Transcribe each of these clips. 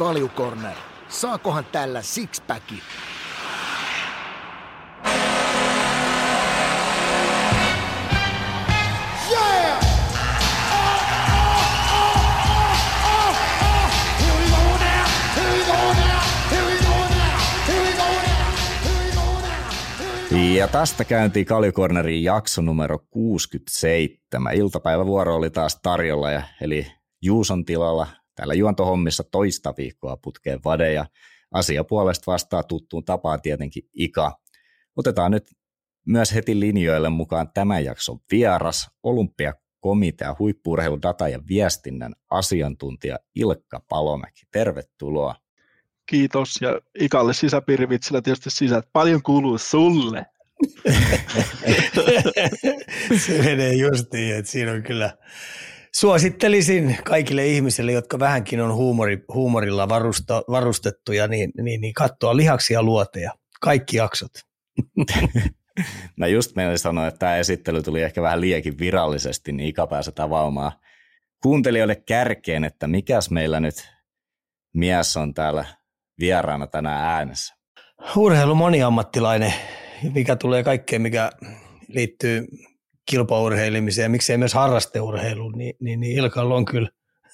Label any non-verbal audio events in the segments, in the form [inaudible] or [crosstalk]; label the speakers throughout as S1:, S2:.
S1: Kaljukorner. Saakohan tällä sixpacki?
S2: Ja tästä käyntiin Kaljukornerin jakso numero 67. Iltapäivävuoro oli taas tarjolla, ja, eli Juuson tilalla täällä juontohommissa toista viikkoa putkeen vade, ja asia puolesta vastaa tuttuun tapaan tietenkin Ika. Otetaan nyt myös heti linjoille mukaan tämän jakson vieras, olympiakomitea, huippuurheiludata ja viestinnän asiantuntija Ilkka Palomäki. Tervetuloa.
S3: Kiitos ja Ikalle sisäpiirivitsillä tietysti sisät. Paljon kuuluu sulle. [laughs]
S4: se menee justiin, että siinä on kyllä, suosittelisin kaikille ihmisille, jotka vähänkin on huumori, huumorilla varusta, varustettuja, niin, niin, niin katsoa lihaksia luoteja. Kaikki jaksot. [laughs]
S2: Mä just meidän sanoa, että tämä esittely tuli ehkä vähän liekin virallisesti, niin ikäpäänsä tavaamaan kuuntelijoille kärkeen, että mikäs meillä nyt mies on täällä vieraana tänään äänessä.
S4: Urheilu moniammattilainen, mikä tulee kaikkeen, mikä liittyy kilpaurheilemiseen ja miksei myös harrasteurheiluun, niin, niin, niin Ilkalla on kyllä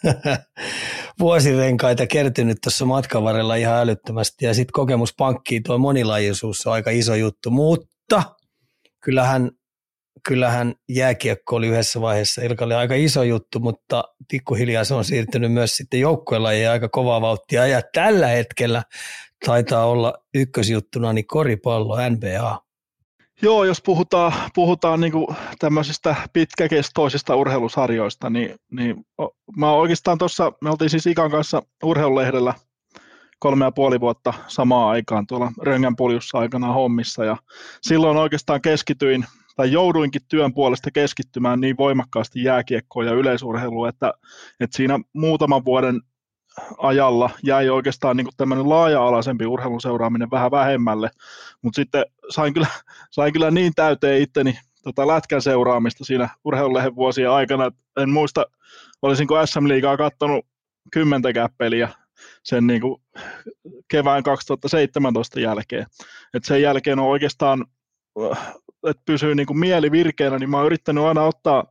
S4: [laughs] vuosirenkaita kertynyt tuossa matkan varrella ihan älyttömästi. Ja sitten kokemuspankkiin tuo monilajisuus on aika iso juttu, mutta kyllähän, kyllähän jääkiekko oli yhdessä vaiheessa Ilkalle aika iso juttu, mutta pikkuhiljaa se on siirtynyt myös sitten joukkuelajien aika kovaa vauhtia ja tällä hetkellä taitaa olla ykkösjuttuna niin koripallo NBA.
S3: Joo, jos puhutaan, puhutaan niin tämmöisistä pitkäkestoisista urheilusarjoista, niin, niin mä oikeastaan tuossa, me oltiin siis Ikan kanssa urheilulehdellä kolme ja puoli vuotta samaan aikaan tuolla Röngänpuljussa aikana hommissa, ja silloin oikeastaan keskityin, tai jouduinkin työn puolesta keskittymään niin voimakkaasti jääkiekkoon ja yleisurheiluun, että, että siinä muutaman vuoden ajalla jäi oikeastaan niin tämmöinen laaja-alaisempi urheilun seuraaminen vähän vähemmälle, mutta sitten sain kyllä, [laughs] sain kyllä niin täyteen itteni tota lätkän seuraamista siinä urheilulehen vuosien aikana, en muista, olisinko SM-liigaa katsonut kymmentäkään peliä sen niin kuin kevään 2017 jälkeen. Et sen jälkeen on oikeastaan, että pysyy niin kuin mieli virkeänä, niin mä oon yrittänyt aina ottaa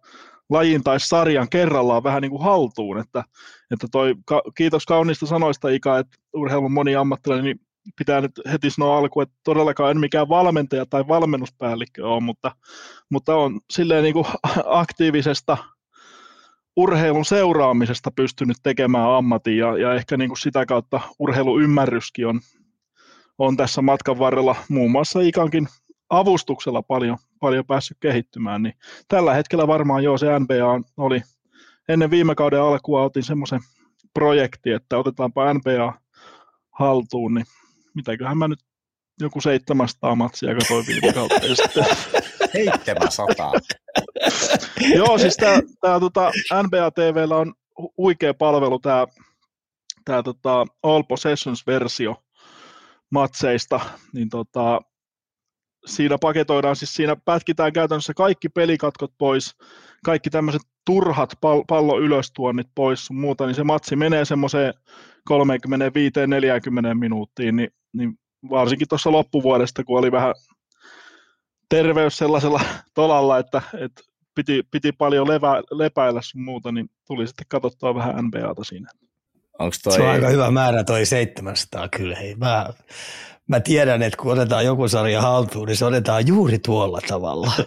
S3: lajin tai sarjan kerrallaan vähän niin kuin haltuun, että, että toi, kiitos kaunista sanoista Ika, että urheilun moni ammattilainen, niin pitää nyt heti sanoa alkuun, että todellakaan en mikään valmentaja tai valmennuspäällikkö ole, mutta, mutta on silleen niin kuin [laughs] aktiivisesta urheilun seuraamisesta pystynyt tekemään ammatin ja, ja ehkä niin kuin sitä kautta urheiluymmärryskin on, on tässä matkan varrella muun muassa Ikankin avustuksella paljon, paljon päässyt kehittymään, niin tällä hetkellä varmaan joo se NBA oli, ennen viime kauden alkua otin semmoisen projekti, että otetaanpa NBA haltuun, niin mitäköhän mä nyt joku 700 matsia katsoin viime kautta.
S2: 700? [laughs]
S3: joo, siis tämä tää, tota, NBA TVllä on huikea palvelu, tämä tää, tota, All Possessions-versio matseista, niin tota, siinä paketoidaan, siis siinä pätkitään käytännössä kaikki pelikatkot pois, kaikki tämmöiset turhat pal- pallon ylöstuonnit pois sun muuta, niin se matsi menee semmoiseen 35-40 minuuttiin, niin, niin varsinkin tuossa loppuvuodesta, kun oli vähän terveys sellaisella [laughs] tolalla, että, että piti, piti paljon levä, lepäillä sun muuta, niin tuli sitten katsottua vähän NBAta siinä.
S4: Onks toi... Se on aika hyvä määrä toi 700 kyllä. Hei, mä, mä tiedän, että kun otetaan joku sarja haltuun, niin se otetaan juuri tuolla tavalla. [laughs]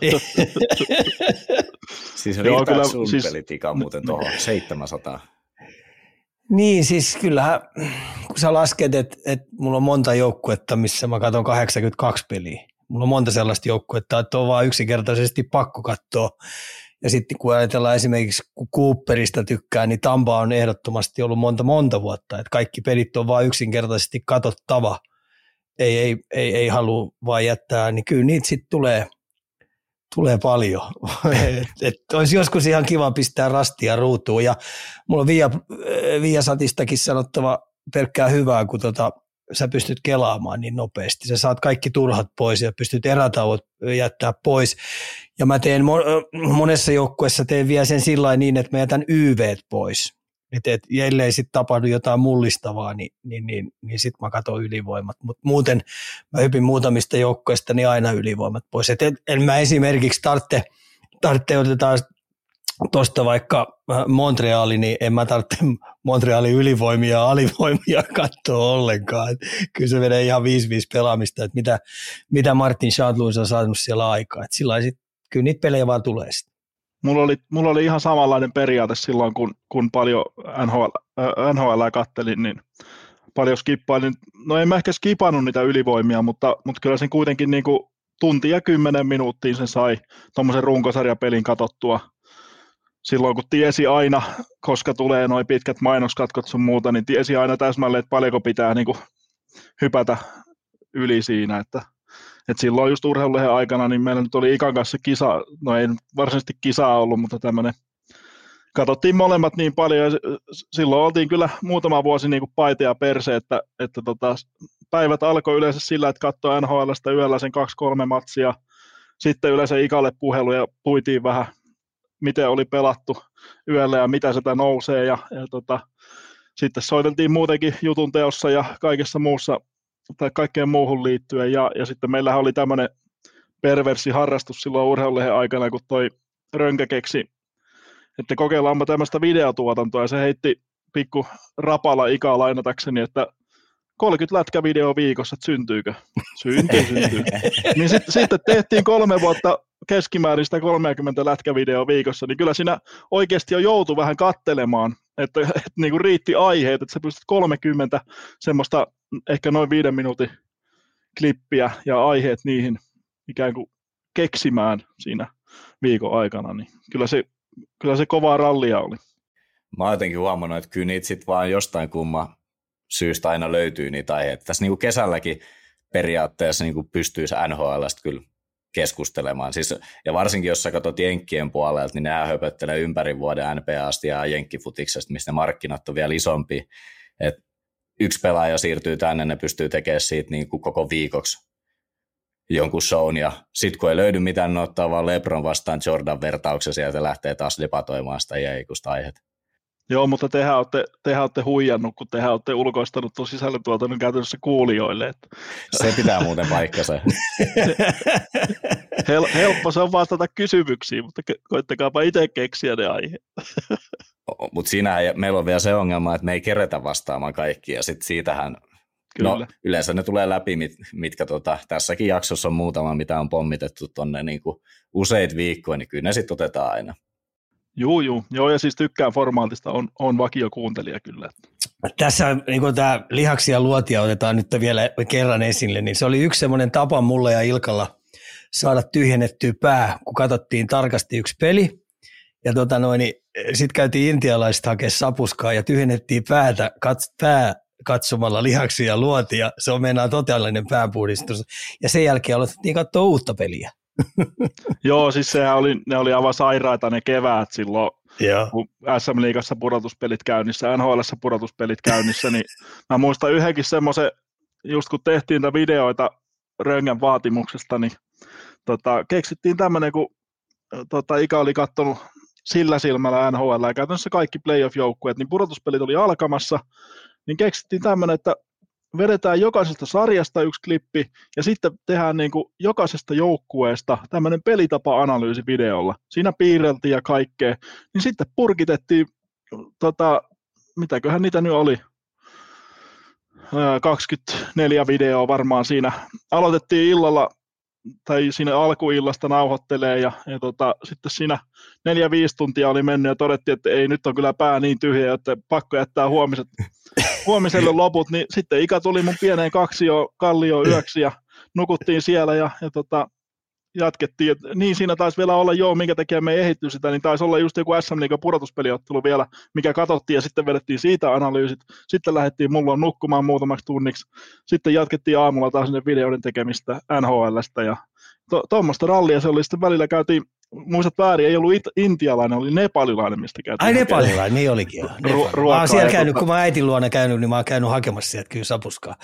S2: siis riittää, kyllä, sun siis, pelitika muuten tuohon [laughs] 700.
S4: Niin, siis kyllähän, kun sä lasket, että, että mulla on monta joukkuetta, missä mä katson 82 peliä. Mulla on monta sellaista joukkuetta, että on vaan yksinkertaisesti pakko katsoa. Ja sitten kun ajatellaan esimerkiksi, kun Cooperista tykkää, niin Tampa on ehdottomasti ollut monta monta vuotta. Että kaikki pelit on vaan yksinkertaisesti katsottava ei, ei, ei, ei halua vaan jättää, niin kyllä niitä sitten tulee, tulee paljon. [laughs] et, et olisi joskus ihan kiva pistää rastia ruutuun. Ja mulla on Via Satistakin sanottava pelkkää hyvää, kun tota, sä pystyt kelaamaan niin nopeasti. Sä saat kaikki turhat pois ja pystyt erätauot jättää pois. Ja mä teen monessa joukkueessa teen vielä sen sillä niin, että mä jätän YV pois. että et, ellei sitten tapahdu jotain mullistavaa, niin, niin, niin, niin sitten mä katson ylivoimat. Mutta muuten mä hypin muutamista joukkoista, niin aina ylivoimat pois. Et en, en mä esimerkiksi tarvitse, tarvitse otetaan tuosta vaikka äh, Montreali, niin en mä tarvitse [laughs] Montrealin ylivoimia ja alivoimia [laughs] katsoa ollenkaan. Kyllä se menee ihan 5-5 pelaamista, että mitä, mitä Martin Schadluis on saanut siellä aikaa. Et sillä sit, kyllä niitä pelejä vaan tulee sitten.
S3: Mulla oli, mulla oli ihan samanlainen periaate silloin, kun, kun paljon NHL, äh, NHL kattelin, niin paljon skippailin. No en mä ehkä skipannut niitä ylivoimia, mutta, mutta kyllä sen kuitenkin niin kuin tunti ja kymmenen minuuttiin sen sai tuommoisen runkosarjapelin katottua – silloin kun tiesi aina, koska tulee noin pitkät mainoskatkot sun muuta, niin tiesi aina täsmälleen, että paljonko pitää niin kuin hypätä yli siinä, että, että silloin just urheilulehen aikana, niin meillä nyt oli Ikan kanssa kisa, no ei varsinaisesti kisaa ollut, mutta tämmöinen, katsottiin molemmat niin paljon, ja silloin oltiin kyllä muutama vuosi niin kuin paite ja perse, että, että tota, päivät alkoi yleensä sillä, että katsoi NHLstä yöllä sen kaksi-kolme matsia, sitten yleensä Ikalle puhelu ja puitiin vähän miten oli pelattu yöllä ja mitä sitä nousee ja, ja tota, sitten soiteltiin muutenkin jutun teossa ja kaikessa muussa tai kaikkeen muuhun liittyen ja, ja sitten meillähän oli tämmöinen perversi harrastus silloin urheilulehen aikana, kun toi Rönkä keksi, että kokeillaanpa tämmöistä videotuotantoa ja se heitti pikku rapala ikaa lainatakseni, että 30 lätkävideoa viikossa, että syntyykö? Syntyy, syntyy. [laughs] niin sitten sit tehtiin kolme vuotta keskimäärin sitä 30 lätkävideoa viikossa, niin kyllä siinä oikeasti jo joutu vähän kattelemaan, että, [laughs] että niin kuin riitti aiheet, että sä pystyt 30 semmoista ehkä noin viiden minuutin klippiä ja aiheet niihin ikään kuin keksimään siinä viikon aikana, niin kyllä se, kyllä se kovaa rallia oli.
S2: Mä oon jotenkin huomannut, että kyllä niitä sitten vaan jostain kumma syystä aina löytyy niitä aiheita. Tässä niin kuin kesälläkin periaatteessa niin kuin pystyisi NHLstä kyllä keskustelemaan. Siis, ja varsinkin jos sä katsot Jenkkien puolelta, niin nämä höpöttelee ympäri vuoden NPAsta ja Jenkkifutiksesta, mistä ne markkinat on vielä isompi. Et yksi pelaaja siirtyy tänne, ne pystyy tekemään siitä niin kuin koko viikoksi jonkun shown, ja sitten kun ei löydy mitään, ne ottaa vaan Lebron vastaan Jordan vertauksen sieltä lähtee taas debatoimaan sitä jäikusta aihetta.
S3: Joo, mutta tehän olette, tehän olette huijannut, kun tehän olette ulkoistanut tuon sisällöntuotannon käytännössä kuulijoille. Että.
S2: Se pitää muuten paikkansa.
S3: Hel, helppo se on vastata kysymyksiin, mutta koittakaapa itse keksiä ne aiheet.
S2: mutta siinä meillä on vielä se ongelma, että me ei keretä vastaamaan kaikkia, ja sitten siitähän no, Kyllä. No, yleensä ne tulee läpi, mit, mitkä tota, tässäkin jaksossa on muutama, mitä on pommitettu tuonne niin useita viikkoja, niin kyllä ne sitten otetaan aina.
S3: Joo, joo. Joo, ja siis tykkään formaatista, on, on vakiokuuntelija kyllä.
S4: Tässä niin tämä lihaksia luotia otetaan nyt vielä kerran esille, niin se oli yksi semmoinen tapa mulle ja Ilkalla saada tyhjennettyä pää, kun katsottiin tarkasti yksi peli, ja tota niin sitten käytiin intialaiset hakea sapuskaa ja tyhjennettiin päätä, kats, pää katsomalla lihaksia luotia. Se on mennään totaalinen pääpuhdistus. Ja sen jälkeen aloitettiin katsoa uutta peliä. [laughs]
S3: Joo, siis sehän oli, ne oli aivan sairaita ne keväät silloin, Joo. kun SM Liigassa pudotuspelit käynnissä, NHL pudotuspelit käynnissä, niin mä muistan yhdenkin semmoisen, just kun tehtiin niitä videoita Röngän vaatimuksesta, niin tota, keksittiin tämmöinen, kun tota, Ika oli katsonut sillä silmällä NHL ja käytännössä kaikki playoff-joukkueet, niin pudotuspelit oli alkamassa, niin keksittiin tämmöinen, että vedetään jokaisesta sarjasta yksi klippi ja sitten tehdään niin kuin jokaisesta joukkueesta tämmöinen pelitapa-analyysi videolla. Siinä piirreltiin ja kaikkea. Niin sitten purkitettiin, tota, mitäköhän niitä nyt oli, 24 videoa varmaan siinä. Aloitettiin illalla tai siinä alkuillasta nauhoittelee ja, ja tota, sitten siinä neljä viisi tuntia oli mennyt ja todettiin, että ei nyt on kyllä pää niin tyhjä, että pakko jättää huomiset, [laughs] huomiselle loput, niin sitten Ika tuli mun pieneen kaksio kallio yöksi ja nukuttiin siellä ja, ja tota, jatkettiin. Et niin siinä taisi vielä olla, joo, minkä takia me ei ehitty sitä, niin taisi olla just joku SM Liigan pudotuspeliottelu vielä, mikä katsottiin ja sitten vedettiin siitä analyysit. Sitten lähdettiin mulla nukkumaan muutamaksi tunniksi. Sitten jatkettiin aamulla taas sinne videoiden tekemistä NHLstä ja tuommoista to, rallia se oli. Sitten välillä käytiin muistat väärin, ei ollut it- intialainen, oli nepalilainen, mistä käytiin.
S4: Ai nepalilainen, niin olikin jo. Ru- mä oon siellä käynyt, tota... kun mä äitin luona käynyt, niin mä oon käynyt hakemassa sieltä kyllä sapuskaa.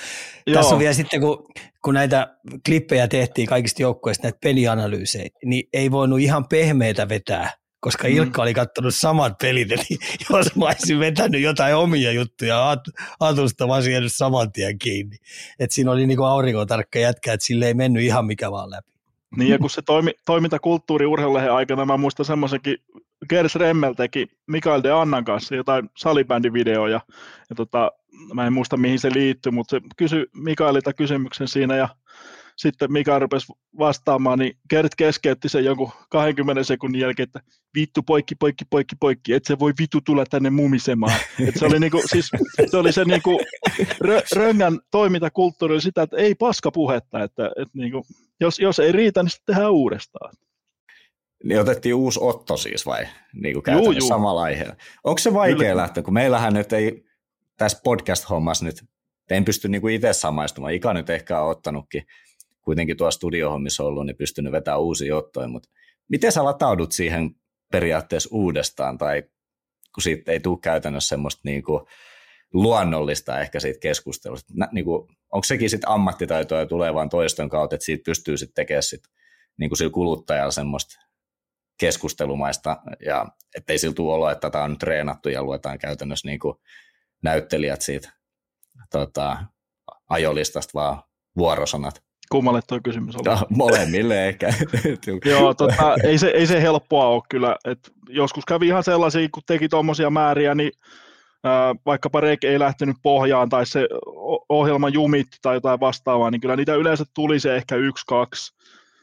S4: Joo. Tässä on vielä sitten, kun, kun näitä klippejä tehtiin kaikista joukkueista, näitä pelianalyysejä, niin ei voinut ihan pehmeitä vetää, koska mm. Ilkka oli katsonut samat pelit, eli [laughs] jos mä olisin vetänyt jotain omia juttuja Atusta, mä olisin jäänyt saman tien kiinni. Et siinä oli niinku aurinkotarkka jätkä, että sille ei mennyt ihan mikä vaan läpi.
S3: Niin ja kun se toimi, toimintakulttuuri urheilulehen aikana, mä muistan semmoisenkin, Gers Remmel teki Mikael de Annan kanssa jotain salibändivideoja, ja tota, mä en muista mihin se liittyy, mutta se kysyi Mikaelilta kysymyksen siinä, ja sitten Mika rupesi vastaamaan, niin Gert keskeytti sen jonkun 20 sekunnin jälkeen, että vittu poikki, poikki, poikki, poikki, että se voi vittu tulla tänne mumisemaan. Et se oli, niinku, siis, se, oli se niinku, rö, Röngän toimintakulttuuri sitä, että ei paska puhetta, että, että niinku, jos, jos ei riitä, niin sitten tehdään uudestaan.
S2: Niin otettiin uusi Otto siis vai niin kuin juu, juu. samalla aiheella. Onko se vaikea Kyllä. lähteä, kun meillähän nyt ei tässä podcast-hommassa nyt, en pysty niin kuin itse samaistumaan, Ika nyt ehkä on ottanutkin kuitenkin tuossa studiohommissa ollut, niin pystynyt vetämään uusia ottoja, mutta miten sä lataudut siihen periaatteessa uudestaan, tai kun siitä ei tule käytännössä semmoista niin kuin luonnollista ehkä siitä keskustelusta. Nä, niin kuin, onko sekin sitten ammattitaitoa ja tulee vaan toiston kautta, että siitä pystyy sitten tekemään sit, niin kuin sillä kuluttajalla semmoista keskustelumaista, ja ettei sillä tule olo, että tämä on treenattu ja luetaan käytännössä niin kuin näyttelijät siitä tota, ajolistasta, vaan vuorosanat.
S3: Kummalle tuo kysymys oli?
S2: No, molemmille ehkä. [laughs]
S3: Joo, tota, ei, se, ei se helppoa ole kyllä. Et joskus kävi ihan sellaisia, kun teki tuommoisia määriä, niin vaikkapa Rek ei lähtenyt pohjaan tai se ohjelma jumitti tai jotain vastaavaa, niin kyllä niitä yleensä tuli se ehkä yksi, kaksi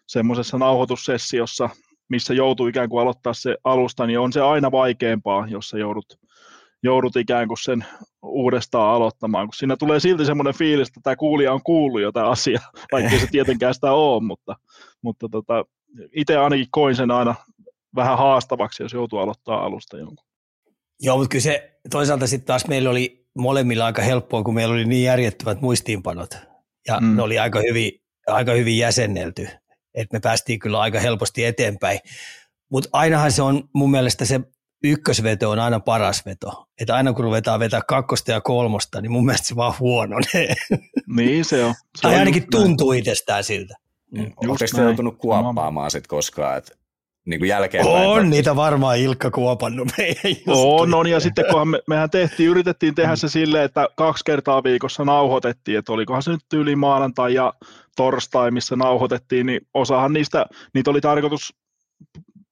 S3: semmoisessa nauhoitussessiossa, missä joutuu ikään kuin aloittaa se alusta, niin on se aina vaikeampaa, jos sä joudut joudut ikään kuin sen uudestaan aloittamaan, kun siinä tulee silti semmoinen fiilis, että tämä kuulija on kuullut jotain asiaa, [laughs] vaikka se tietenkään sitä ole, mutta, mutta tota, itse ainakin koin sen aina vähän haastavaksi, jos joutuu aloittaa alusta jonkun.
S4: Joo, mutta kyllä se toisaalta sitten taas meillä oli molemmilla aika helppoa, kun meillä oli niin järjettömät muistiinpanot, ja mm. ne oli aika hyvin, aika hyvin jäsennelty, että me päästiin kyllä aika helposti eteenpäin. Mutta ainahan se on mun mielestä se ykkösveto on aina paras veto. Että aina kun ruvetaan vetää kakkosta ja kolmosta, niin mun mielestä se vaan huono. [laughs]
S3: Niin se on. Se
S4: tai on ainakin tuntuu näin. itsestään siltä.
S2: Mm. Oletteko te joutunut kuoppaamaan sitten koskaan? Että niin kuin jälkeen
S4: on niitä varmaan Ilkka kuopannut meidän
S3: On, on, ja sitten kun me, mehän tehtiin, yritettiin tehdä se silleen, että kaksi kertaa viikossa nauhoitettiin, että olikohan se nyt yli maanantai ja torstai, missä nauhoitettiin, niin osahan niistä, niitä oli tarkoitus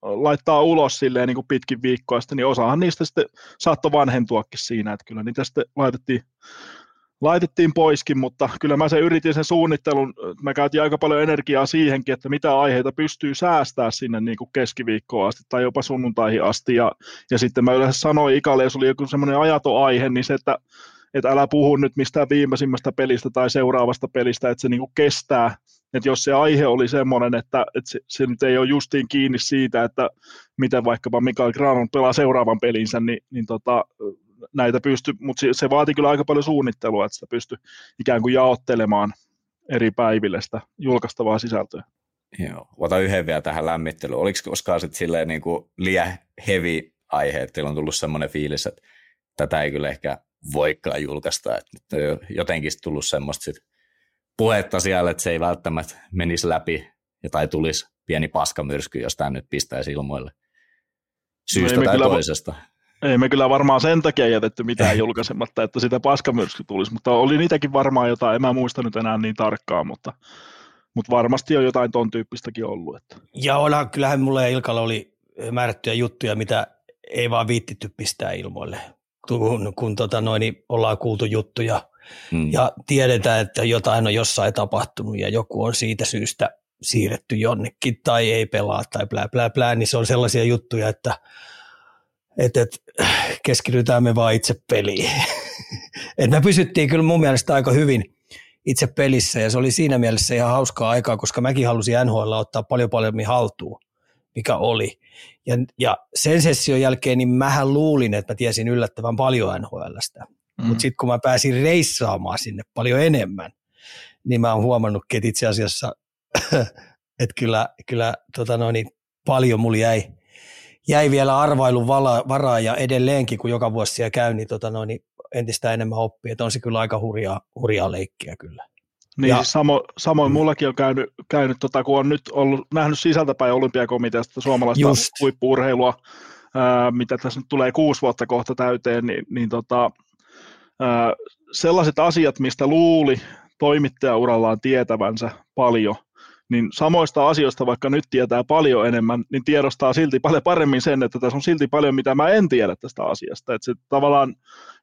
S3: laittaa ulos silleen niin kuin pitkin viikkoa, sitten, niin osahan niistä sitten saattoi vanhentuakin siinä, että kyllä niitä sitten laitettiin, laitettiin poiskin, mutta kyllä mä sen yritin sen suunnittelun, mä käytin aika paljon energiaa siihenkin, että mitä aiheita pystyy säästää sinne niin kuin keskiviikkoon asti tai jopa sunnuntaihin asti, ja, ja sitten mä yleensä sanoin Ikalle, jos oli joku semmoinen ajatoaihe, niin se, että että älä puhu nyt mistään viimeisimmästä pelistä tai seuraavasta pelistä, että se niin kuin kestää. Että jos se aihe oli semmoinen, että, että se, se nyt ei ole justiin kiinni siitä, että miten vaikkapa Mikael Granlund pelaa seuraavan pelinsä, niin, niin tota, näitä pysty, mutta se, vaati kyllä aika paljon suunnittelua, että sitä pysty ikään kuin jaottelemaan eri päiville sitä julkaistavaa sisältöä.
S2: Joo, ota yhden vielä tähän lämmittelyyn. Oliko koskaan sitten silleen niin kuin liian heavy aihe, että teillä on tullut semmoinen fiilis, että tätä ei kyllä ehkä voikaan julkaista, että nyt on jotenkin tullut semmoista sit puhetta siellä, että se ei välttämättä menisi läpi ja tai tulisi pieni paskamyrsky, jos tämä nyt pistäisi ilmoille syystä no tai kyllä, toisesta.
S3: Ei me kyllä varmaan sen takia jätetty mitään julkaisematta, että sitä paskamyrsky tulisi, mutta oli niitäkin varmaan jotain, en mä muista nyt enää niin tarkkaan, mutta, mutta varmasti on jotain ton tyyppistäkin ollut. Että.
S4: Ja onhan, kyllähän mulle ja Ilkalla oli määrättyjä juttuja, mitä ei vaan viittitty pistää ilmoille, kun, kun tota noin, niin ollaan kuultu juttuja – mm. ja tiedetään, että jotain on jossain tapahtunut ja joku on siitä syystä siirretty jonnekin tai ei pelaa tai plää, plää, plää, niin se on sellaisia juttuja, että, että, että keskitytään me vaan itse peliin. [laughs] että me pysyttiin kyllä mun mielestä aika hyvin itse pelissä ja se oli siinä mielessä ihan hauskaa aikaa, koska mäkin halusin NHL ottaa paljon paljon haltuun, mikä oli. Ja, ja sen session jälkeen niin mähän luulin, että mä tiesin yllättävän paljon NHLstä. Mm. Mutta sitten kun mä pääsin reissaamaan sinne paljon enemmän, niin mä oon huomannut, että itse asiassa, [clears throat] että kyllä, kyllä tota noin, niin paljon mulla jäi, jäi vielä arvailun varaa ja edelleenkin, kun joka vuosi siellä käy, niin, tota noin, niin entistä enemmän oppii. Että on se kyllä aika hurjaa, hurjaa leikkiä kyllä.
S3: Niin, ja, samo, samoin mm. mullakin on käynyt, käynyt tota, kun on nyt ollut, nähnyt sisältäpäin olympiakomiteasta suomalaista Just. huippuurheilua, ää, mitä tässä nyt tulee kuusi vuotta kohta täyteen, niin, niin tota, ää, sellaiset asiat, mistä luuli toimittajaurallaan tietävänsä paljon, niin samoista asioista, vaikka nyt tietää paljon enemmän, niin tiedostaa silti paljon paremmin sen, että tässä on silti paljon, mitä mä en tiedä tästä asiasta. Että se tavallaan,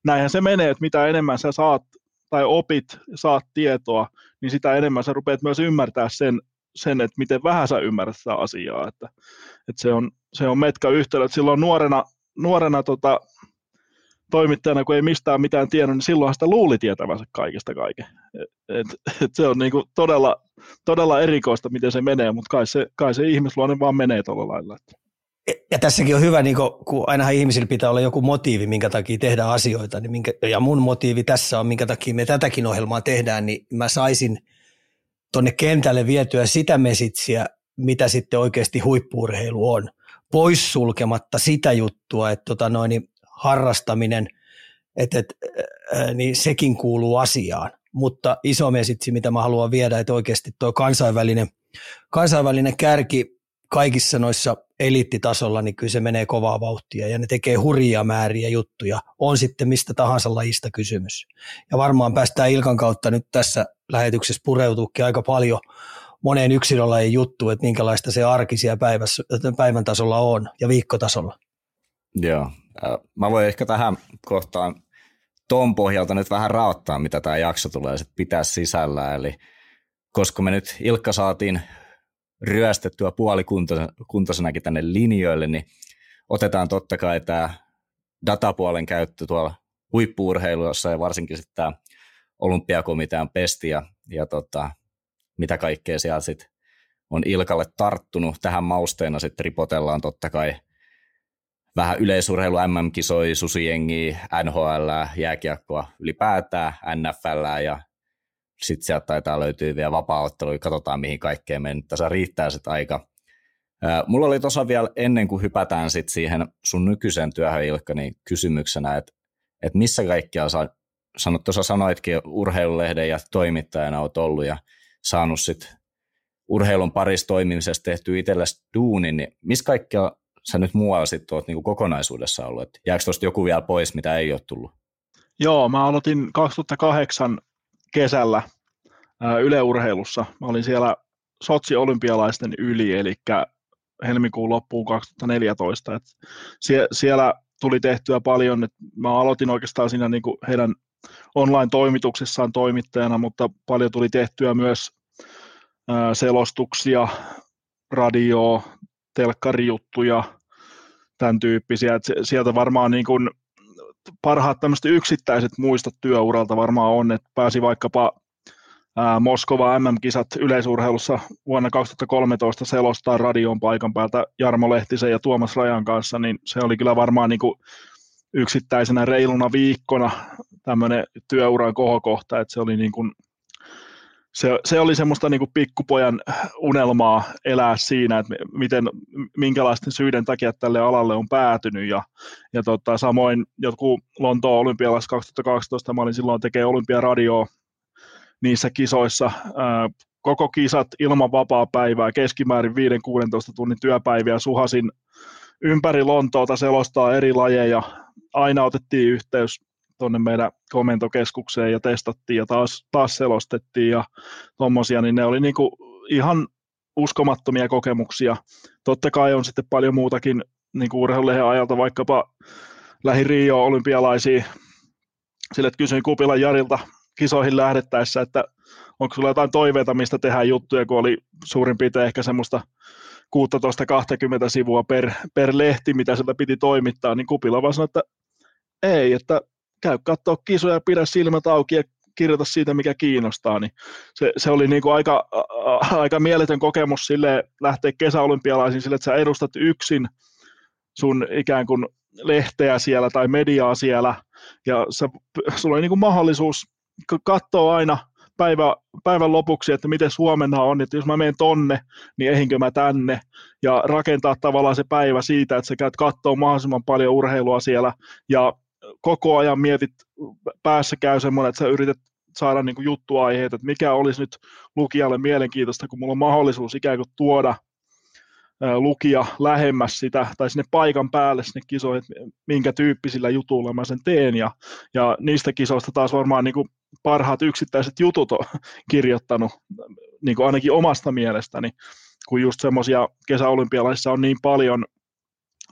S3: näinhän se menee, että mitä enemmän sä saat tai opit, saat tietoa, niin sitä enemmän sä rupeat myös ymmärtää sen, sen että miten vähän sä ymmärrät sitä asiaa. Että, että se, on, se on metka yhtälö. Silloin nuorena, nuorena tota, toimittajana, kun ei mistään mitään tiennyt, niin silloin sitä luuli tietävänsä kaikesta kaiken. Et, et, se on niinku todella, todella erikoista, miten se menee, mutta kai se, kai se ihmisluonne vaan menee tuolla lailla.
S4: Ja tässäkin on hyvä, niin kun ainahan ihmisillä pitää olla joku motiivi, minkä takia tehdään asioita, niin minkä, ja mun motiivi tässä on, minkä takia me tätäkin ohjelmaa tehdään, niin mä saisin tuonne kentälle vietyä sitä mesitsiä, mitä sitten oikeasti huippuurheilu on, poissulkematta sitä juttua, että tota noin, niin harrastaminen, että, että, niin sekin kuuluu asiaan. Mutta iso mesitsi, mitä mä haluan viedä, että oikeasti tuo kansainvälinen, kansainvälinen kärki kaikissa noissa eliittitasolla, niin kyllä se menee kovaa vauhtia ja ne tekee hurjia määriä juttuja, on sitten mistä tahansa lajista kysymys. Ja varmaan päästään Ilkan kautta nyt tässä lähetyksessä pureutuukin aika paljon moneen yksilölajin juttuun, että minkälaista se arkisia päivän tasolla on ja viikkotasolla.
S2: Joo, Mä voin ehkä tähän kohtaan tuon pohjalta nyt vähän raottaa, mitä tämä jakso tulee sitten pitää sisällä. Eli koska me nyt Ilkka saatiin ryöstettyä puolikuntoisenakin tänne linjoille, niin otetaan totta kai tämä datapuolen käyttö tuolla huippuurheilussa ja varsinkin sitten tämä olympiakomitean pesti ja, ja tota, mitä kaikkea siellä sitten on Ilkalle tarttunut. Tähän mausteena sitten ripotellaan totta kai vähän yleisurheilu MM-kisoi, susijengi, NHL, jääkiekkoa ylipäätään, NFL ja sitten sieltä taitaa löytyä vielä vapaa-otteluja, katsotaan mihin kaikkeen me tässä riittää sitten aika. Mulla oli tuossa vielä ennen kuin hypätään sitten siihen sun nykyiseen työhön Ilkka, niin kysymyksenä, että, että missä kaikkia sä sanot, tuossa sanoitkin urheilulehden ja toimittajana oot ollut ja saanut sitten urheilun parissa toimimisesta tehty itsellesi duunin, niin missä kaikkia sä nyt muualla sitten oot niin kokonaisuudessa ollut? Et jääkö tuosta joku vielä pois, mitä ei ole tullut?
S3: Joo, mä aloitin 2008 kesällä yleurheilussa. Mä olin siellä Sotsi-olympialaisten yli, eli helmikuun loppuun 2014. Et sie- siellä tuli tehtyä paljon, että mä aloitin oikeastaan siinä niin kuin heidän online-toimituksessaan toimittajana, mutta paljon tuli tehtyä myös selostuksia, radioa, telkkarijuttuja, tämän tyyppisiä. että sieltä varmaan niin kuin parhaat tämmöiset yksittäiset muistot työuralta varmaan on, että pääsi vaikkapa Moskova MM-kisat yleisurheilussa vuonna 2013 selostaa radion paikan päältä Jarmo Lehtisen ja Tuomas Rajan kanssa, niin se oli kyllä varmaan niin kuin yksittäisenä reiluna viikkona tämmöinen työuran kohokohta, että se oli niin kuin se, se oli semmoista niin kuin pikkupojan unelmaa elää siinä, että miten, minkälaisten syiden takia tälle alalle on päätynyt. Ja, ja tota, samoin jotkut Lontoon olympialaiset 2012, mä olin silloin tekee olympiaradioa niissä kisoissa. Ää, koko kisat ilman vapaa päivää, keskimäärin 5-16 tunnin työpäiviä suhasin ympäri Lontoota selostaa eri lajeja. Aina otettiin yhteys tuonne meidän komentokeskukseen ja testattiin ja taas, taas selostettiin ja tuommoisia, niin ne oli niinku ihan uskomattomia kokemuksia. Totta kai on sitten paljon muutakin niin urheilulehen ajalta, vaikkapa lähi Rio olympialaisiin, sille että kysyin Kupilan Jarilta kisoihin lähdettäessä, että onko sulla jotain toiveita, mistä tehdään juttuja, kun oli suurin piirtein ehkä semmoista 16-20 sivua per, per lehti, mitä sieltä piti toimittaa, niin Kupila vaan sanoi, että ei, että käy katsoa kisoja, pidä silmät auki ja kirjoita siitä, mikä kiinnostaa, niin se, se oli niin kuin aika, a, aika mieletön kokemus sille lähteä kesäolympialaisiin sille, että sä edustat yksin sun ikään kuin lehteä siellä tai mediaa siellä, ja sä, sulla oli niin kuin mahdollisuus katsoa aina päivä, päivän lopuksi, että miten huomenna on, että jos mä menen tonne, niin ehinkö mä tänne, ja rakentaa tavallaan se päivä siitä, että sä käyt katsoa mahdollisimman paljon urheilua siellä, ja koko ajan mietit, päässä käy semmoinen, että sä yrität saada niin kuin juttuaiheita, että mikä olisi nyt lukijalle mielenkiintoista, kun mulla on mahdollisuus ikään kuin tuoda lukija lähemmäs sitä, tai sinne paikan päälle sinne kisoihin, että minkä tyyppisillä jutuilla mä sen teen, ja, ja niistä kisoista taas varmaan niin kuin parhaat yksittäiset jutut on [laughs] kirjoittanut, niin kuin ainakin omasta mielestäni, kun just semmoisia kesäolympialaisissa on niin paljon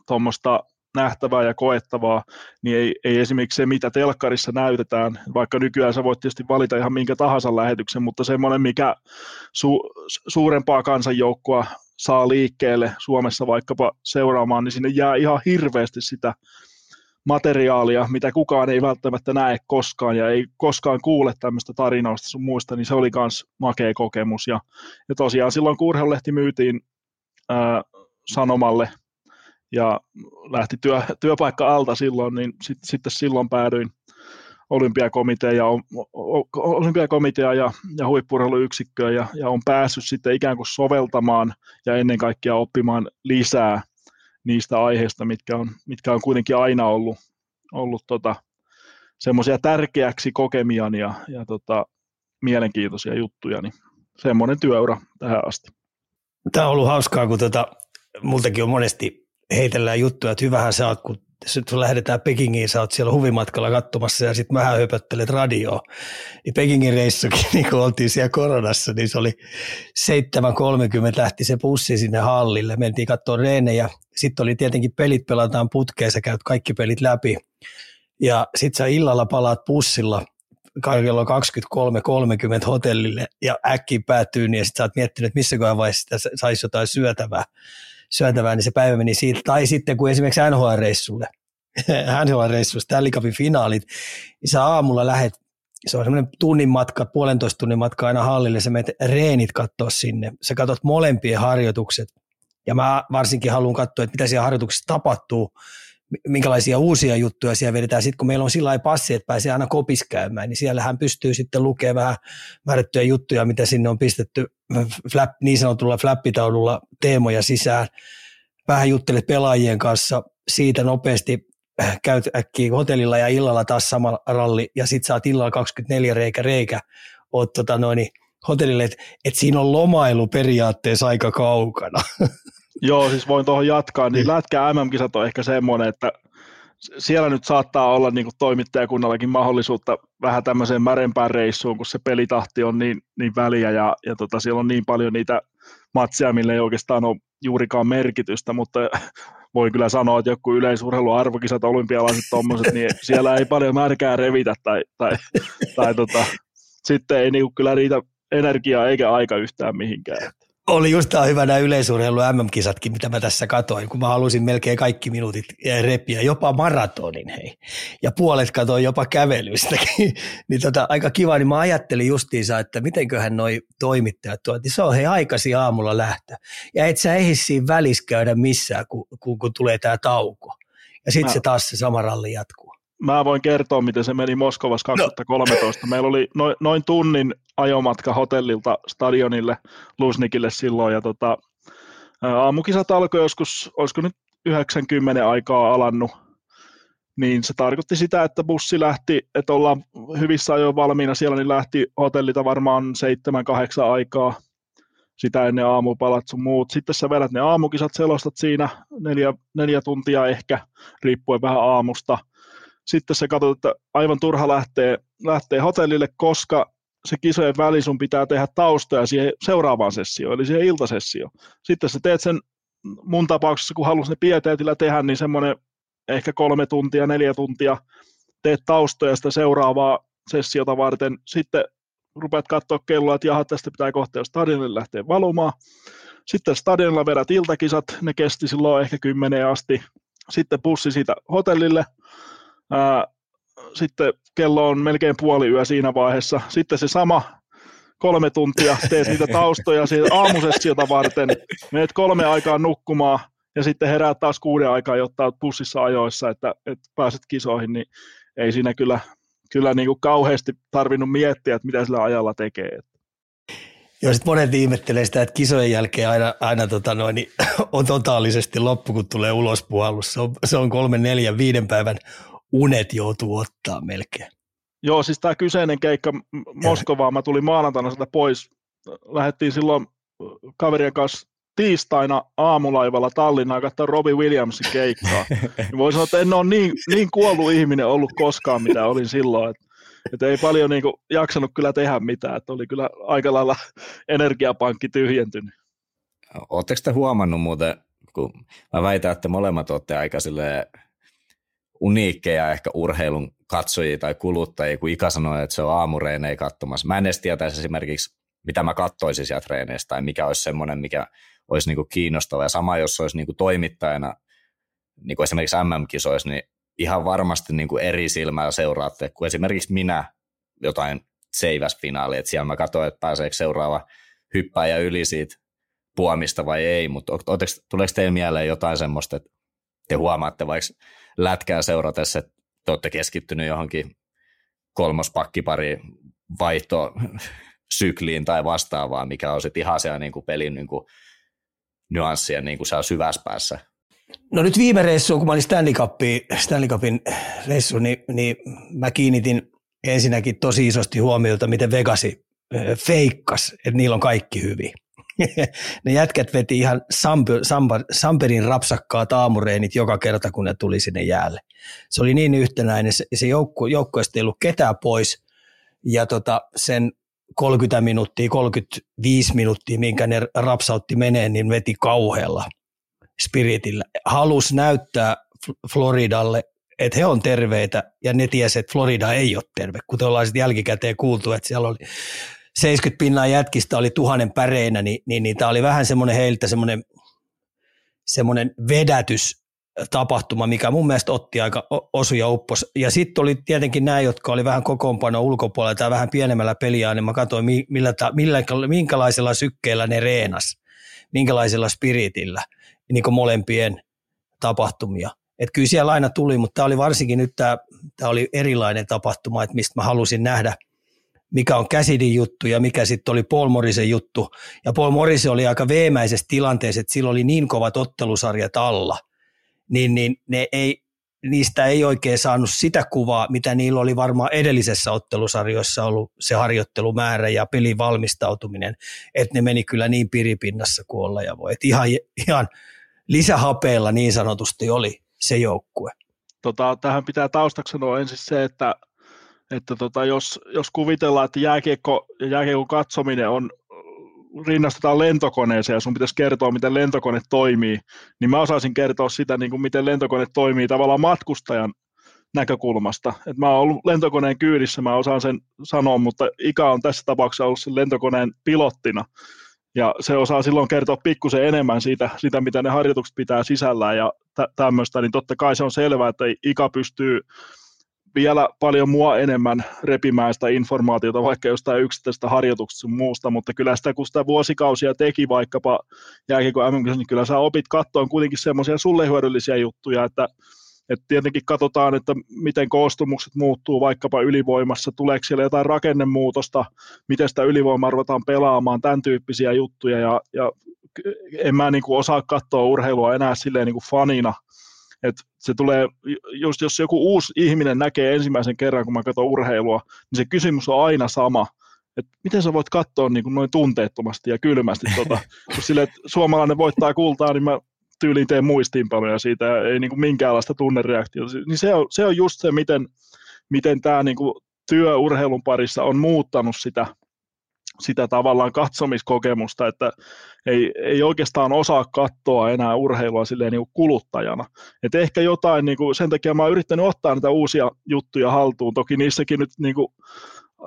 S3: tuommoista nähtävää ja koettavaa, niin ei, ei esimerkiksi se, mitä telkkarissa näytetään, vaikka nykyään sä voit tietysti valita ihan minkä tahansa lähetyksen, mutta semmoinen, mikä su, suurempaa kansanjoukkoa saa liikkeelle Suomessa vaikkapa seuraamaan, niin sinne jää ihan hirveästi sitä materiaalia, mitä kukaan ei välttämättä näe koskaan ja ei koskaan kuule tämmöistä tarinoista sun muista, niin se oli myös makea kokemus. Ja, ja tosiaan silloin kun urheilulehti myytiin ää, Sanomalle ja lähti työ, työpaikka alta silloin, niin sit, sitten silloin päädyin olympiakomitea ja, olympiakomitea ja, ja huippurheiluyksikköön ja, ja on päässyt sitten ikään kuin soveltamaan ja ennen kaikkea oppimaan lisää niistä aiheista, mitkä on, mitkä on kuitenkin aina ollut, ollut tota, semmoisia tärkeäksi kokemiani ja, ja tota, mielenkiintoisia juttuja, niin semmoinen työura tähän asti.
S4: Tämä on ollut hauskaa, kun tota, multakin on monesti heitellään juttuja, että hyvähän sä oot, kun kun lähdetään Pekingiin, sä oot siellä huvimatkalla katsomassa ja sitten vähän höpöttelet radioa. Niin Pekingin reissukin, [laughs] niin kun oltiin siellä koronassa, niin se oli 7.30 lähti se bussi sinne hallille. Mentiin katsoa reenejä. Sitten oli tietenkin pelit pelataan putkeen, sä käyt kaikki pelit läpi. Ja sitten sä illalla palaat bussilla kello 23.30 hotellille ja äkkiä päätyy, niin sitten sä oot miettinyt, että missä vaiheessa saisi jotain syötävää syötävää, niin se päivä meni siitä. Tai sitten kun esimerkiksi NHL-reissulle, [laughs] NHL-reissulle, Stanley Cupin finaalit, niin sä aamulla lähet, se on semmoinen tunnin matka, puolentoista tunnin matka aina hallille, sä menet reenit katsoa sinne, sä katsot molempien harjoitukset, ja mä varsinkin haluan katsoa, että mitä siellä harjoituksessa tapahtuu, minkälaisia uusia juttuja siellä vedetään. Sitten kun meillä on sillä passi, että pääsee aina kopis käymään, niin siellä hän pystyy sitten lukemaan vähän määrättyjä juttuja, mitä sinne on pistetty flap, niin sanotulla flappitaululla teemoja sisään. Vähän juttelet pelaajien kanssa siitä nopeasti, äh, käyt äkkiä hotellilla ja illalla taas sama ralli ja sitten saat illalla 24 reikä reikä, oot tota noin, hotellille, että et siinä on lomailu periaatteessa aika kaukana. [laughs]
S3: Joo, siis voin tuohon jatkaa, niin, niin. lätkä MM-kisat on ehkä semmoinen, että siellä nyt saattaa olla niin kuin toimittajakunnallakin mahdollisuutta vähän tämmöiseen märempään reissuun, kun se pelitahti on niin, niin väliä ja, ja tota, siellä on niin paljon niitä matseja, millä ei oikeastaan ole juurikaan merkitystä, mutta [laughs] voin kyllä sanoa, että joku yleisurheiluarvokisat, olympialaiset tuommoiset, niin [laughs] siellä ei paljon märkää revitä tai, tai, tai tota, sitten ei niin kyllä riitä energiaa eikä aika yhtään mihinkään
S4: oli just tämä hyvä nämä yleisurheilu MM-kisatkin, mitä mä tässä katoin, kun mä halusin melkein kaikki minuutit repiä, jopa maratonin hei. Ja puolet katoin jopa kävelystäkin. [laughs] niin tota, aika kiva, niin mä ajattelin justiinsa, että mitenköhän noi toimittajat tuot, niin se on hei aikasi aamulla lähtö. Ja et sä ehdi siinä välissä käydä missään, kun, kun, kun tulee tämä tauko. Ja sitten se taas se sama ralli jatkuu
S3: mä voin kertoa, miten se meni Moskovassa 2013. No. Meillä oli noin, noin tunnin ajomatka hotellilta stadionille Lusnikille silloin, ja tota, aamukisat alkoi joskus, olisiko nyt 90 aikaa alannut, niin se tarkoitti sitä, että bussi lähti, että ollaan hyvissä ajoin valmiina siellä, niin lähti hotellita varmaan 7-8 aikaa, sitä ennen aamupalat sun muut. Sitten sä vedät ne aamukisat, selostat siinä neljä, neljä tuntia ehkä, riippuen vähän aamusta – sitten sä katsot, että aivan turha lähtee, lähtee hotellille, koska se kisojen väli sun pitää tehdä taustoja siihen seuraavaan sessioon, eli siihen iltasessioon. Sitten sä teet sen mun tapauksessa, kun halusin ne pieteetillä tehdä, niin semmoinen ehkä kolme tuntia, neljä tuntia teet taustoja sitä seuraavaa sessiota varten. Sitten rupeat katsoa kelloa, että jaha, tästä pitää kohta jo stadionille lähteä valumaan. Sitten stadionilla vedät iltakisat, ne kesti silloin ehkä kymmeneen asti. Sitten bussi siitä hotellille, Sitten kello on melkein puoli yö siinä vaiheessa. Sitten se sama kolme tuntia, teet niitä taustoja siitä aamusessiota varten, menet kolme aikaa nukkumaan ja sitten heräät taas kuuden aikaa, jotta olet bussissa ajoissa, että, että pääset kisoihin, niin ei siinä kyllä, kyllä niin kuin kauheasti tarvinnut miettiä, että mitä sillä ajalla tekee.
S4: Joo, sitten monet ihmettelee sitä, että kisojen jälkeen aina, aina tota noin, niin [clears throat] on totaalisesti loppu, kun tulee ulos Se on, se on kolmen, neljän, viiden päivän unet joutuu ottaa melkein.
S3: Joo, siis tämä kyseinen keikka Moskovaan, mä tulin maanantaina sieltä pois. Lähettiin silloin kaverien kanssa tiistaina aamulaivalla Tallinnaan katsoa Robbie Williamsin keikkaa. [laughs] Niin voi sanoa, että en ole niin, niin kuollut ihminen ollut koskaan, mitä olin silloin. Että et ei paljon niin kuin, jaksanut kyllä tehdä mitään. Että oli kyllä aika lailla energiapankki tyhjentynyt.
S2: Oletteko te huomannut muuten, kun mä väitän, että molemmat olette aika uniikkeja ehkä urheilun katsojia tai kuluttajia, kun Ika sanoi, että se on aamureinei katsomassa. Mä en edes tietäisi esimerkiksi, mitä mä kattoisin sieltä treeneistä tai mikä olisi semmoinen, mikä olisi niin kuin kiinnostava. Ja sama, jos olisi niin kuin toimittajana, niin kuin esimerkiksi MM-kisoissa, niin ihan varmasti niin kuin eri silmällä seuraatte, kuin esimerkiksi minä jotain seiväsfinaalia, että siellä mä katsoin, että pääseekö seuraava hyppäjä yli siitä puomista vai ei, mutta tuleeko teille mieleen jotain semmoista, että te huomaatte vaikka lätkää seuratessa, että te olette keskittynyt johonkin kolmospakkipari vaihto sykliin tai vastaavaa, mikä on sitten ihan siellä niin kuin pelin niin kuin nyanssien niin kuin syvässä päässä.
S4: No nyt viime reissuun, kun mä olin Stanley, Cupin, Stanley Cupin reissu, niin, niin mä kiinnitin ensinnäkin tosi isosti huomiota, miten Vegasi feikkas, että niillä on kaikki hyvin. [laughs] ne jätkät veti ihan Samper, Samper, Samperin rapsakkaa taamureenit joka kerta, kun ne tuli sinne jäälle. Se oli niin yhtenäinen, se, se joukku, joukkueesta ei ollut ketään pois, ja tota, sen 30 minuuttia, 35 minuuttia, minkä ne rapsautti menee, niin veti kauhealla spiritillä. Halus näyttää Floridalle, että he on terveitä, ja ne tiesi, että Florida ei ole terve, kuten ollaan sitten jälkikäteen kuultu, että siellä oli 70 pinnaa jätkistä oli tuhannen päreinä, niin, niin, niin tämä oli vähän semmoinen heiltä semmoinen, semmoinen vedätys tapahtuma, mikä mun mielestä otti aika osu ja uppos. Ja sitten oli tietenkin nämä, jotka oli vähän kokoonpano ulkopuolella tai vähän pienemmällä peliä, niin mä katsoin, millä, millä, minkälaisella sykkeellä ne reenas, minkälaisella spiritillä, niin kuin molempien tapahtumia. Et kyllä siellä aina tuli, mutta tämä oli varsinkin nyt tämä, tämä oli erilainen tapahtuma, että mistä mä halusin nähdä – mikä on Käsidin juttu ja mikä sitten oli Paul Morrisen juttu. Ja Paul Morrison oli aika veemäisessä tilanteessa, että sillä oli niin kovat ottelusarjat alla, niin, niin ne ei, niistä ei oikein saanut sitä kuvaa, mitä niillä oli varmaan edellisessä ottelusarjoissa ollut se harjoittelumäärä ja pelin valmistautuminen, että ne meni kyllä niin piripinnassa kuin olla ja voi. Et ihan, ihan lisähapeella niin sanotusti oli se joukkue.
S3: Tota, tähän pitää taustaksi sanoa ensin se, että että tota, jos, jos kuvitellaan, että jääkiekko ja jääkiekon katsominen on rinnastetaan lentokoneeseen ja sun pitäisi kertoa, miten lentokone toimii, niin mä osaisin kertoa sitä, niin kuin miten lentokone toimii tavallaan matkustajan näkökulmasta. Et mä oon ollut lentokoneen kyydissä, mä osaan sen sanoa, mutta Ika on tässä tapauksessa ollut sen lentokoneen pilottina. Ja se osaa silloin kertoa pikkusen enemmän siitä, siitä mitä ne harjoitukset pitää sisällään ja tä- tämmöistä, niin totta kai se on selvää, että Ika pystyy vielä paljon mua enemmän repimään sitä informaatiota vaikka jostain yksittäisestä harjoituksesta muusta, mutta kyllä sitä kun sitä vuosikausia teki vaikkapa jääkiekko mm niin kyllä sä opit katsoa kuitenkin semmoisia sulle hyödyllisiä juttuja, että et tietenkin katsotaan, että miten koostumukset muuttuu vaikkapa ylivoimassa, tuleeko siellä jotain rakennemuutosta, miten sitä ylivoimaa ruvetaan pelaamaan, tämän tyyppisiä juttuja, ja, ja en mä niin kuin osaa katsoa urheilua enää silleen niin kuin fanina, että se tulee, just jos joku uusi ihminen näkee ensimmäisen kerran, kun mä katson urheilua, niin se kysymys on aina sama, että miten sä voit katsoa niin kuin noin tunteettomasti ja kylmästi, tota, [laughs] kun sille, että suomalainen voittaa kultaa, niin mä tyyliin teen muistiinpanoja siitä, ei niin kuin minkäänlaista tunnereaktiota. Niin se on, se on just se, miten, miten tämä niin kuin työ urheilun parissa on muuttanut sitä sitä tavallaan katsomiskokemusta, että ei, ei oikeastaan osaa katsoa enää urheilua silleen niin kuin kuluttajana. Et ehkä jotain, niin kuin, sen takia mä oon yrittänyt ottaa näitä uusia juttuja haltuun, toki niissäkin nyt niin kuin,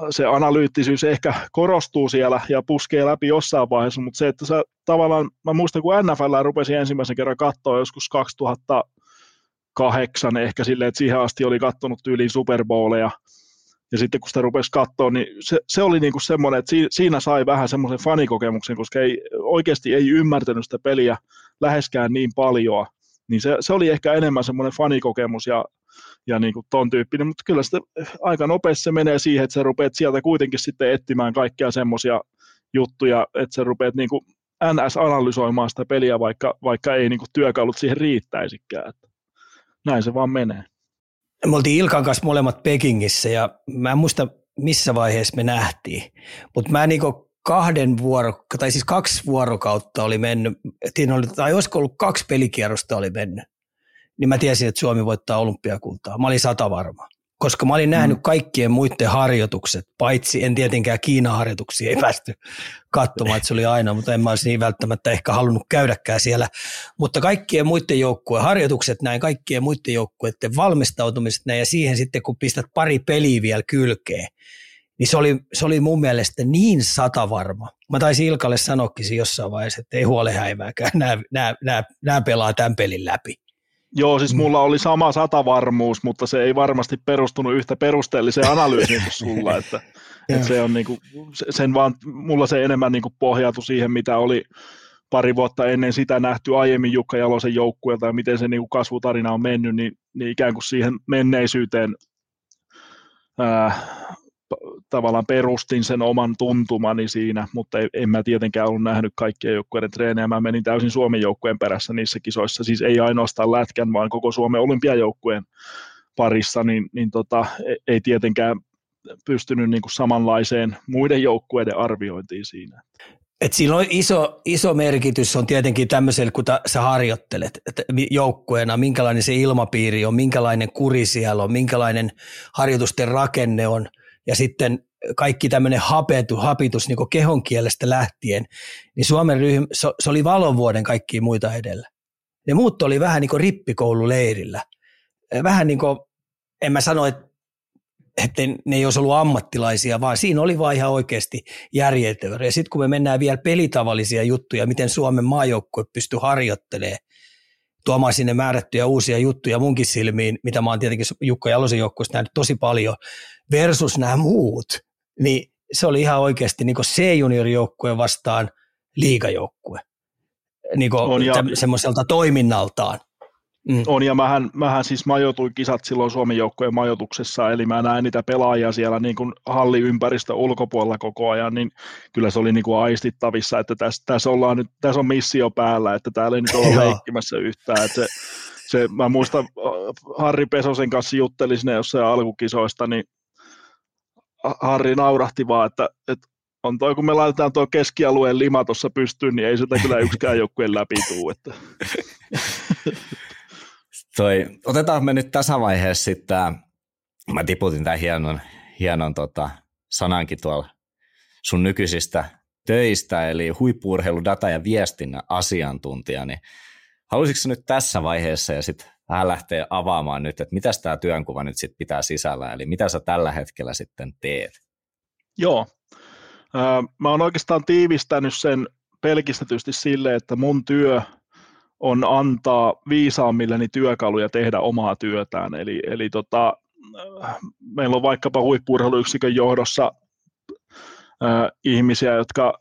S3: se analyyttisyys ehkä korostuu siellä ja puskee läpi jossain vaiheessa, mutta se, että sä tavallaan, mä muistan kun NFL rupesi ensimmäisen kerran katsoa joskus 2008 ehkä silleen, että siihen asti oli kattonut tyyliin Super Bowleja, ja sitten kun sitä rupesi katsoa, niin se, se oli niin kuin semmoinen, että siinä sai vähän semmoisen fanikokemuksen, koska ei, oikeasti ei ymmärtänyt sitä peliä läheskään niin paljon. Niin se, se oli ehkä enemmän semmoinen fanikokemus ja, ja niin kuin ton tyyppinen, mutta kyllä sitten aika nopeasti se menee siihen, että sä rupeat sieltä kuitenkin sitten etsimään kaikkia semmoisia juttuja, että sä rupeat niin kuin NS-analysoimaan sitä peliä, vaikka, vaikka ei niin kuin työkalut siihen riittäisikään. Että näin se vaan menee.
S4: Me oltiin Ilkan kanssa molemmat Pekingissä ja mä en muista missä vaiheessa me nähtiin, mutta mä niinku kahden vuoro, tai siis kaksi vuorokautta oli mennyt, oli, tai olisiko ollut kaksi pelikierrosta oli mennyt, niin mä tiesin, että Suomi voittaa olympiakultaa. Mä olin sata varma koska mä olin nähnyt mm. kaikkien muiden harjoitukset, paitsi en tietenkään Kiinan harjoituksia ei päästy katsomaan, että se oli aina, mutta en mä olisi niin välttämättä ehkä halunnut käydäkään siellä. Mutta kaikkien muiden joukkueen harjoitukset näin, kaikkien muiden joukkueiden valmistautumiset näin, ja siihen sitten kun pistät pari peliä vielä kylkeen, niin se oli, se oli mun mielestä niin satavarma. Mä taisin Ilkalle sanoakin jossain vaiheessa, että ei huole häivääkään, nämä, nämä, nämä, nämä pelaa tämän pelin läpi.
S3: Joo, siis mm. mulla oli sama satavarmuus, mutta se ei varmasti perustunut yhtä perusteelliseen analyysiin kuin sulla, [laughs] että, että se on niinku, sen vaan, mulla se enemmän niinku pohjautui siihen, mitä oli pari vuotta ennen sitä nähty aiemmin Jukka Jalosen joukkueelta ja miten se niinku kasvutarina on mennyt, niin, niin ikään kuin siihen menneisyyteen ää, tavallaan perustin sen oman tuntumani siinä, mutta en mä tietenkään ollut nähnyt kaikkia joukkueiden treenejä. Mä menin täysin Suomen joukkueen perässä niissä kisoissa, siis ei ainoastaan lätkän, vaan koko Suomen olympiajoukkueen parissa, niin, niin tota, e, ei tietenkään pystynyt niin kuin samanlaiseen muiden joukkueiden arviointiin siinä.
S4: Et sillä on iso, iso merkitys on tietenkin tämmöisellä, kun ta, sä harjoittelet että joukkueena, minkälainen se ilmapiiri on, minkälainen kuri siellä on, minkälainen harjoitusten rakenne on – ja sitten kaikki tämmöinen hapetu, hapitus niin kehon kielestä lähtien, niin Suomen ryhmä, se, oli valovuoden kaikkia muita edellä. Ne muut oli vähän niin kuin rippikoululeirillä. Vähän niin kuin, en mä sano, että, että ne ei olisi ollut ammattilaisia, vaan siinä oli vaan ihan oikeasti järjettävä. Ja sitten kun me mennään vielä pelitavallisia juttuja, miten Suomen maajoukkue pystyy harjoittelemaan, tuomaan sinne määrättyjä uusia juttuja munkin silmiin, mitä mä oon tietenkin Jukka Jalosen joukkueesta nähnyt tosi paljon, versus nämä muut, niin se oli ihan oikeasti niin C-juniorijoukkue vastaan liigajoukkue niin on ja, semmoiselta toiminnaltaan.
S3: Mm. On, ja mähän, mähän siis majoituin kisat silloin Suomen joukkojen majoituksessa, eli mä näin niitä pelaajia siellä niin kuin halliympäristö ulkopuolella koko ajan, niin kyllä se oli niin kuin aistittavissa, että tässä, tässä, ollaan nyt, tässä on missio päällä, että täällä ei nyt olla [laughs] leikkimässä yhtään. Että se, se, mä muistan, Harri Pesosen kanssa juttelin sinne jossain alkukisoista, niin Harri naurahti vaan, että, että on toi, kun me laitetaan tuo keskialueen lima tuossa pystyyn, niin ei sitä kyllä yksikään [laughs] joukkueen läpi tuu. Että. [laughs]
S2: Toi, otetaan me nyt tässä vaiheessa sitten, mä tiputin tämän hienon, hienon tota, sanankin tuolla sun nykyisistä töistä, eli huippuurheilu, data ja viestinnän asiantuntija, niin haluaisitko nyt tässä vaiheessa ja sitten vähän lähteä avaamaan nyt, että mitä tämä työnkuva nyt sitten pitää sisällä, eli mitä sä tällä hetkellä sitten teet?
S3: Joo, mä oon oikeastaan tiivistänyt sen pelkistetysti sille, että mun työ on antaa viisaammilleni työkaluja tehdä omaa työtään. Eli, eli tota, meillä on vaikkapa huippuurheiluyksikön johdossa äh, ihmisiä, jotka,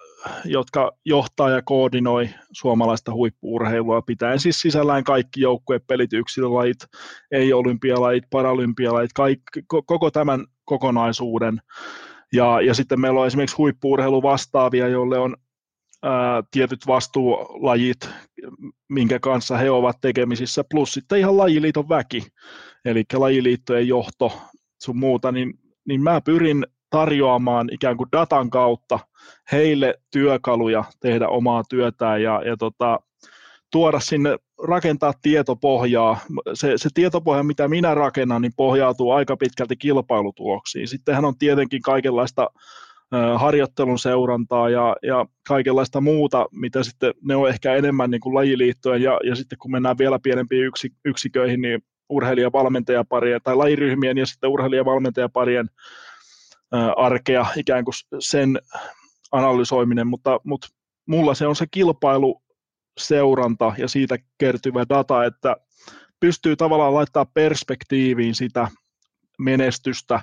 S3: jotka johtaa ja koordinoi suomalaista huippuurheilua, pitäen siis sisällään kaikki joukkuepelit, yksilölajit, ei-olympialajit, paralympialajit, kaikki, koko tämän kokonaisuuden. Ja, ja sitten meillä on esimerkiksi huippuurheilu vastaavia, joille on tietyt vastuulajit, minkä kanssa he ovat tekemisissä, plus sitten ihan lajiliiton väki, eli lajiliittojen johto, sun muuta, niin, niin mä pyrin tarjoamaan ikään kuin datan kautta heille työkaluja tehdä omaa työtään ja, ja tota, tuoda sinne, rakentaa tietopohjaa. Se, se tietopohja, mitä minä rakennan, niin pohjautuu aika pitkälti kilpailutuloksiin. Sittenhän on tietenkin kaikenlaista harjoittelun seurantaa ja, ja kaikenlaista muuta, mitä sitten ne on ehkä enemmän niin kuin lajiliittojen ja, ja sitten kun mennään vielä pienempiin yksi, yksiköihin, niin urheilijavalmentajaparien tai lajiryhmien ja sitten urheilijavalmentajaparien arkea ikään kuin sen analysoiminen, mutta, mutta mulla se on se kilpailu seuranta ja siitä kertyvä data, että pystyy tavallaan laittaa perspektiiviin sitä menestystä,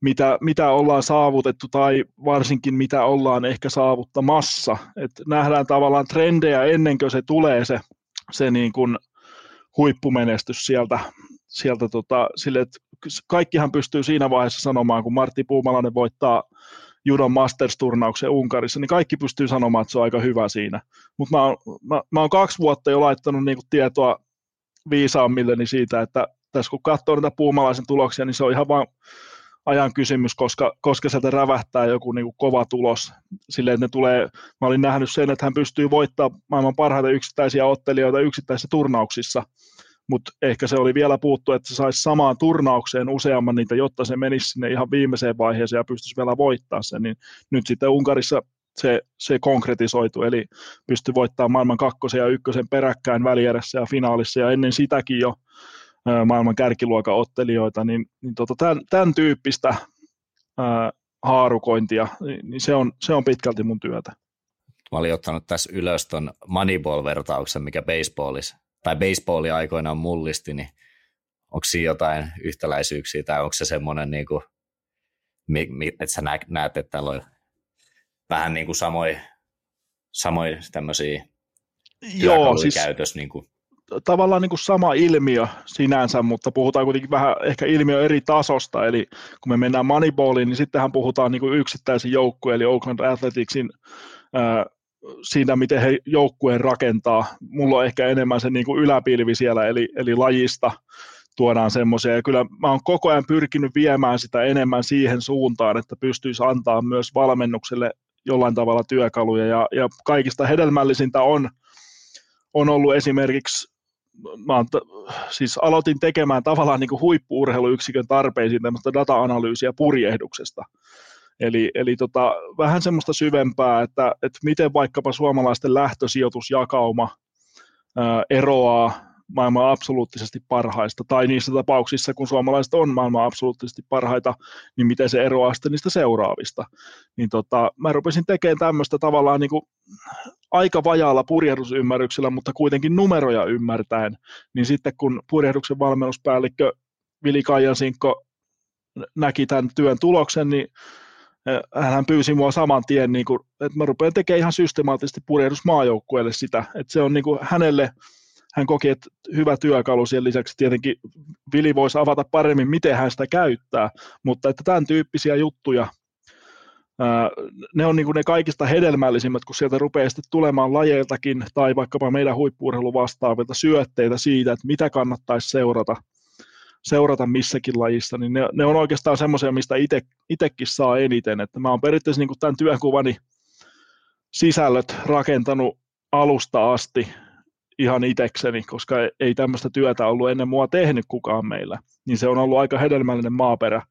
S3: mitä, mitä ollaan saavutettu tai varsinkin mitä ollaan ehkä saavuttamassa. Et nähdään tavallaan trendejä ennen kuin se tulee se, se niin kuin huippumenestys sieltä, sieltä tota, sille, kaikkihan pystyy siinä vaiheessa sanomaan, kun Martti Puumalainen voittaa Judon Masters-turnauksen Unkarissa, niin kaikki pystyy sanomaan, että se on aika hyvä siinä. Mutta mä, mä, mä oon kaksi vuotta jo laittanut niinku tietoa viisaammilleni siitä, että tässä kun katsoo näitä puumalaisen tuloksia, niin se on ihan vaan ajan kysymys, koska, koska sieltä rävähtää joku niin kuin kova tulos. Silleen, että ne tulee, mä olin nähnyt sen, että hän pystyy voittamaan maailman parhaita yksittäisiä ottelijoita yksittäisissä turnauksissa, mutta ehkä se oli vielä puuttu, että se saisi samaan turnaukseen useamman niitä, jotta se menisi sinne ihan viimeiseen vaiheeseen ja pystyisi vielä voittaa sen, niin nyt sitten Unkarissa se, se konkretisoitu, eli pystyi voittamaan maailman kakkosen ja ykkösen peräkkäin välierässä ja finaalissa, ja ennen sitäkin jo maailman kärkiluokan ottelijoita, niin, niin tota, tämän, tämän tyyppistä ää, haarukointia, niin, niin se, on, se on pitkälti mun työtä.
S2: Mä olin ottanut tässä ylös ton Moneyball-vertauksen, mikä baseballissa, tai baseballi aikoinaan mullisti, niin onko siinä jotain yhtäläisyyksiä, tai onko se semmoinen, niin kuin, että sä näet, että täällä on vähän niin kuin samoin, samoin tämmöisiä Joo, siis, käytössä. Niin kuin.
S3: Tavallaan niin kuin sama ilmiö sinänsä, mutta puhutaan kuitenkin vähän ehkä ilmiö eri tasosta, eli kun me mennään Moneyballiin, niin sittenhän puhutaan niin kuin yksittäisen joukkueen, eli Oakland Athleticsin ää, siitä, miten he joukkueen rakentaa. Mulla on ehkä enemmän se niin kuin yläpilvi siellä, eli, eli lajista tuodaan semmoisia. Ja kyllä mä oon koko ajan pyrkinyt viemään sitä enemmän siihen suuntaan, että pystyisi antaa myös valmennukselle jollain tavalla työkaluja. Ja, ja kaikista hedelmällisintä on, on ollut esimerkiksi, mä oon, siis aloitin tekemään tavallaan niin kuin huippuurheiluyksikön tarpeisiin tämmöistä data-analyysiä purjehduksesta. Eli, eli tota, vähän semmoista syvempää, että, että miten vaikkapa suomalaisten lähtösijoitusjakauma ää, eroaa maailman absoluuttisesti parhaista, tai niissä tapauksissa, kun suomalaiset on maailman absoluuttisesti parhaita, niin miten se eroaa sitten niistä seuraavista. Niin tota, mä rupesin tekemään tämmöistä tavallaan niin kuin aika vajaalla purjehdusymmärryksellä, mutta kuitenkin numeroja ymmärtäen, niin sitten kun purjehduksen valmennuspäällikkö Vili Kaijansinkko näki tämän työn tuloksen, niin eh, hän pyysi mua saman tien, niin kuin, että mä rupean tekemään ihan systemaattisesti purjehdusmaajoukkueelle sitä, että se on niin kuin hänelle hän koki, että hyvä työkalu sen lisäksi tietenkin Vili voisi avata paremmin, miten hän sitä käyttää, mutta että tämän tyyppisiä juttuja, ne on niin ne kaikista hedelmällisimmät, kun sieltä rupeaa sitten tulemaan lajeiltakin tai vaikkapa meidän huippuurheilu vastaavilta syötteitä siitä, että mitä kannattaisi seurata, seurata missäkin lajissa, niin ne, ne on oikeastaan semmoisia, mistä itsekin saa eniten. Että mä oon periaatteessa niin tämän työnkuvani sisällöt rakentanut alusta asti ihan itekseni, koska ei tämmöistä työtä ollut ennen mua tehnyt kukaan meillä, niin se on ollut aika hedelmällinen maaperä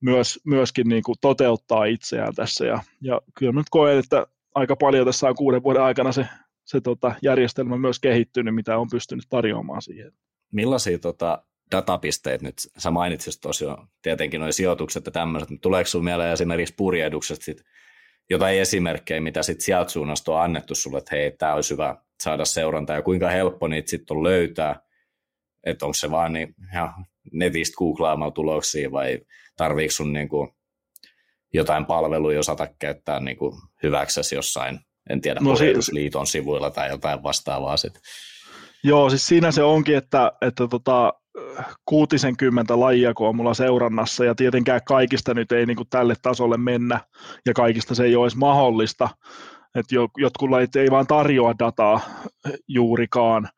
S3: myös, myöskin niin kuin toteuttaa itseään tässä. Ja, ja kyllä nyt koen, että aika paljon tässä on kuuden vuoden aikana se, se tota, järjestelmä myös kehittynyt, mitä on pystynyt tarjoamaan siihen.
S2: Millaisia tota, datapisteet nyt, sä mainitsit tosiaan tietenkin nuo sijoitukset ja tämmöiset, tuleeko sinulle mieleen esimerkiksi purjehdukset sit jotain esimerkkejä, mitä sitten sieltä suunnasta on annettu sulle, että hei, tämä olisi hyvä saada seurantaa ja kuinka helppo niitä sitten on löytää, että onko se vaan niin, ja netistä googlaamalla tuloksia vai tarviiko sun niin kuin jotain palveluja osata käyttää niin kuin hyväksesi jossain, en tiedä, no, liiton sivuilla tai jotain vastaavaa sitten.
S3: Joo, siis siinä se onkin, että, että tota, 60 lajia, kun on mulla seurannassa, ja tietenkään kaikista nyt ei niin kuin tälle tasolle mennä, ja kaikista se ei ole edes mahdollista, että jotkut lajit ei vaan tarjoa dataa juurikaan,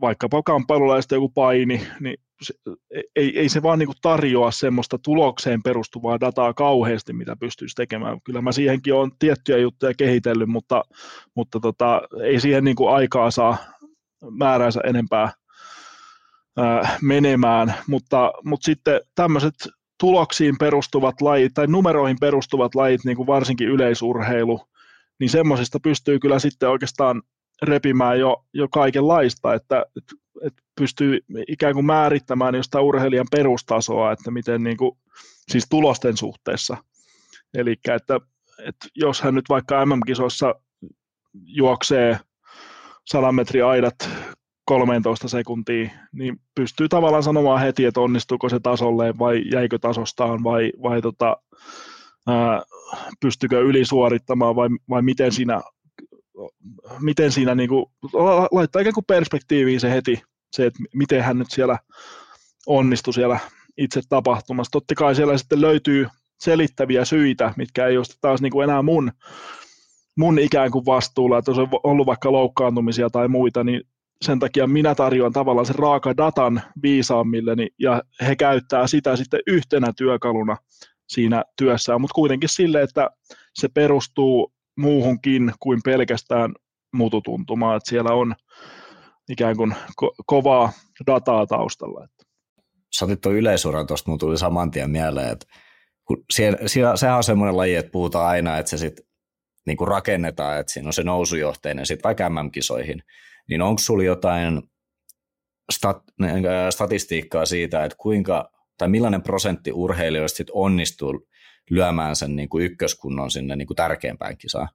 S3: vaikkapa kamppailulla joku paini, niin ei, ei se vaan niin tarjoa semmoista tulokseen perustuvaa dataa kauheasti, mitä pystyisi tekemään. Kyllä mä siihenkin olen tiettyjä juttuja kehitellyt, mutta, mutta tota, ei siihen niin aikaa saa määränsä enempää ää, menemään, mutta, mutta sitten tämmöiset tuloksiin perustuvat lajit tai numeroihin perustuvat lajit, niin kuin varsinkin yleisurheilu, niin semmoisesta pystyy kyllä sitten oikeastaan repimään jo, jo kaikenlaista, että, että, pystyy ikään kuin määrittämään jostain urheilijan perustasoa, että miten niin kuin, siis tulosten suhteessa. Eli että, että jos hän nyt vaikka MM-kisoissa juoksee 100 metriä aidat 13 sekuntia, niin pystyy tavallaan sanomaan heti, että onnistuuko se tasolleen vai jäikö tasostaan vai, vai tota, ää, pystykö ylisuorittamaan vai, vai miten siinä, miten siinä niin kuin, laittaa ikään kuin perspektiiviin se heti, se, että miten hän nyt siellä onnistui siellä itse tapahtumassa. Totta kai siellä sitten löytyy selittäviä syitä, mitkä ei ole taas niin kuin enää mun, mun ikään kuin vastuulla, että jos on ollut vaikka loukkaantumisia tai muita, niin sen takia minä tarjoan tavallaan sen raaka datan viisaammilleni ja he käyttää sitä sitten yhtenä työkaluna siinä työssään, mutta kuitenkin sille, että se perustuu muuhunkin kuin pelkästään mututuntumaan, että siellä on ikään kuin ko- kovaa dataa taustalla.
S2: Sä tuon yleisuran tuosta, mun tuli saman tien mieleen, että kun siellä, siellä, sehän on semmoinen laji, että puhutaan aina, että se sitten niin rakennetaan, että siinä on se nousujohteinen sitten vaikka MM-kisoihin, niin onko sulla jotain stat, statistiikkaa siitä, että kuinka tai millainen prosentti urheilijoista sit onnistuu lyömään sen niin kuin ykköskunnon sinne niin kuin tärkeimpään kisaan?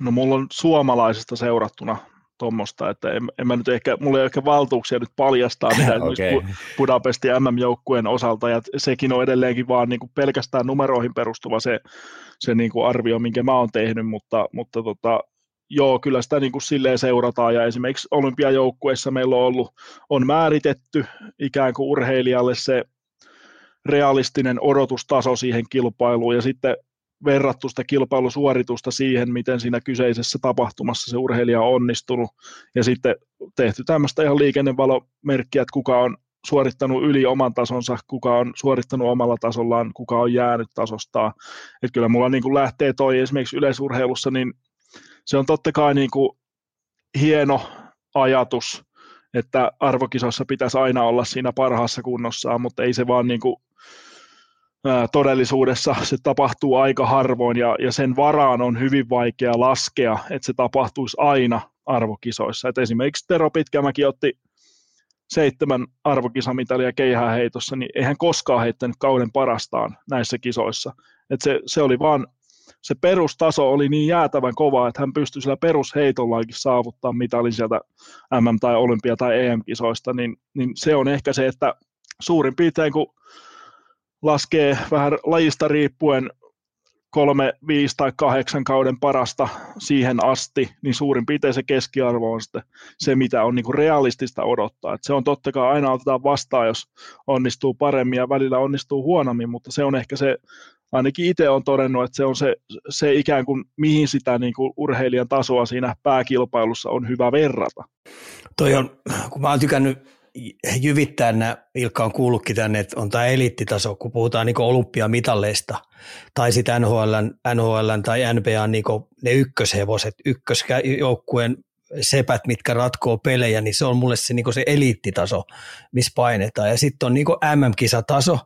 S3: No mulla on suomalaisista seurattuna tuommoista, että en, en mä nyt ehkä, mulla ei ole ehkä valtuuksia nyt paljastaa [laughs] mitä okay. Budapestin MM-joukkueen osalta, ja sekin on edelleenkin vaan niin kuin pelkästään numeroihin perustuva se, se niin kuin arvio, minkä mä oon tehnyt, mutta, mutta tota, joo, kyllä sitä niin kuin silleen seurataan, ja esimerkiksi olympiajoukkueessa meillä on ollut, on määritetty ikään kuin urheilijalle se realistinen odotustaso siihen kilpailuun, ja sitten verrattu sitä kilpailusuoritusta siihen, miten siinä kyseisessä tapahtumassa se urheilija on onnistunut, ja sitten tehty tämmöistä ihan liikennevalomerkkiä, että kuka on suorittanut yli oman tasonsa, kuka on suorittanut omalla tasollaan, kuka on jäänyt tasostaan. Että kyllä mulla niin kuin lähtee toi esimerkiksi yleisurheilussa, niin se on totta kai niin kuin hieno ajatus, että arvokisossa pitäisi aina olla siinä parhaassa kunnossaan, mutta ei se vaan niin kuin todellisuudessa se tapahtuu aika harvoin ja, ja sen varaan on hyvin vaikea laskea, että se tapahtuisi aina arvokisoissa. Et esimerkiksi Tero Pitkämäki otti seitsemän arvokisamitalia keihääheitossa, niin eihän koskaan heittänyt kauden parastaan näissä kisoissa. Et se, se oli vaan, se perustaso oli niin jäätävän kova, että hän pystyi sillä perusheitollaankin saavuttaa mitalin sieltä MM- tai Olympia- tai EM-kisoista, niin, niin se on ehkä se, että suurin piirtein kun laskee vähän lajista riippuen kolme, viisi tai kahdeksan kauden parasta siihen asti, niin suurin piirtein se keskiarvo on sitten se, mitä on niinku realistista odottaa. Et se on totta kai aina otetaan vastaan, jos onnistuu paremmin ja välillä onnistuu huonommin, mutta se on ehkä se, ainakin itse on todennut, että se on se, se ikään kuin mihin sitä niinku urheilijan tasoa siinä pääkilpailussa on hyvä verrata.
S4: Toi on, kun mä oon tykännyt jyvittää nämä, Ilkka on kuullutkin tänne, että on tämä eliittitaso, kun puhutaan niin olympiamitalleista tai sitten NHL, NHL tai NBA niin ne ykköshevoset, ykkösjoukkueen sepät, mitkä ratkoo pelejä, niin se on mulle se, niin se eliittitaso, missä painetaan. Ja sitten on niin MM-kisataso,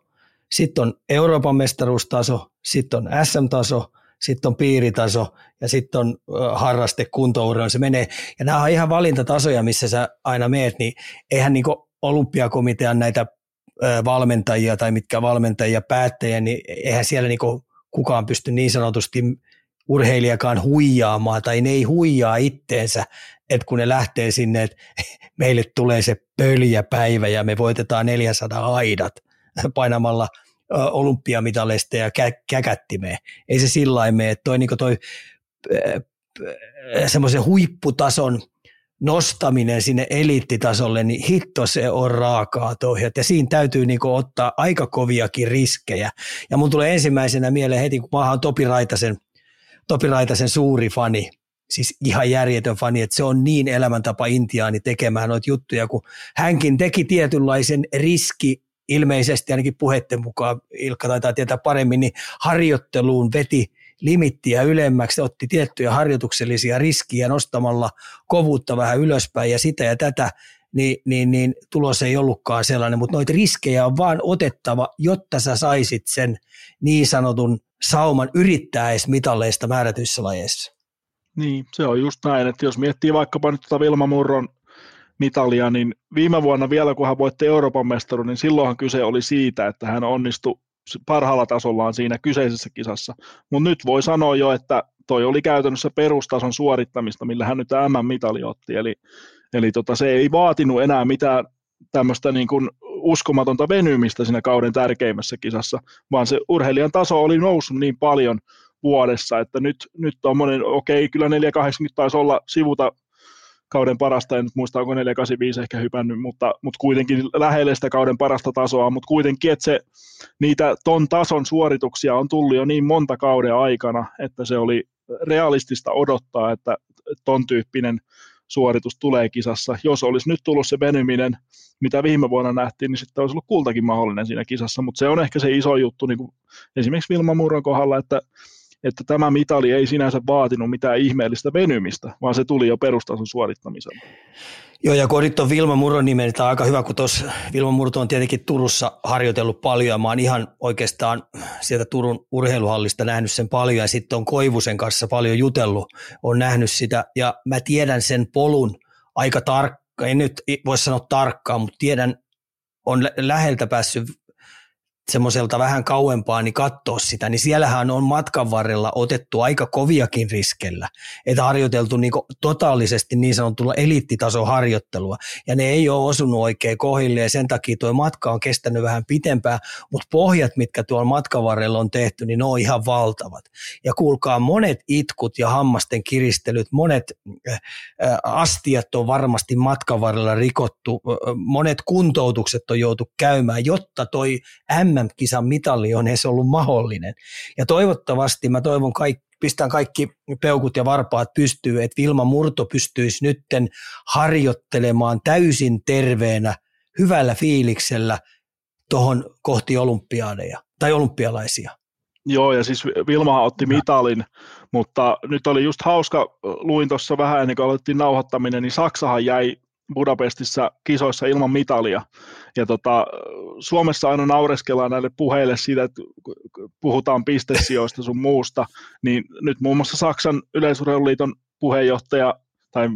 S4: sitten on Euroopan mestaruustaso, sitten on SM-taso, sitten on piiritaso ja sitten on harraste, kuntourheilu, se menee. Ja nämä on ihan valintatasoja, missä sä aina meet, niin eihän niin olympiakomitean näitä valmentajia tai mitkä valmentajia, päättäjiä, niin eihän siellä niin kukaan pysty niin sanotusti urheilijakaan huijaamaan tai ne ei huijaa itteensä, että kun ne lähtee sinne, että [laughs] meille tulee se pöljäpäivä ja me voitetaan 400 aidat painamalla – olympiamitaleista ja kä- käkättimeen. Ei se sillä lailla mene, toi, niin toi semmoisen huipputason nostaminen sinne eliittitasolle, niin hitto se on raakaa tohjat. Ja siinä täytyy niin ottaa aika koviakin riskejä. Ja mun tulee ensimmäisenä mieleen heti, kun mä oon Topi Raitasen, Topi Raitasen suuri fani, siis ihan järjetön fani, että se on niin elämäntapa intiaani tekemään noita juttuja, kun hänkin teki tietynlaisen riski ilmeisesti ainakin puheiden mukaan, Ilkka taitaa tietää paremmin, niin harjoitteluun veti limittiä ylemmäksi, otti tiettyjä harjoituksellisia riskiä nostamalla kovuutta vähän ylöspäin ja sitä ja tätä, niin, niin, niin tulos ei ollutkaan sellainen, mutta noita riskejä on vaan otettava, jotta sä saisit sen niin sanotun sauman yrittää edes mitalleista määrätyissä lajeissa.
S3: Niin, se on just näin, että jos miettii vaikkapa nyt tuota Vilma Murron mitalia, niin viime vuonna vielä, kun hän voitti Euroopan mestaruuden, niin silloinhan kyse oli siitä, että hän onnistui parhaalla tasollaan siinä kyseisessä kisassa. Mutta nyt voi sanoa jo, että toi oli käytännössä perustason suorittamista, millä hän nyt M-mitali otti, eli, eli tota, se ei vaatinut enää mitään tämmöistä niin kuin uskomatonta venymistä siinä kauden tärkeimmässä kisassa, vaan se urheilijan taso oli noussut niin paljon vuodessa, että nyt, nyt tuommoinen, okei, kyllä 480 taisi olla sivuta kauden parasta, en muista onko 485 ehkä hypännyt, mutta, mutta kuitenkin lähelle sitä kauden parasta tasoa, mutta kuitenkin, että se, niitä ton tason suorituksia on tullut jo niin monta kauden aikana, että se oli realistista odottaa, että ton tyyppinen suoritus tulee kisassa. Jos olisi nyt tullut se venyminen, mitä viime vuonna nähtiin, niin sitten olisi ollut kultakin mahdollinen siinä kisassa, mutta se on ehkä se iso juttu niin kuin esimerkiksi Vilma Murron kohdalla, että, että tämä mitali ei sinänsä vaatinut mitään ihmeellistä venymistä, vaan se tuli jo perustason suorittamisella.
S4: Joo, ja kun tuon Vilma Murron nimen, niin tämä on aika hyvä, kun tuossa Vilma Murto on tietenkin Turussa harjoitellut paljon, ja mä oon ihan oikeastaan sieltä Turun urheiluhallista nähnyt sen paljon, ja sitten on Koivusen kanssa paljon jutellut, on nähnyt sitä, ja mä tiedän sen polun aika tarkkaan, en nyt voi sanoa tarkkaan, mutta tiedän, on läheltä päässyt semmoiselta vähän kauempaa niin katsoa sitä, niin siellähän on matkan varrella otettu aika koviakin riskellä, että harjoiteltu niin totaalisesti niin sanotulla eliittitason harjoittelua, ja ne ei ole osunut oikein kohille, ja sen takia tuo matka on kestänyt vähän pitempään, mutta pohjat, mitkä tuolla matkan varrella on tehty, niin ne on ihan valtavat. Ja kuulkaa, monet itkut ja hammasten kiristelyt, monet äh, äh, astiat on varmasti matkan varrella rikottu, monet kuntoutukset on joutu käymään, jotta toi M MM-kisan mitalli on edes ollut mahdollinen. Ja toivottavasti mä toivon kaikki, pistän kaikki peukut ja varpaat pystyy, että Vilma Murto pystyisi nytten harjoittelemaan täysin terveenä, hyvällä fiiliksellä tuohon kohti olympiadeja tai olympialaisia.
S3: Joo, ja siis Vilma otti mitalin, mutta nyt oli just hauska, luin tuossa vähän ennen kuin aloitettiin nauhoittaminen, niin Saksahan jäi Budapestissa kisoissa ilman mitalia. Ja tota, Suomessa aina naureskellaan näille puheille siitä, että puhutaan pistesijoista sun muusta, niin nyt muun muassa Saksan yleisurheiluliiton puheenjohtaja, tai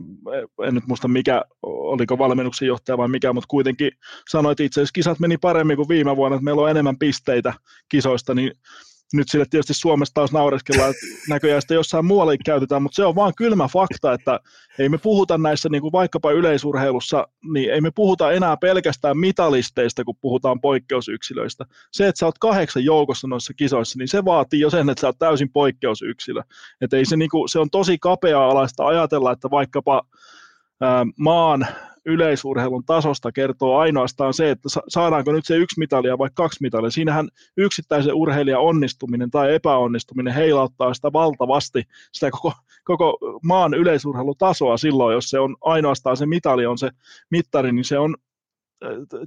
S3: en nyt muista mikä, oliko valmennuksen johtaja vai mikä, mutta kuitenkin sanoi, että itse asiassa kisat meni paremmin kuin viime vuonna, että meillä on enemmän pisteitä kisoista, niin nyt sille tietysti Suomessa taas naureskellaan, että näköjään sitä jossain muualla käytetään, mutta se on vaan kylmä fakta, että ei me puhuta näissä niin kuin vaikkapa yleisurheilussa, niin ei me puhuta enää pelkästään mitalisteista, kun puhutaan poikkeusyksilöistä. Se, että sä oot kahdeksan joukossa noissa kisoissa, niin se vaatii jo sen, että sä oot täysin poikkeusyksilö. Että ei se, niin kuin, se on tosi kapea-alaista ajatella, että vaikkapa maan yleisurheilun tasosta kertoo ainoastaan se, että saadaanko nyt se yksi mitalia vai kaksi mitalia. Siinähän yksittäisen urheilijan onnistuminen tai epäonnistuminen heilauttaa sitä valtavasti, sitä koko, koko maan yleisurheilutasoa silloin, jos se on ainoastaan se mitali on se mittari, niin se on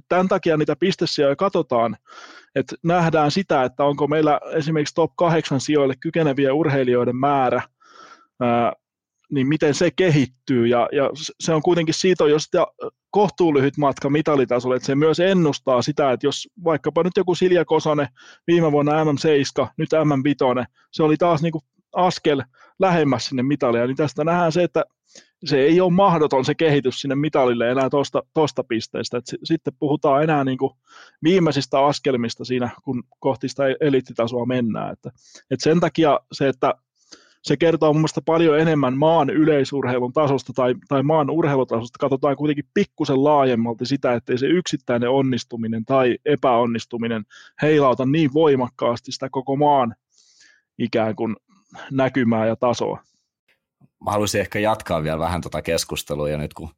S3: tämän takia niitä pistesijoja katsotaan, että nähdään sitä, että onko meillä esimerkiksi top 8 sijoille kykeneviä urheilijoiden määrä, niin miten se kehittyy. Ja, ja se on kuitenkin siitä on jo sitä kohtuulyhyt matka mitalitasolle, että se myös ennustaa sitä, että jos vaikkapa nyt joku Silja Kosonen viime vuonna MM7, nyt MM5, se oli taas niin kuin askel lähemmäs sinne mitalia, niin tästä nähdään se, että se ei ole mahdoton se kehitys sinne mitalille enää tuosta tosta pisteestä. Et sitten puhutaan enää niin kuin viimeisistä askelmista siinä, kun kohti sitä eliittitasoa mennään. Että, et sen takia se, että se kertoo mun mielestä paljon enemmän maan yleisurheilun tasosta tai, tai maan urheilutasosta. Katsotaan kuitenkin pikkusen laajemmalti sitä, ettei se yksittäinen onnistuminen tai epäonnistuminen heilauta niin voimakkaasti sitä koko maan ikään kuin näkymää ja tasoa.
S2: Mä haluaisin ehkä jatkaa vielä vähän tuota keskustelua ja nyt kun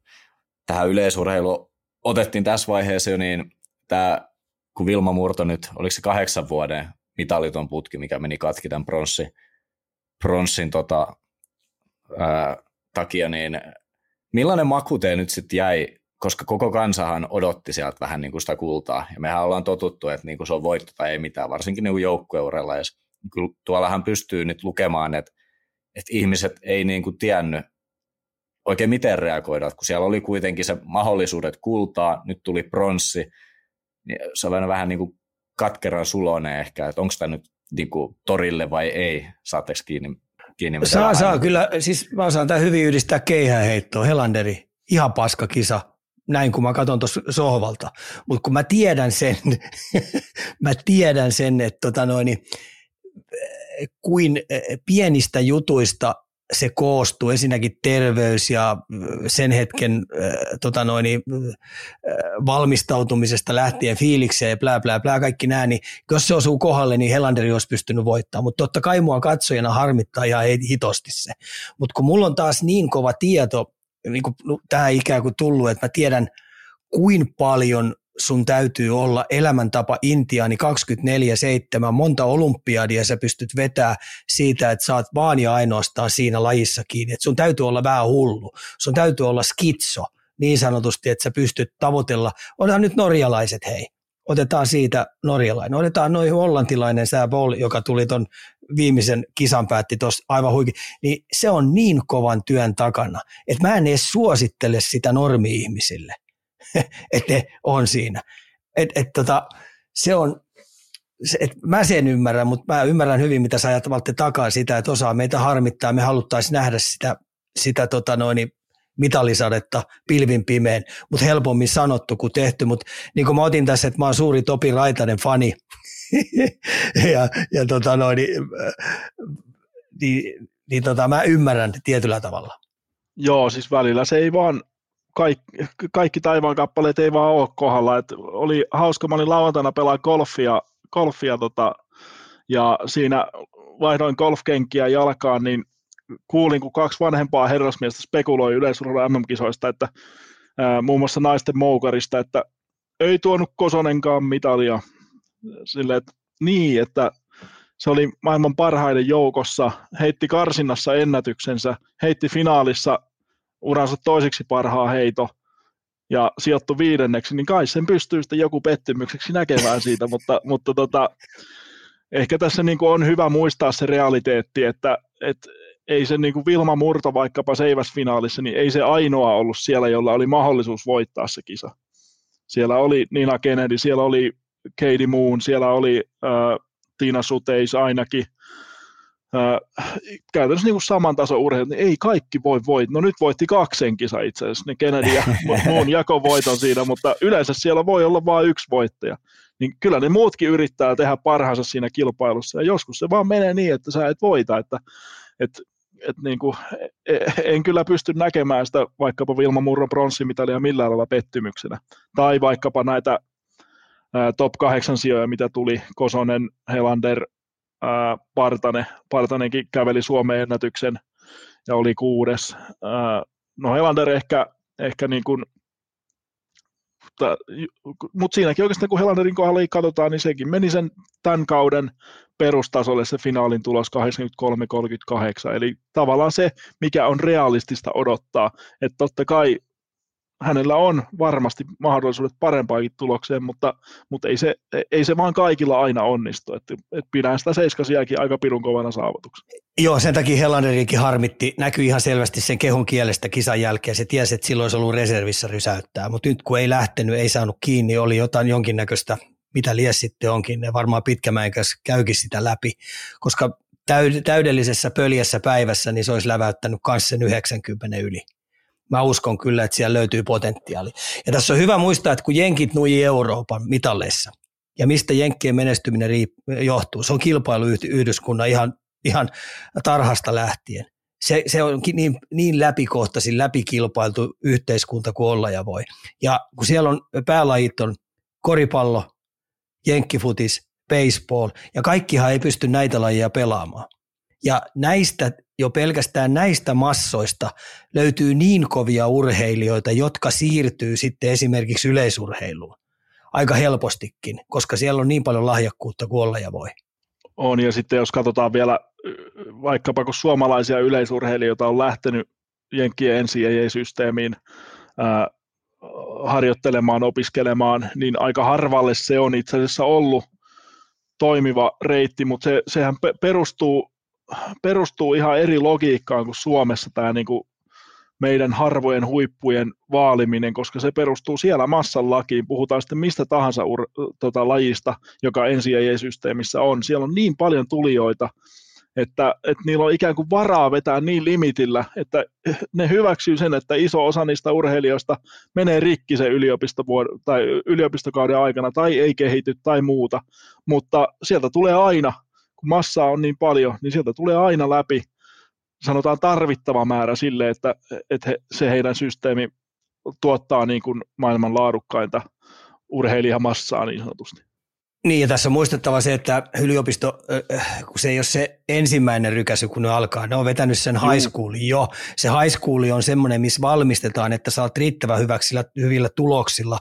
S2: tähän yleisurheilu otettiin tässä vaiheessa jo, niin tämä, kun Vilma Murto nyt, oliko se kahdeksan vuoden mitaliton putki, mikä meni katki tämän pronssi, pronssin tota, ää, takia, niin millainen maku te nyt sitten jäi, koska koko kansahan odotti sieltä vähän niin kuin sitä kultaa, ja mehän ollaan totuttu, että niin kuin se on voitto tai ei mitään, varsinkin niin joukkueurella, ja tuollahan pystyy nyt lukemaan, että, että ihmiset ei niin kuin tiennyt oikein miten reagoida, kun siellä oli kuitenkin se mahdollisuudet kultaa, nyt tuli pronssi, niin se on vähän niin kuin katkeran sulone ehkä, että onko tämä nyt niin kuin, torille vai ei? Saatteko kiinni? kiinni
S4: saa, saa kyllä. Siis mä osaan tämän hyvin yhdistää keihäänheittoon. Helanderi, ihan paska kisa. Näin kun mä katson tuossa sohvalta. Mutta kun mä tiedän sen, [laughs] mä tiedän sen, että tota noin, kuin pienistä jutuista se koostuu, ensinnäkin terveys ja sen hetken äh, tota noin, äh, valmistautumisesta lähtien fiilikseen ja plää, plää, plää, kaikki nämä, niin jos se osuu kohdalle, niin Helanderi olisi pystynyt voittamaan, mutta totta kai mua katsojana harmittaa ihan hitosti se. Mutta kun mulla on taas niin kova tieto, niin kuin tähän ikään kuin tullut, että mä tiedän, kuin paljon sun täytyy olla elämäntapa intiaani 24-7, monta olympiadia sä pystyt vetää siitä, että sä oot vaan ja ainoastaan siinä lajissa kiinni. Et sun täytyy olla vähän hullu, sun täytyy olla skitso niin sanotusti, että sä pystyt tavoitella, onhan nyt norjalaiset hei, otetaan siitä norjalainen, otetaan noin hollantilainen sää Bol, joka tuli ton viimeisen kisan päätti tuossa aivan huikin, niin se on niin kovan työn takana, että mä en edes suosittele sitä normi-ihmisille, [laughs] että ne on siinä. Et, et tota, se on, se, et mä sen ymmärrän, mutta mä ymmärrän hyvin, mitä sä ajat takaa sitä, että osaa meitä harmittaa, me haluttaisiin nähdä sitä, sitä tota noin, mitalisadetta pilvin pimeen, mutta helpommin sanottu kuin tehty, mutta niin kuin mä otin tässä, että mä oon suuri Topi Raitanen fani, [laughs] ja, ja tota noin, niin, niin, niin tota, mä ymmärrän tietyllä tavalla.
S3: Joo, siis välillä se ei vaan, kaikki, kaikki taivaan kappaleet ei vaan ole kohdalla. Et oli hauska, mä olin lauantaina pelaa golfia, golfia tota, ja siinä vaihdoin golfkenkiä jalkaan, niin kuulin, kun kaksi vanhempaa herrasmiestä spekuloi yleisurheilun MM-kisoista, että ää, muun muassa naisten moukarista, että ei tuonut Kosonenkaan mitalia. Sille, että niin, että se oli maailman parhaiden joukossa, heitti karsinnassa ennätyksensä, heitti finaalissa uransa toiseksi parhaa heito ja sijoittu viidenneksi, niin kai sen pystyy sitten joku pettymykseksi näkemään siitä, mutta, mutta tota, ehkä tässä niin kuin on hyvä muistaa se realiteetti, että, että ei se niin kuin Vilma Murto vaikkapa seiväsfinaalissa, niin ei se ainoa ollut siellä, jolla oli mahdollisuus voittaa se kisa. Siellä oli Nina Kennedy, siellä oli Katie Moon, siellä oli äh, Tiina Suteis ainakin, käytännössä niin kuin saman tason urheilut, niin ei kaikki voi voittaa. No nyt voitti kaksen kisa itse asiassa, ne Kennedy ja [laughs] Moon jako voiton siinä, mutta yleensä siellä voi olla vain yksi voittaja. Niin kyllä ne muutkin yrittää tehdä parhaansa siinä kilpailussa, ja joskus se vaan menee niin, että sä et voita, että, että et niin kuin, e, en kyllä pysty näkemään sitä vaikkapa Vilma Murron pronssimitalia millään lailla pettymyksenä. Tai vaikkapa näitä top 8 sijoja, mitä tuli Kosonen, Helander, ää, Partane. Partanenkin käveli Suomen ennätyksen ja oli kuudes. Ää, no Helander ehkä, ehkä niin kuin mutta, mutta siinäkin oikeastaan kun Helanderin kohdalla katsotaan, niin sekin meni sen tämän kauden perustasolle se finaalin tulos 83-38, eli tavallaan se, mikä on realistista odottaa, että totta kai hänellä on varmasti mahdollisuudet parempaankin tulokseen, mutta, mutta ei, se, ei se vaan kaikilla aina onnistu. Et, et pidän sitä seiskasiakin aika pirun kovana saavutuksena.
S4: Joo, sen takia Hellanderikin harmitti. Näkyi ihan selvästi sen kehon kielestä kisan jälkeen. Se tiesi, että silloin olisi ollut reservissä rysäyttää, mutta nyt kun ei lähtenyt, ei saanut kiinni, oli jotain jonkinnäköistä, mitä lies sitten onkin. Ne varmaan pitkämäen käykin sitä läpi, koska täydellisessä pöljässä päivässä niin se olisi läväyttänyt kanssa sen 90 yli mä uskon kyllä, että siellä löytyy potentiaali. Ja tässä on hyvä muistaa, että kun jenkit nuji Euroopan mitalleissa, ja mistä jenkkien menestyminen johtuu, se on kilpailuyhdyskunnan ihan, ihan tarhasta lähtien. Se, se on niin, niin läpikohtaisin, läpikilpailtu yhteiskunta kuin olla ja voi. Ja kun siellä on päälajit on koripallo, jenkkifutis, baseball, ja kaikkihan ei pysty näitä lajeja pelaamaan. Ja näistä, jo pelkästään näistä massoista löytyy niin kovia urheilijoita, jotka siirtyy sitten esimerkiksi yleisurheiluun aika helpostikin, koska siellä on niin paljon lahjakkuutta kuin olla ja voi.
S3: On, ja sitten jos katsotaan vielä vaikkapa kun suomalaisia yleisurheilijoita on lähtenyt Jenkkien NCAA-systeemiin ää, harjoittelemaan, opiskelemaan, niin aika harvalle se on itse asiassa ollut toimiva reitti, mutta se, sehän perustuu perustuu ihan eri logiikkaan kuin Suomessa tämä niin kuin meidän harvojen huippujen vaaliminen, koska se perustuu siellä massan lakiin. Puhutaan sitten mistä tahansa ur, tota, lajista, joka NCAA-systeemissä on. Siellä on niin paljon tulijoita, että, että niillä on ikään kuin varaa vetää niin limitillä, että ne hyväksyy sen, että iso osa niistä urheilijoista menee rikki sen yliopistovuod- tai yliopistokauden aikana tai ei kehity tai muuta, mutta sieltä tulee aina massaa on niin paljon, niin sieltä tulee aina läpi sanotaan tarvittava määrä sille, että, että he, se heidän systeemi tuottaa niin kuin maailman laadukkainta urheilijamassaa niin sanotusti.
S4: Niin ja tässä on muistettava se, että yliopisto, kun se ei ole se ensimmäinen rykäsy, kun ne alkaa, ne on vetänyt sen high schoolin jo. Se high school on semmoinen, missä valmistetaan, että saat riittävän hyväksillä, hyvillä tuloksilla,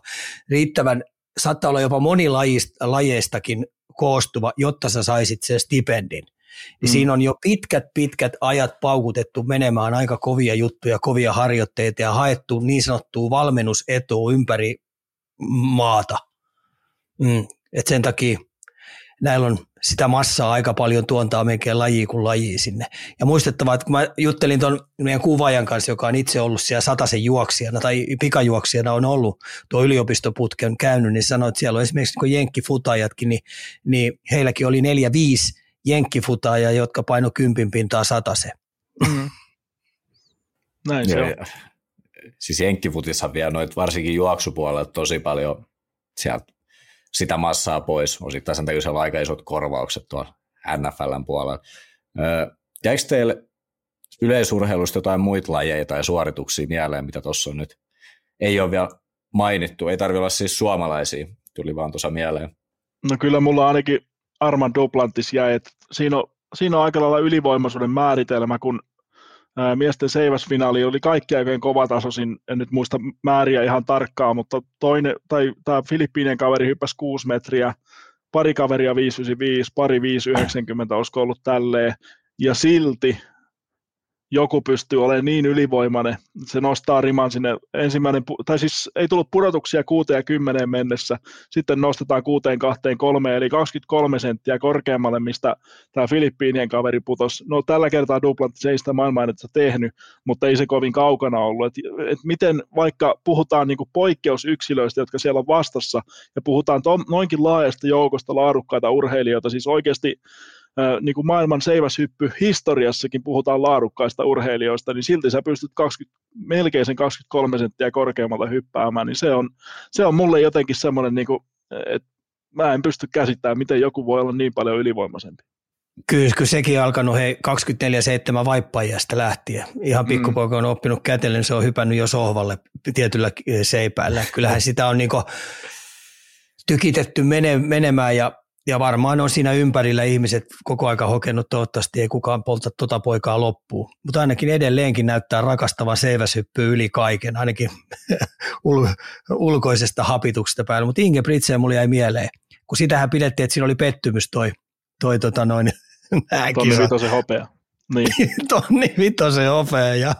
S4: riittävän saattaa olla jopa monilajeistakin koostuva, jotta sä saisit sen stipendin. Niin mm. Siinä on jo pitkät, pitkät ajat paukutettu menemään aika kovia juttuja, kovia harjoitteita ja haettu niin sanottua valmennusetua ympäri maata. Mm. Et sen takia näillä on sitä massaa aika paljon tuontaa melkein laji kuin laji sinne. Ja muistettava, että kun mä juttelin tuon meidän kuvaajan kanssa, joka on itse ollut siellä sataisen juoksijana tai pikajuoksijana on ollut tuo yliopistoputken käynyt, niin sanoi, että siellä on esimerkiksi niin jenkkifutajatkin, niin, niin heilläkin oli neljä, viisi jenkkifutaajaa, jotka paino kympin pintaa satase. Mm.
S3: Näin se on.
S2: Siis jenkkifutissa vielä noit varsinkin juoksupuolella tosi paljon sieltä sitä massaa pois. Osittain sen takia aika isot korvaukset tuolla NFLn puolella. jäikö teille yleisurheilusta jotain muita lajeja tai suorituksia mieleen, mitä tuossa on nyt? Ei ole vielä mainittu, ei tarvitse olla siis suomalaisia, tuli vaan tuossa mieleen.
S3: No kyllä mulla ainakin Arman Duplantis jäi, että siinä on, siinä on aika lailla ylivoimaisuuden määritelmä, kun miesten seiväsfinaali oli kaikki aikojen kovatasoisin, en nyt muista määriä ihan tarkkaan, mutta toinen, tai tämä Filippiinien kaveri hyppäsi 6 metriä, pari kaveria 595, pari 590 olisiko ollut tälleen, ja silti joku pystyy olemaan niin ylivoimainen, se nostaa riman sinne ensimmäinen, tai siis ei tullut pudotuksia 6 ja 10 mennessä, sitten nostetaan 6 2 3, eli 23 senttiä korkeammalle, mistä tämä Filippiinien kaveri putosi. No tällä kertaa Duplantis ei sitä maailmanennätystä tehnyt, mutta ei se kovin kaukana ollut. Et, et miten vaikka puhutaan niinku poikkeusyksilöistä, jotka siellä on vastassa, ja puhutaan to, noinkin laajasta joukosta laadukkaita urheilijoita, siis oikeasti niin kuin maailman seiväshyppy historiassakin puhutaan laadukkaista urheilijoista, niin silti sä pystyt 20, melkein sen 23 senttiä korkeammalta hyppäämään, niin se on, se on mulle jotenkin semmoinen, niin kuin, että mä en pysty käsittämään, miten joku voi olla niin paljon ylivoimaisempi.
S4: Kyllä, kyllä sekin alkanut hei 24-7 vaippaajasta lähtien. Ihan mm. pikkupoika on oppinut kätellen, se on hypännyt jo sohvalle tietyllä seipäällä. Kyllähän sitä on niin tykitetty mene, menemään ja ja varmaan on siinä ympärillä ihmiset koko aika hokenut, toivottavasti ei kukaan polta tota poikaa loppuun. Mutta ainakin edelleenkin näyttää rakastavan seiväshyppyä yli kaiken, ainakin [laughs] ul- ulkoisesta hapituksesta päällä. Mutta Inge Britseen mulle jäi mieleen, kun sitähän pidettiin, että siinä oli pettymys toi, toi tota noin, [laughs]
S3: Tonni se hopea. Niin. [laughs]
S4: Tonni vitosen hopea ja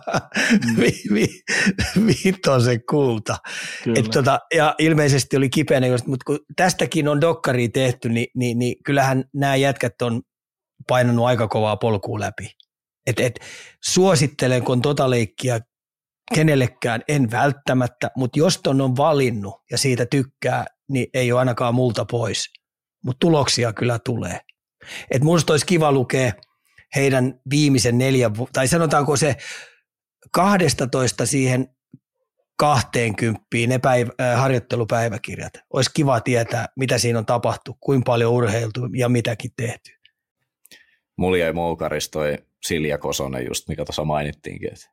S4: mm. [laughs] vi, vi, vitosen kulta. Et tota, ja ilmeisesti oli kipeänä, mutta kun tästäkin on dokkari tehty, niin, niin, niin kyllähän nämä jätkät on painanut aika kovaa polkua läpi. Et, et, suosittelen, kun tota leikkiä kenellekään, en välttämättä, mutta jos ton on valinnut ja siitä tykkää, niin ei ole ainakaan multa pois. Mutta tuloksia kyllä tulee. Et musta olisi kiva lukea – heidän viimeisen neljän, tai sanotaanko se 12 siihen 20 ne päiv- äh, harjoittelupäiväkirjat. Olisi kiva tietää, mitä siinä on tapahtunut, kuinka paljon urheiltu ja mitäkin tehty.
S2: Mulla jäi moukaris toi Silja Kosonen just, mikä tuossa mainittiinkin. Että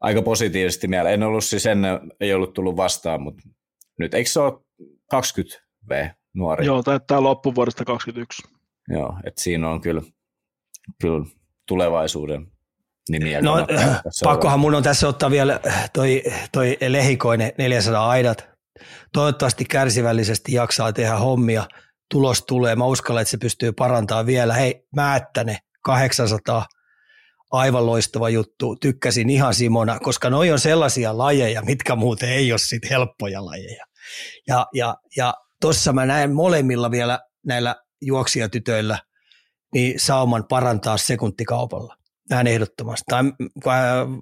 S2: aika positiivisesti mieleen. En ollut siis ennen, ei ollut tullut vastaan, mutta nyt eikö se ole 20 V nuori?
S3: Joo, tämä loppuvuodesta 21.
S2: Joo, että siinä on kyllä kyllä tulevaisuuden nimiä.
S4: No, pakkohan mun on tässä ottaa vielä toi, toi lehikoinen 400 aidat. Toivottavasti kärsivällisesti jaksaa tehdä hommia. Tulos tulee. Mä uskallan, että se pystyy parantamaan vielä. Hei, Määttäne 800 aivan loistava juttu. Tykkäsin ihan Simona, koska noi on sellaisia lajeja, mitkä muuten ei ole sit helppoja lajeja. Ja, ja, ja tuossa mä näen molemmilla vielä näillä juoksijatytöillä – niin sauman parantaa sekuntikaupalla. Näin ehdottomasti. Tai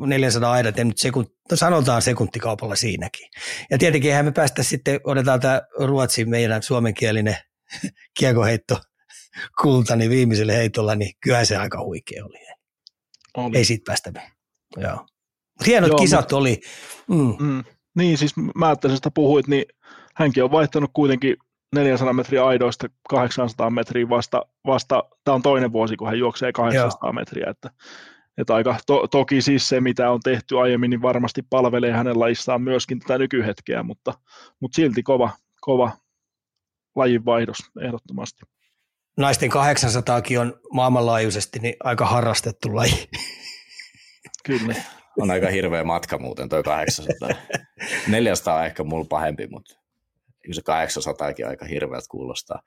S4: 400 aidat, en nyt sekun, no sanotaan sekuntikaupalla siinäkin. Ja tietenkin eihän me päästä sitten, otetaan tämä Ruotsin meidän suomenkielinen [laughs] kiekoheitto kulta, niin viimeisellä heitolla, niin kyllä se aika huikea oli. oli. Ei siitä päästä me. Joo. Hienot Joo, kisat mutta, oli.
S3: Mm. Mm, niin, siis mä sitä puhuit, niin hänkin on vaihtanut kuitenkin 400 metriä aidoista 800 metriä vasta, vasta tämä on toinen vuosi, kun hän juoksee 800 Joo. metriä, että, että aika, to, toki siis se, mitä on tehty aiemmin, niin varmasti palvelee hänen lajissaan myöskin tätä nykyhetkeä, mutta, mutta silti kova, kova lajinvaihdos ehdottomasti.
S4: Naisten 800kin on maailmanlaajuisesti niin aika harrastettu laji. [laughs]
S3: Kyllä.
S2: On aika hirveä matka muuten toi 800. 400 [laughs] on ehkä mulla pahempi, mutta Kyllä se 800 aika hirveältä kuulostaa.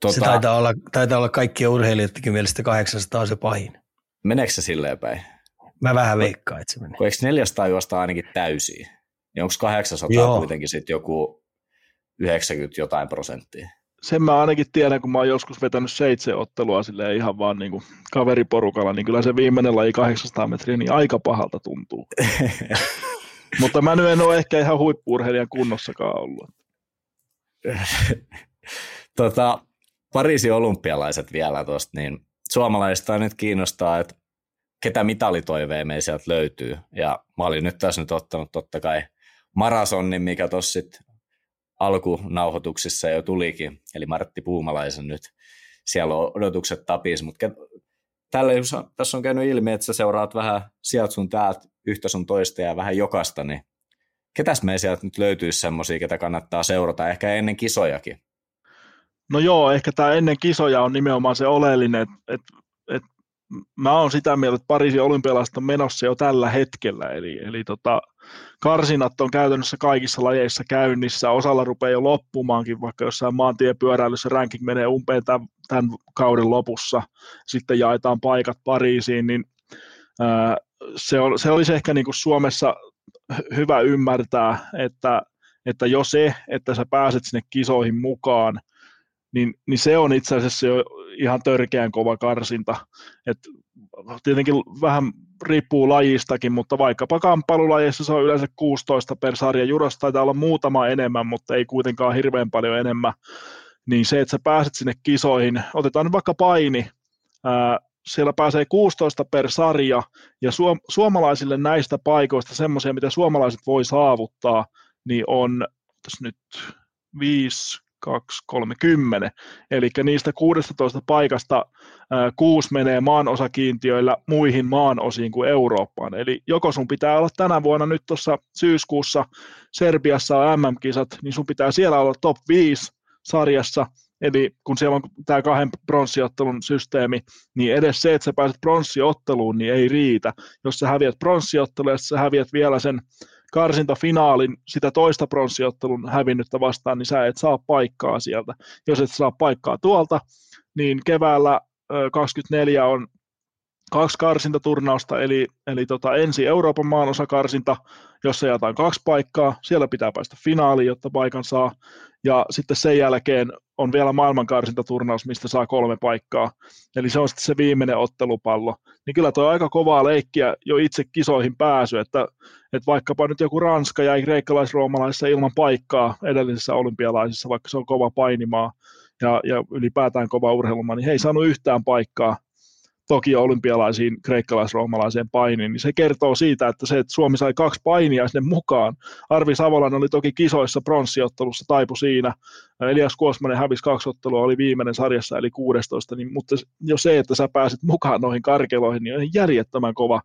S4: Tuota, se taitaa olla, taitaa olla kaikkien urheilijoidenkin mielestä 800 on se pahin.
S2: Meneekö se silleen päin?
S4: Mä vähän veikkaan, että se menee.
S2: Kun eikö 400 juosta ainakin täysiä? Niin onko 800 Joo. kuitenkin sitten joku 90 jotain prosenttia?
S3: Sen mä ainakin tiedän, kun mä oon joskus vetänyt seitsemän ottelua silleen ihan vaan niin kuin kaveriporukalla, niin kyllä se viimeinen laji 800 metriä niin aika pahalta tuntuu. [laughs] Mutta mä nyt en ole ehkä ihan huippuurheilijan kunnossakaan ollut. [laughs]
S2: tota, Pariisin olympialaiset vielä tuosta, niin suomalaista nyt kiinnostaa, että ketä mitalitoiveen me sieltä löytyy. Ja mä olin nyt tässä nyt ottanut totta kai marasonin, mikä tuossa sitten alkunauhoituksissa jo tulikin, eli Martti Puumalaisen nyt. Siellä on odotukset tapis, mutta tällä, tässä on käynyt ilmi, että sä seuraat vähän sieltä sun täältä yhtä sun toista ja vähän jokasta, niin ketäs me sieltä nyt löytyisi semmoisia, ketä kannattaa seurata, ehkä ennen kisojakin?
S3: No joo, ehkä tämä ennen kisoja on nimenomaan se oleellinen, että et, et mä oon sitä mieltä, että Pariisin olympialaiset on menossa jo tällä hetkellä, eli, eli tota, karsinat on käytännössä kaikissa lajeissa käynnissä, osalla rupeaa jo loppumaankin, vaikka jossain maantiepyöräilyssä ranking menee umpeen tämän, tämän kauden lopussa, sitten jaetaan paikat Pariisiin, niin ää, se, on, se olisi ehkä niin kuin Suomessa hyvä ymmärtää, että, että jo se, että sä pääset sinne kisoihin mukaan, niin, niin se on itse asiassa jo ihan törkeän kova karsinta. Et tietenkin vähän riippuu lajistakin, mutta vaikkapa kamppailulajissa se on yleensä 16 per sarja. Jurossa taitaa olla muutama enemmän, mutta ei kuitenkaan hirveän paljon enemmän. Niin se, että sä pääset sinne kisoihin, otetaan vaikka paini, ää, siellä pääsee 16 per sarja, ja suom- suomalaisille näistä paikoista semmoisia, mitä suomalaiset voi saavuttaa, niin on tässä nyt 5, 2, 3, 10. Eli niistä 16 paikasta ää, kuusi menee maanosakiintiöillä muihin maanosiin kuin Eurooppaan. Eli joko sun pitää olla tänä vuonna nyt tuossa syyskuussa Serbiassa on MM-kisat, niin sun pitää siellä olla top 5 sarjassa, Eli kun siellä on tämä kahden pronssiottelun systeemi, niin edes se, että sä pääset pronssiotteluun, niin ei riitä. Jos sä häviät pronssiottelua ja sä häviät vielä sen karsintafinaalin sitä toista pronssiottelun hävinnyttä vastaan, niin sä et saa paikkaa sieltä. Jos et saa paikkaa tuolta, niin keväällä 24 on kaksi karsintaturnausta, eli, eli tota, ensi Euroopan maanosakarsinta, jossa jaetaan kaksi paikkaa, siellä pitää päästä finaaliin, jotta paikan saa, ja sitten sen jälkeen on vielä maailmankarsintaturnaus, mistä saa kolme paikkaa, eli se on sitten se viimeinen ottelupallo. Niin kyllä tuo aika kovaa leikkiä jo itse kisoihin pääsy, että, että vaikkapa nyt joku Ranska jäi kreikkalais-roomalaisessa ilman paikkaa edellisessä olympialaisissa, vaikka se on kova painimaa ja, ja ylipäätään kova urheilumaa, niin he ei saanut yhtään paikkaa toki olympialaisiin kreikkalais-roomalaiseen painiin, niin se kertoo siitä, että se, että Suomi sai kaksi painia sinne mukaan. Arvi Savolan oli toki kisoissa pronssiottelussa, taipu siinä. Elias Kuosmanen hävisi kaksi ottelua, oli viimeinen sarjassa, eli 16, niin, mutta jo se, että sä pääset mukaan noihin karkeloihin, niin on järjettömän kova,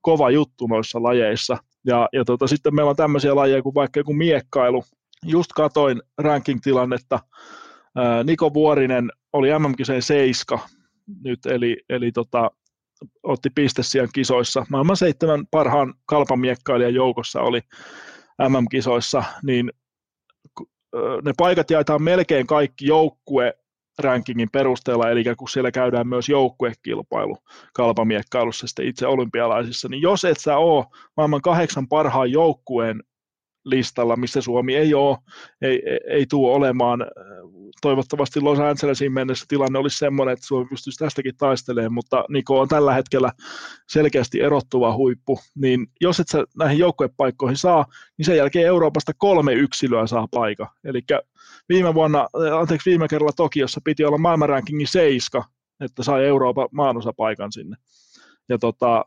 S3: kova juttu noissa lajeissa. Ja, ja tota, sitten meillä on tämmöisiä lajeja kuin vaikka joku miekkailu. Just katoin ranking-tilannetta. Niko Vuorinen oli MM-kiseen seiska, nyt, eli, eli tota, otti pistesijan kisoissa. Maailman seitsemän parhaan kalpamiekkailijan joukossa oli MM-kisoissa, niin ne paikat jaetaan melkein kaikki joukkue rankingin perusteella, eli kun siellä käydään myös joukkuekilpailu kalpamiekkailussa sitten itse olympialaisissa, niin jos et sä ole maailman kahdeksan parhaan joukkueen listalla, missä Suomi ei ole, ei, ei, tule olemaan. Toivottavasti Los Angelesin mennessä tilanne olisi sellainen, että Suomi pystyisi tästäkin taistelemaan, mutta Niko on tällä hetkellä selkeästi erottuva huippu, niin jos et sä näihin joukkuepaikkoihin saa, niin sen jälkeen Euroopasta kolme yksilöä saa paikka. Eli viime vuonna, anteeksi viime kerralla Tokiossa piti olla maailmanrankingin seiska, että sai Euroopan maanosapaikan sinne. Ja tota,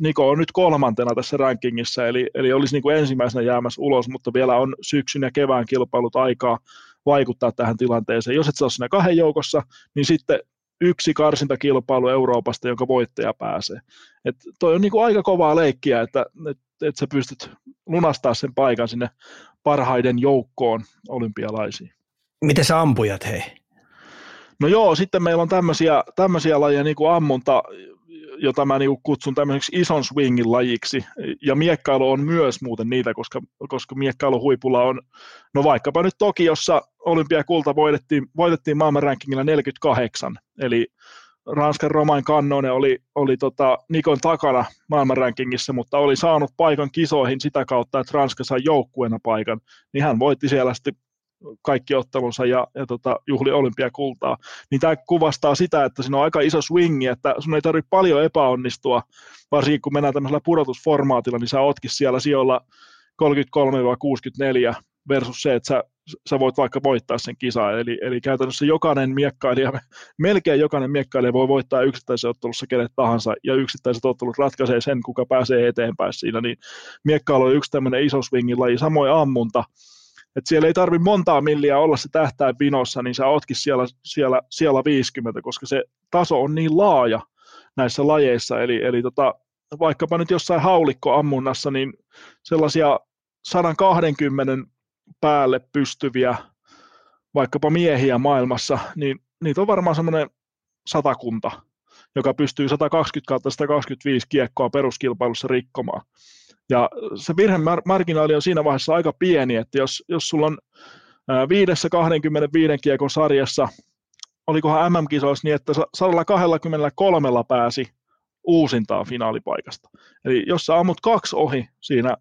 S3: Niko on nyt kolmantena tässä rankingissa, eli, eli olisi niin kuin ensimmäisenä jäämässä ulos, mutta vielä on syksyn ja kevään kilpailut aikaa vaikuttaa tähän tilanteeseen. Jos et saa siinä kahden joukossa, niin sitten yksi karsintakilpailu Euroopasta, jonka voittaja pääsee. Et toi on niin kuin aika kovaa leikkiä, että et, et sä pystyt lunastaa sen paikan sinne parhaiden joukkoon olympialaisiin.
S4: Miten sä ampujat, hei?
S3: No joo, sitten meillä on tämmöisiä, tämmöisiä lajeja niin kuin ammunta, jota mä niin kutsun tämmöiseksi ison swingin lajiksi. Ja miekkailu on myös muuten niitä, koska, koska miekkailu huipulla on, no vaikkapa nyt Tokiossa olympiakulta voitettiin, voitettiin maailman rankingilla 48, eli Ranskan Romain Kannone oli, oli tota Nikon takana maailmanrankingissa, mutta oli saanut paikan kisoihin sitä kautta, että Ranska sai joukkueena paikan, niin hän voitti siellä sitten kaikki ottelunsa ja, ja tota, juhli olympiakultaa. Niin tämä kuvastaa sitä, että siinä on aika iso swingi, että sun ei tarvitse paljon epäonnistua, varsinkin kun mennään tämmöisellä pudotusformaatilla, niin sä ootkin siellä sijoilla 33-64 versus se, että sä, sä voit vaikka voittaa sen kisan. Eli, eli käytännössä jokainen miekkailija, [laughs] melkein jokainen miekkailija voi voittaa yksittäisessä ottelussa kenet tahansa, ja yksittäiset ottelut ratkaisee sen, kuka pääsee eteenpäin siinä. Niin miekkailu on yksi tämmöinen iso swingin laji, samoin ammunta. Et siellä ei tarvi montaa milliä olla se tähtäin vinossa, niin sä ootkin siellä, siellä, siellä 50, koska se taso on niin laaja näissä lajeissa. Eli, eli tota, vaikkapa nyt jossain haulikkoammunnassa, niin sellaisia 120 päälle pystyviä vaikkapa miehiä maailmassa, niin niitä on varmaan semmoinen satakunta, joka pystyy 120 kautta 125 kiekkoa peruskilpailussa rikkomaan. Ja se virhemarginaali on siinä vaiheessa aika pieni, että jos, jos sulla on viidessä 25 kiekon sarjassa, olikohan MM-kisoissa niin, että 123 pääsi uusintaan finaalipaikasta. Eli jos sä ammut kaksi ohi siinä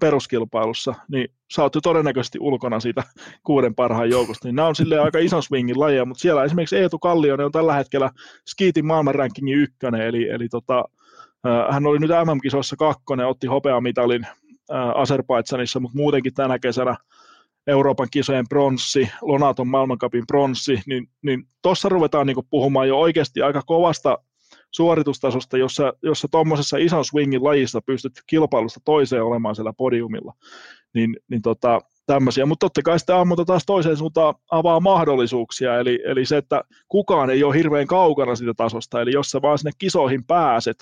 S3: peruskilpailussa, niin sä oot jo todennäköisesti ulkona siitä kuuden parhaan joukosta. Niin nämä on silleen aika ison swingin lajeja, mutta siellä esimerkiksi Eetu Kallionen on tällä hetkellä Skiitin maailmanrankingin ykkönen, eli, eli tota, hän oli nyt MM-kisoissa kakkonen, otti hopeamitalin Azerbaidsanissa, mutta muutenkin tänä kesänä Euroopan kisojen pronssi, Lonaton maailmankapin pronssi, niin, niin tuossa ruvetaan niin puhumaan jo oikeasti aika kovasta suoritustasosta, jossa, jossa tuommoisessa ison swingin lajissa pystyt kilpailusta toiseen olemaan siellä podiumilla. Niin, niin tota, tämmöisiä, mutta totta kai sitten ammunta taas toiseen suuntaan avaa mahdollisuuksia, eli, eli se, että kukaan ei ole hirveän kaukana siitä tasosta, eli jos sä vaan sinne kisoihin pääset,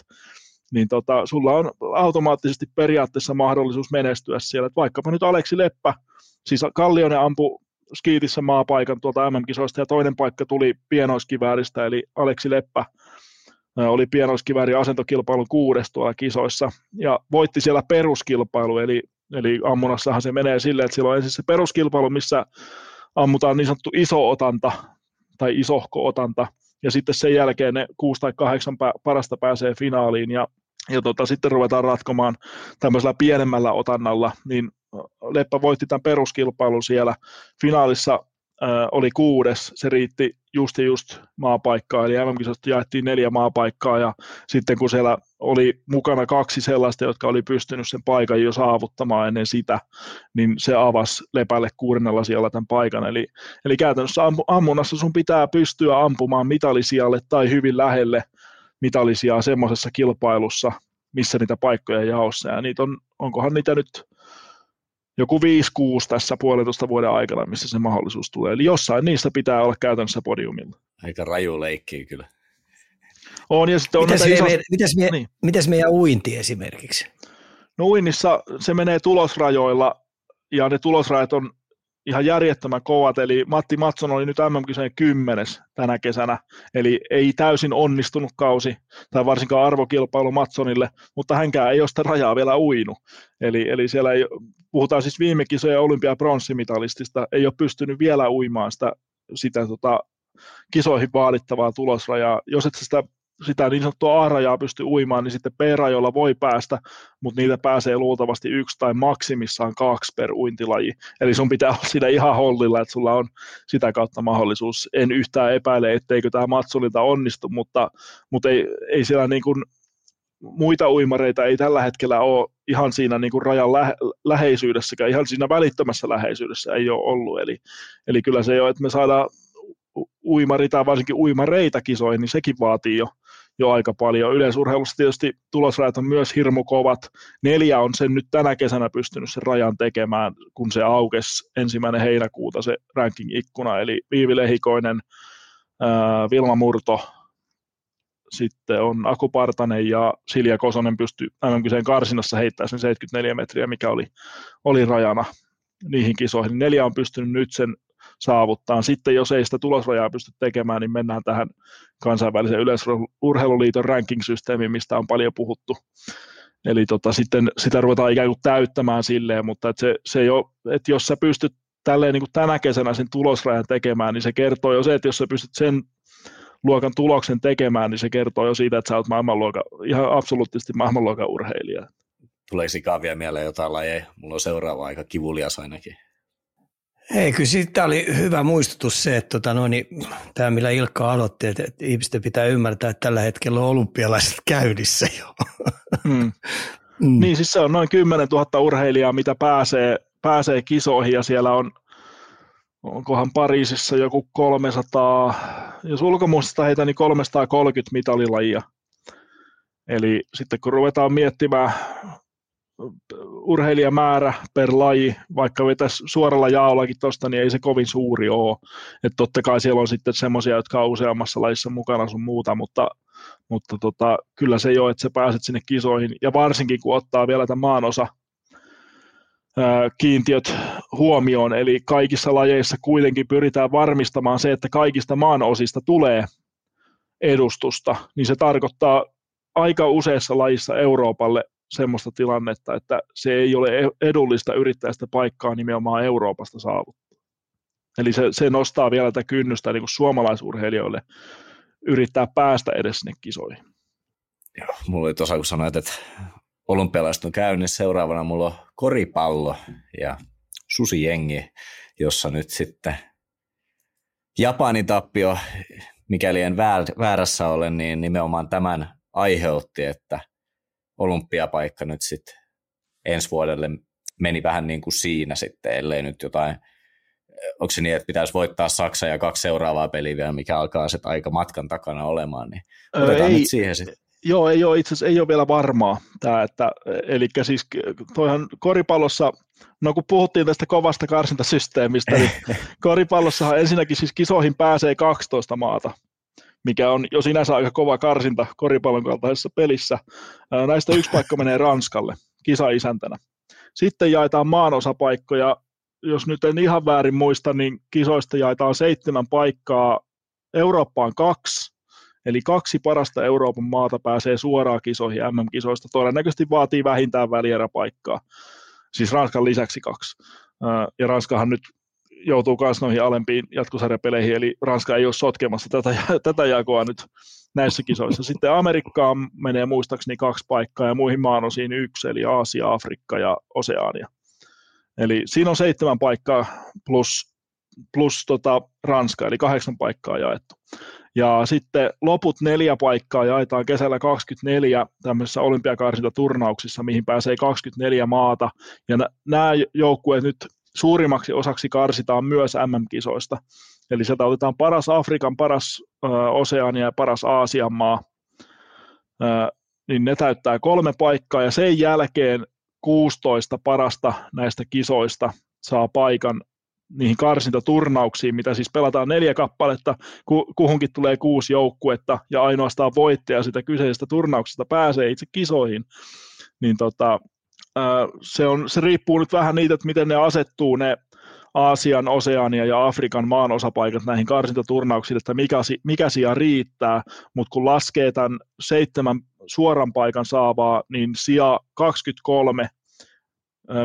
S3: niin tota, sulla on automaattisesti periaatteessa mahdollisuus menestyä siellä. Et vaikkapa nyt Aleksi Leppä, siis Kallionen ampui skiitissä maapaikan tuolta MM-kisoista ja toinen paikka tuli pienoiskivääristä, eli Aleksi Leppä oli pienoiskivääri asentokilpailun kuudes tuolla kisoissa ja voitti siellä peruskilpailu, eli, eli ammunassahan se menee silleen, että siellä on ensin se peruskilpailu, missä ammutaan niin sanottu iso otanta tai isohko otanta, ja sitten sen jälkeen ne kuusi tai kahdeksan parasta pääsee finaaliin, ja, ja tota, sitten ruvetaan ratkomaan tämmöisellä pienemmällä otannalla, niin Leppä voitti tämän peruskilpailun siellä. Finaalissa oli kuudes, se riitti just ja just maapaikkaa, eli mm jaettiin neljä maapaikkaa, ja sitten kun siellä oli mukana kaksi sellaista, jotka oli pystynyt sen paikan jo saavuttamaan ennen sitä, niin se avasi Lepälle kuudennella siellä tämän paikan, eli, eli käytännössä ammunnassa sun pitää pystyä ampumaan mitalisijalle tai hyvin lähelle mitalisia semmoisessa kilpailussa, missä niitä paikkoja jaossa, ja niitä on, onkohan niitä nyt joku 5-6 tässä puolitoista vuoden aikana, missä se mahdollisuus tulee. Eli jossain niistä pitää olla käytännössä podiumilla.
S2: Aika raju leikki kyllä.
S3: On, ja sitten on
S4: mitäs, isos... me, mitäs, me, niin. mitäs meidän uinti esimerkiksi?
S3: No uinnissa se menee tulosrajoilla, ja ne tulosrajat on ihan järjettömän kovat, eli Matti Matson oli nyt MM-kisojen kymmenes tänä kesänä, eli ei täysin onnistunut kausi, tai varsinkaan arvokilpailu Matsonille, mutta hänkään ei ole sitä rajaa vielä uinu. Eli, eli siellä ei, puhutaan siis viime kisojen olympiapronssimitalistista, ei ole pystynyt vielä uimaan sitä, sitä tota, kisoihin vaadittavaa tulosrajaa. Jos et sitä sitä niin sanottua A-rajaa pysty uimaan, niin sitten B-rajoilla voi päästä, mutta niitä pääsee luultavasti yksi tai maksimissaan kaksi per uintilaji. Eli sun pitää olla siinä ihan hollilla, että sulla on sitä kautta mahdollisuus. En yhtään epäile, etteikö tämä matsulilta onnistu, mutta, mutta ei, ei siellä niin kuin muita uimareita ei tällä hetkellä ole ihan siinä niin kuin rajan lähe, läheisyydessäkään, ihan siinä välittömässä läheisyydessä ei ole ollut. Eli, eli kyllä se jo, että me saadaan uimari tai varsinkin uimareita kisoihin, niin sekin vaatii jo, jo aika paljon. Yleisurheilussa tietysti tulosrajat on myös hirmu kovat. Neljä on sen nyt tänä kesänä pystynyt sen rajan tekemään, kun se aukesi ensimmäinen heinäkuuta se ranking-ikkuna, eli Viivi Lehikoinen, ää, Vilma Murto, sitten on Aku Partanen ja Silja Kosonen pystyi mm karsinassa heittämään sen 74 metriä, mikä oli, oli rajana niihin kisoihin. Neljä on pystynyt nyt sen saavuttaa. Sitten jos ei sitä tulosrajaa pysty tekemään, niin mennään tähän kansainvälisen yleisurheiluliiton ranking-systeemiin, mistä on paljon puhuttu. Eli tota, sitten sitä ruvetaan ikään kuin täyttämään silleen, mutta et se, se ole, että jos sä pystyt tälleen niin kuin tänä kesänä sen tulosrajan tekemään, niin se kertoo jo se, että jos sä pystyt sen luokan tuloksen tekemään, niin se kertoo jo siitä, että sä oot maailmanluokan, ihan absoluuttisesti maailmanluokan urheilija.
S2: Tuleeko ikaa vielä mieleen jotain lajeja? Mulla on seuraava aika kivulias ainakin.
S4: Ei, kyllä siitä oli hyvä muistutus se, että tota, no, niin, tämä millä Ilkka aloitti, että, että ihmisten pitää ymmärtää, että tällä hetkellä on olympialaiset käynnissä jo.
S3: Mm. [laughs] Mm. Niin, siis se on noin 10 000 urheilijaa, mitä pääsee, pääsee kisoihin ja siellä on, onkohan Pariisissa joku 300, jos ulkomuistista heitä, niin 330 mitalilajia. Eli sitten kun ruvetaan miettimään urheilijamäärä per laji, vaikka vetäisi suoralla jaollakin tuosta, niin ei se kovin suuri ole. Että totta kai siellä on sitten semmoisia, jotka on useammassa lajissa mukana sun muuta, mutta, mutta tota, kyllä se jo, että sä pääset sinne kisoihin, ja varsinkin kun ottaa vielä tämän maanosa kiintiöt huomioon, eli kaikissa lajeissa kuitenkin pyritään varmistamaan se, että kaikista maanosista tulee edustusta, niin se tarkoittaa aika useassa lajissa Euroopalle semmoista tilannetta, että se ei ole e-, edullista yrittää sitä paikkaa nimenomaan Euroopasta saavuttaa. Eli se, se nostaa vielä tätä kynnystä niin kuin suomalaisurheilijoille yrittää päästä edes sinne kisoihin.
S2: Joo, mulla oli tuossa, kun sanoit, että olympialaiset on käynnissä, seuraavana mulla on koripallo ja susijengi, jossa nyt sitten Japanin tappio, mikäli en väärässä ole, niin nimenomaan tämän aiheutti, että – olympiapaikka nyt sitten ensi vuodelle meni vähän niin kuin siinä sitten, ellei nyt jotain, onko se niin, että pitäisi voittaa Saksa ja kaksi seuraavaa peliä vielä, mikä alkaa sitten aika matkan takana olemaan, niin otetaan ei, nyt siihen sitten.
S3: Joo, ei ole itse asiassa ei ole vielä varmaa tämä, että, eli siis toihan koripallossa, no kun puhuttiin tästä kovasta karsintasysteemistä, niin [laughs] koripallossahan ensinnäkin siis kisoihin pääsee 12 maata, mikä on jo sinänsä aika kova karsinta koripallon kaltaisessa pelissä. Näistä yksi paikka menee Ranskalle kisaisäntänä. Sitten jaetaan maanosapaikkoja. Jos nyt en ihan väärin muista, niin kisoista jaetaan seitsemän paikkaa. Eurooppaan kaksi, eli kaksi parasta Euroopan maata pääsee suoraan kisoihin MM-kisoista. Todennäköisesti vaatii vähintään välieräpaikkaa, siis Ranskan lisäksi kaksi. Ja Ranskahan nyt joutuu myös noihin alempiin jatkosarjapeleihin, eli Ranska ei ole sotkemassa tätä, [laughs] tätä jakoa nyt näissä kisoissa. Sitten Amerikkaan menee muistaakseni kaksi paikkaa ja muihin maanosiin yksi, eli Aasia, Afrikka ja Oseania. Eli siinä on seitsemän paikkaa plus, plus tota Ranska, eli kahdeksan paikkaa jaettu. Ja sitten loput neljä paikkaa jaetaan kesällä 24 tämmöisissä olympiakarsintaturnauksissa, mihin pääsee 24 maata. Ja nämä joukkueet nyt suurimmaksi osaksi karsitaan myös MM-kisoista. Eli sieltä otetaan paras Afrikan, paras Oseania ja paras Aasian maa, niin ne täyttää kolme paikkaa ja sen jälkeen 16 parasta näistä kisoista saa paikan niihin karsintaturnauksiin, mitä siis pelataan neljä kappaletta, kuhunkin tulee kuusi joukkuetta ja ainoastaan voittaja sitä kyseisestä turnauksesta pääsee itse kisoihin, niin tota, se, on, se riippuu nyt vähän niitä, että miten ne asettuu ne Aasian, Oseania ja Afrikan maan osapaikat näihin karsintaturnauksiin, että mikä, mikä sija riittää, mutta kun laskee tämän seitsemän suoran paikan saavaa, niin sija 23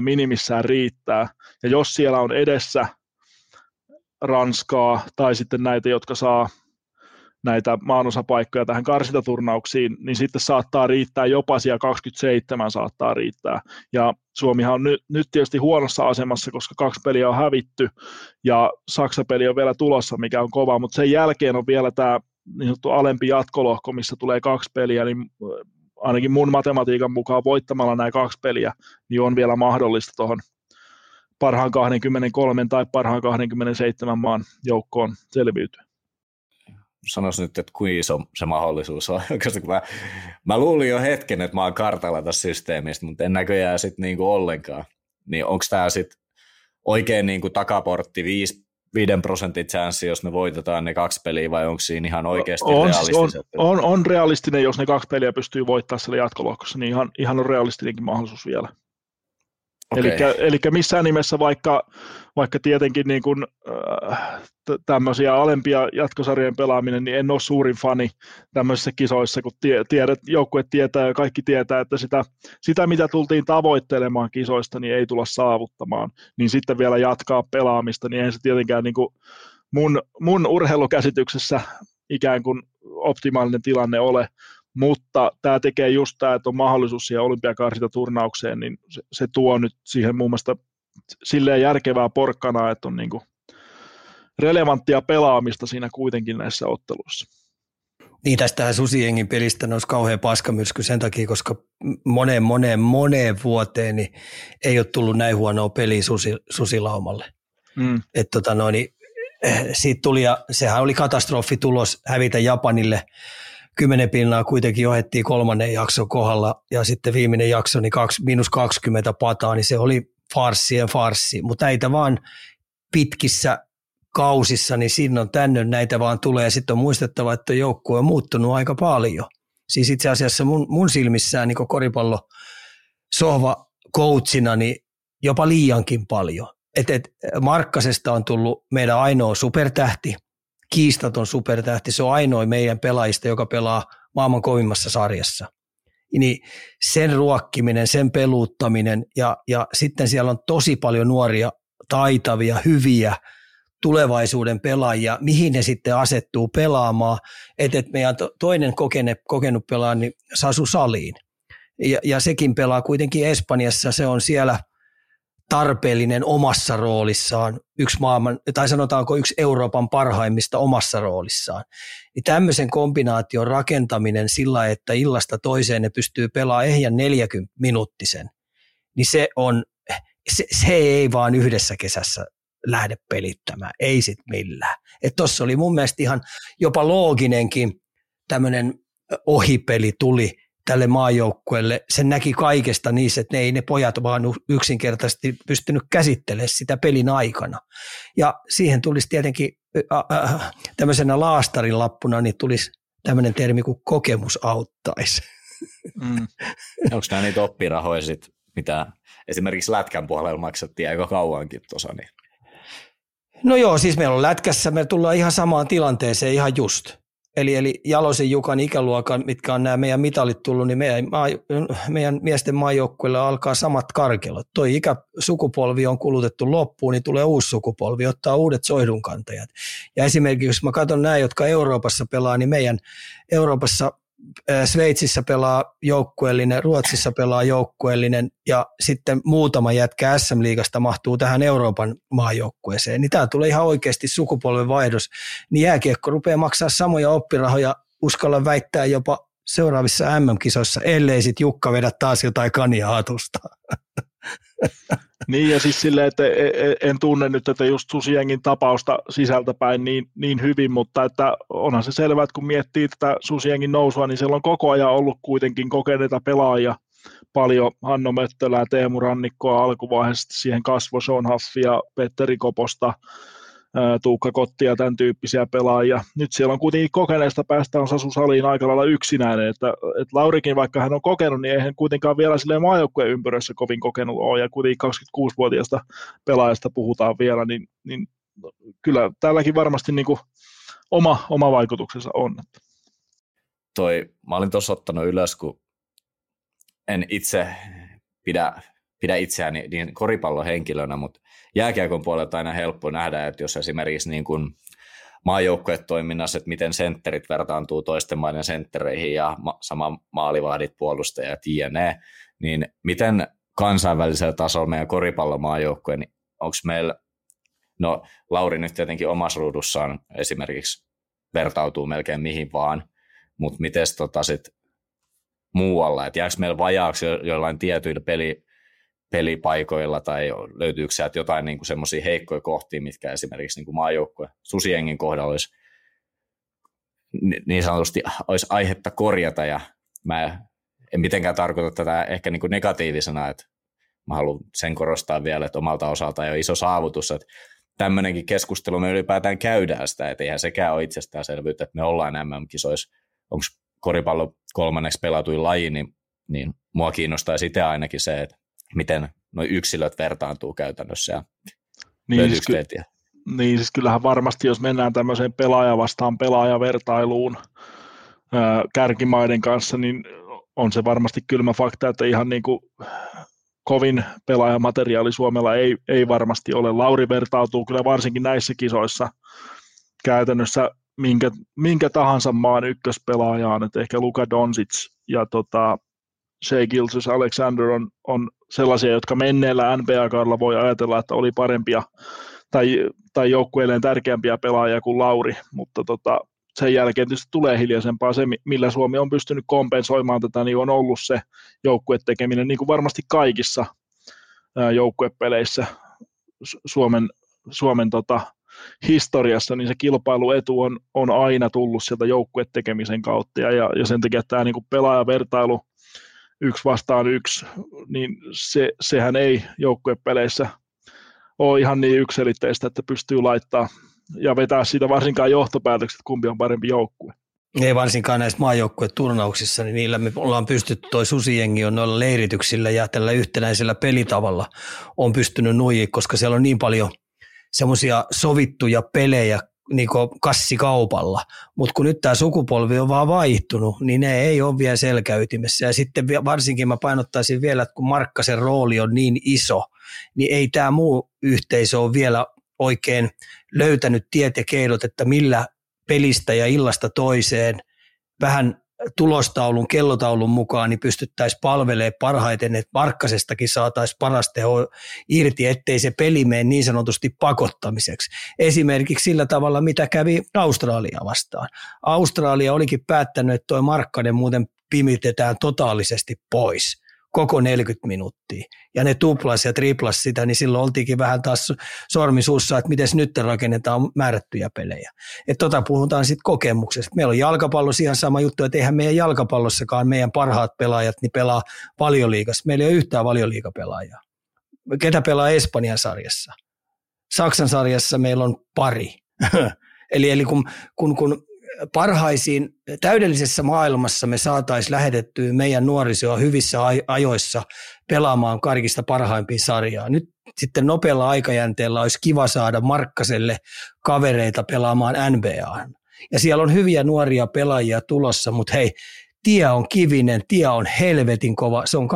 S3: minimissään riittää. Ja jos siellä on edessä Ranskaa tai sitten näitä, jotka saa näitä maanosapaikkoja tähän karsintaturnauksiin, niin sitten saattaa riittää jopa siellä 27 saattaa riittää. Ja Suomihan on nyt, nyt tietysti huonossa asemassa, koska kaksi peliä on hävitty ja Saksa-peli on vielä tulossa, mikä on kova, mutta sen jälkeen on vielä tämä niin sanottu alempi jatkolohko, missä tulee kaksi peliä, niin ainakin mun matematiikan mukaan voittamalla nämä kaksi peliä, niin on vielä mahdollista tuohon parhaan 23 tai parhaan 27 maan joukkoon selviytyä
S2: sanoisi nyt, että kuinka iso se mahdollisuus on. [laughs] Koska mä, mä luulin jo hetken, että mä oon kartalla tässä systeemistä, mutta en näköjään sitten niinku ollenkaan. Niin onko tämä sitten oikein niinku takaportti 5, 5 prosentin chanssi, jos me voitetaan ne kaksi peliä, vai onko siinä ihan oikeasti on,
S3: realistiset? On, on, on, realistinen, jos ne kaksi peliä pystyy voittamaan siellä jatkolohkossa, niin ihan, ihan on realistinenkin mahdollisuus vielä. Okay. Eli missään nimessä vaikka, vaikka tietenkin niin kuin, äh, tämmöisiä alempia jatkosarjojen pelaaminen, niin en ole suurin fani tämmöisissä kisoissa, kun tie, tiedät, joukkue tietää ja kaikki tietää, että sitä, sitä, mitä tultiin tavoittelemaan kisoista, niin ei tulla saavuttamaan, niin sitten vielä jatkaa pelaamista, niin eihän se tietenkään niin kuin mun, mun urheilukäsityksessä ikään kuin optimaalinen tilanne ole, mutta tämä tekee just tämä, että on mahdollisuus siihen olympiakarsita-turnaukseen, niin se, se tuo nyt siihen muun muassa silleen järkevää porkkanaa, että on niinku relevanttia pelaamista siinä kuitenkin näissä otteluissa.
S4: Niin tästähän Susiengin pelistä nousi kauhean paskamyrsky sen takia, koska moneen, moneen, moneen vuoteen niin ei ole tullut näin huonoa peliä susi, susilaumalle. Mm. Et tota noin, niin, eh, siitä tuli, ja sehän oli katastrofi tulos hävitä Japanille – kymmenen pinnaa kuitenkin johettiin kolmannen jakson kohdalla ja sitten viimeinen jakso, niin kaksi, miinus 20 pataa, niin se oli farssien farssi. Mutta näitä vaan pitkissä kausissa, niin sinne on tänne näitä vaan tulee. Sitten on muistettava, että joukkue on muuttunut aika paljon. Siis itse asiassa mun, mun silmissään niin koripallo sohva coachina, niin jopa liiankin paljon. Et, et Markkasesta on tullut meidän ainoa supertähti – kiistaton supertähti. Se on ainoa meidän pelaajista, joka pelaa maailman kovimmassa sarjassa. Niin sen ruokkiminen, sen peluuttaminen ja, ja sitten siellä on tosi paljon nuoria, taitavia, hyviä tulevaisuuden pelaajia, mihin ne sitten asettuu pelaamaan. Että et meidän toinen kokene, kokenut pelaaja, niin Sasu Saliin. Ja, ja sekin pelaa kuitenkin Espanjassa, se on siellä – tarpeellinen omassa roolissaan, yksi maailman, tai sanotaanko yksi Euroopan parhaimmista omassa roolissaan. Niin tämmöisen kombinaation rakentaminen sillä, että illasta toiseen ne pystyy pelaamaan ehjän 40 minuuttisen, niin se on, se, se ei vaan yhdessä kesässä lähde pelittämään, ei sit millään. Tuossa oli mun mielestä ihan jopa looginenkin tämmöinen ohipeli tuli, tälle maajoukkueelle. Sen näki kaikesta niissä, että ne ei ne pojat vaan yksinkertaisesti pystynyt käsittelemään sitä pelin aikana. Ja siihen tulisi tietenkin äh, äh, tämmöisenä laastarin lappuna, niin tulisi tämmöinen termi kuin kokemus auttaisi.
S2: Mm. [laughs] Onko nämä niitä oppirahoja sit, mitä esimerkiksi Lätkän puolella maksettiin aika kauankin tuossa? Niin?
S4: No joo, siis meillä on Lätkässä, me tullaan ihan samaan tilanteeseen ihan just. Eli, eli Jalosen Jukan ikäluokan, mitkä on nämä meidän mitalit tullut, niin meidän, meidän miesten maajoukkueille alkaa samat karkelot. Toi ikäsukupolvi on kulutettu loppuun, niin tulee uusi sukupolvi, ottaa uudet soihdunkantajat. Ja esimerkiksi jos mä katson nämä, jotka Euroopassa pelaa, niin meidän Euroopassa Sveitsissä pelaa joukkueellinen, Ruotsissa pelaa joukkueellinen ja sitten muutama jätkä SM-liigasta mahtuu tähän Euroopan maajoukkueeseen. Niin tämä tulee ihan oikeasti sukupolven vaihdos. Niin jääkiekko rupeaa maksaa samoja oppirahoja, uskalla väittää jopa seuraavissa MM-kisoissa, ellei sitten Jukka vedä taas jotain kania hatusta. [laughs] [laughs]
S3: Niin ja siis silleen, että e, e, en tunne nyt tätä just Susiengin tapausta sisältäpäin niin, niin hyvin, mutta että onhan se selvää, että kun miettii tätä Susiengin nousua, niin siellä on koko ajan ollut kuitenkin kokeneita pelaajia, paljon Hanno Möttölää, Teemu Rannikkoa alkuvaiheessa, siihen kasvo Sean Huffia, Petteri Koposta, Tuukka Kotti ja tämän tyyppisiä pelaajia. Nyt siellä on kuitenkin kokeneesta päästä on Sasu Saliin aika lailla yksinäinen, että, että Laurikin vaikka hän on kokenut, niin eihän kuitenkaan vielä sille maajoukkueen ympyrössä kovin kokenut ole, ja kuitenkin 26-vuotiaasta pelaajasta puhutaan vielä, niin, niin kyllä täälläkin varmasti niin kuin oma, oma vaikutuksensa on.
S2: Toi, mä olin tuossa ottanut ylös, kun en itse pidä, pidä itseäni niin koripallohenkilönä, mutta jääkiekon puolelta aina helppo nähdä, että jos esimerkiksi niin kuin maajoukkuetoiminnassa, että miten sentterit vertaantuu toisten maiden senttereihin ja ma- sama maalivahdit, puolustajat, jne, niin miten kansainvälisellä tasolla meidän koripallomaajoukkue, niin onko meillä, no Lauri nyt tietenkin omassa ruudussaan esimerkiksi vertautuu melkein mihin vaan, mutta miten tota sit muualla, että jääkö meillä vajaaksi jo, jollain tietyillä peli, pelipaikoilla tai löytyykö sieltä jotain niin semmoisia heikkoja kohtia, mitkä esimerkiksi niin maajoukkue Susiengin kohdalla olisi niin sanotusti olisi aihetta korjata ja mä en mitenkään tarkoita tätä ehkä niin kuin negatiivisena, että mä haluan sen korostaa vielä, että omalta osalta ole iso saavutus, että tämmöinenkin keskustelu me ylipäätään käydään sitä, että eihän sekään ole itsestäänselvyyttä, että me ollaan MM-kisoissa, onko koripallo kolmanneksi pelatuin laji, niin, niin mua kiinnostaa sitä ainakin se, että miten noin yksilöt vertaantuu käytännössä ja
S3: niin, siis ky- niin siis kyllähän varmasti, jos mennään tämmöiseen pelaaja vastaan pelaajavertailuun ää, kärkimaiden kanssa, niin on se varmasti kylmä fakta, että ihan niin kuin kovin pelaajamateriaali Suomella ei, ei varmasti ole. Lauri vertautuu kyllä varsinkin näissä kisoissa käytännössä minkä, minkä tahansa maan ykköspelaajaan, että ehkä Luka Doncic ja tota, Shea Gilsus Alexander on, on sellaisia, jotka menneellä NBA-kaudella voi ajatella, että oli parempia tai, tai joukkueelleen tärkeämpiä pelaajia kuin Lauri, mutta tota, sen jälkeen tietysti tulee hiljaisempaa se, millä Suomi on pystynyt kompensoimaan tätä, niin on ollut se joukkuetekeminen, niin kuin varmasti kaikissa joukkuepeleissä Suomen, Suomen tota, historiassa, niin se kilpailuetu on, on aina tullut sieltä joukkuetekemisen kautta, ja, ja sen takia tämä niin pelaajavertailu yksi vastaan yksi, niin se, sehän ei joukkuepeleissä ole ihan niin yksilitteistä, että pystyy laittaa ja vetää siitä varsinkaan johtopäätökset, kumpi on parempi joukkue.
S4: Ei varsinkaan näissä maajoukkueturnauksissa, niin niillä me ollaan pystytty, toi susijengi on noilla leirityksillä ja tällä yhtenäisellä pelitavalla on pystynyt nuijia, koska siellä on niin paljon semmoisia sovittuja pelejä niin kassikaupalla, mutta kun nyt tämä sukupolvi on vaan vaihtunut, niin ne ei ole vielä selkäytimessä. Ja sitten varsinkin mä painottaisin vielä, että kun Markkasen rooli on niin iso, niin ei tämä muu yhteisö ole vielä oikein löytänyt tiet ja keinot, että millä pelistä ja illasta toiseen vähän tulostaulun, kellotaulun mukaan, niin pystyttäisiin palvelemaan parhaiten, että Markkasestakin saataisiin paras teho irti, ettei se peli mene niin sanotusti pakottamiseksi. Esimerkiksi sillä tavalla, mitä kävi Australia vastaan. Australia olikin päättänyt, että tuo Markkanen muuten pimitetään totaalisesti pois koko 40 minuuttia. Ja ne tuplas ja triplas sitä, niin silloin oltiinkin vähän taas sormisuussa, että miten nyt rakennetaan määrättyjä pelejä. Että tota puhutaan sitten kokemuksesta. Meillä on jalkapallossa ihan sama juttu, että eihän meidän jalkapallossakaan meidän parhaat pelaajat niin pelaa valioliigassa. Meillä ei ole yhtään valioliigapelaajaa. Ketä pelaa Espanjan sarjassa? Saksan sarjassa meillä on pari. [laughs] eli, eli kun, kun, kun parhaisiin, täydellisessä maailmassa me saataisiin lähetettyä meidän nuorisoa hyvissä ajoissa pelaamaan kaikista parhaimpiin sarjaa. Nyt sitten nopealla aikajänteellä olisi kiva saada Markkaselle kavereita pelaamaan NBA. Ja siellä on hyviä nuoria pelaajia tulossa, mutta hei, tie on kivinen, tie on helvetin kova, se on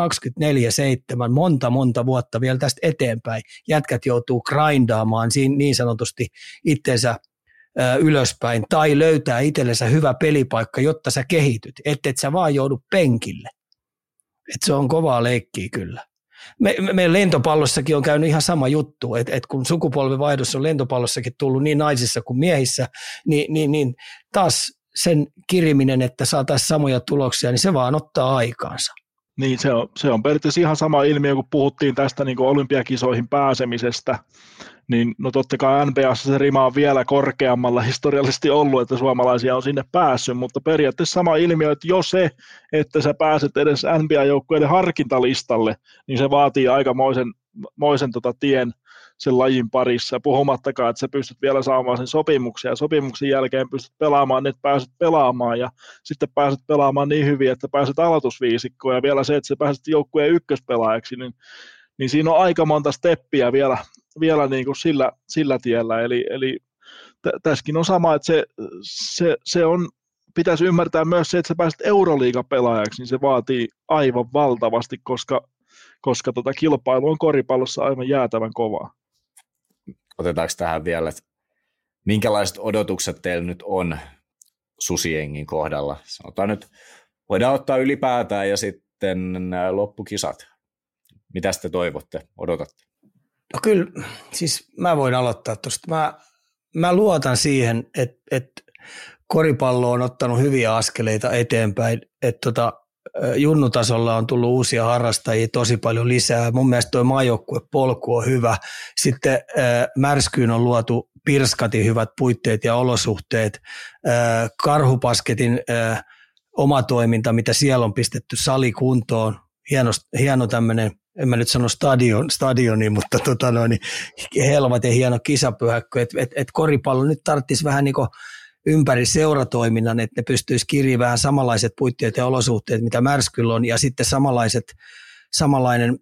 S4: 24-7, monta monta vuotta vielä tästä eteenpäin. Jätkät joutuu grindaamaan niin sanotusti itsensä ylöspäin tai löytää itsellensä hyvä pelipaikka, jotta sä kehityt, ettei sä vaan joudu penkille. Et se on kovaa leikkiä kyllä. Me, me, lentopallossakin on käynyt ihan sama juttu, että et kun sukupolvivaihdos on lentopallossakin tullut niin naisissa kuin miehissä, niin, niin, niin taas sen kiriminen, että saataisiin samoja tuloksia, niin se vaan ottaa aikaansa.
S3: Niin, se on, se on periaatteessa ihan sama ilmiö, kun puhuttiin tästä niin kuin olympiakisoihin pääsemisestä, niin no totta kai NBAssa se rima on vielä korkeammalla historiallisesti ollut, että suomalaisia on sinne päässyt, mutta periaatteessa sama ilmiö, että jo se, että sä pääset edes NBA-joukkueiden harkintalistalle, niin se vaatii aikamoisen moisen tota tien sen lajin parissa, puhumattakaan, että sä pystyt vielä saamaan sen sopimuksen, ja sopimuksen jälkeen pystyt pelaamaan, niin että pääset pelaamaan, ja sitten pääset pelaamaan niin hyvin, että pääset aloitusviisikkoon, ja vielä se, että sä pääset joukkueen ykköspelaajaksi, niin, niin siinä on aika monta steppiä vielä, vielä niin kuin sillä, sillä tiellä, eli, eli tässäkin on sama, että se, se, se on, pitäisi ymmärtää myös se, että sä pääset Euroliigapelaajaksi, niin se vaatii aivan valtavasti, koska, koska tota kilpailu on koripallossa aivan jäätävän kovaa
S2: otetaanko tähän vielä, että minkälaiset odotukset teillä nyt on susiengin kohdalla? Sanotaan nyt, voidaan ottaa ylipäätään ja sitten loppukisat. Mitä te toivotte, odotatte?
S4: No kyllä, siis mä voin aloittaa tuosta. Mä, mä luotan siihen, että, että koripallo on ottanut hyviä askeleita eteenpäin. Että tota, junnutasolla on tullut uusia harrastajia tosi paljon lisää. Mun mielestä tuo polku on hyvä. Sitten Märskyyn on luotu pirskati hyvät puitteet ja olosuhteet. Karhupasketin oma toiminta, mitä siellä on pistetty salikuntoon. Hieno, hieno tämmöinen en mä nyt sano stadion, stadioni, mutta tota noin, helvat ja hieno kisapyhäkkö, että et, et koripallo nyt tarvitsisi vähän niin kuin ympäri seuratoiminnan, että ne pystyisi kirjaamaan vähän samanlaiset puitteet ja olosuhteet, mitä Märskyllä on, ja sitten samanlaiset, samanlainen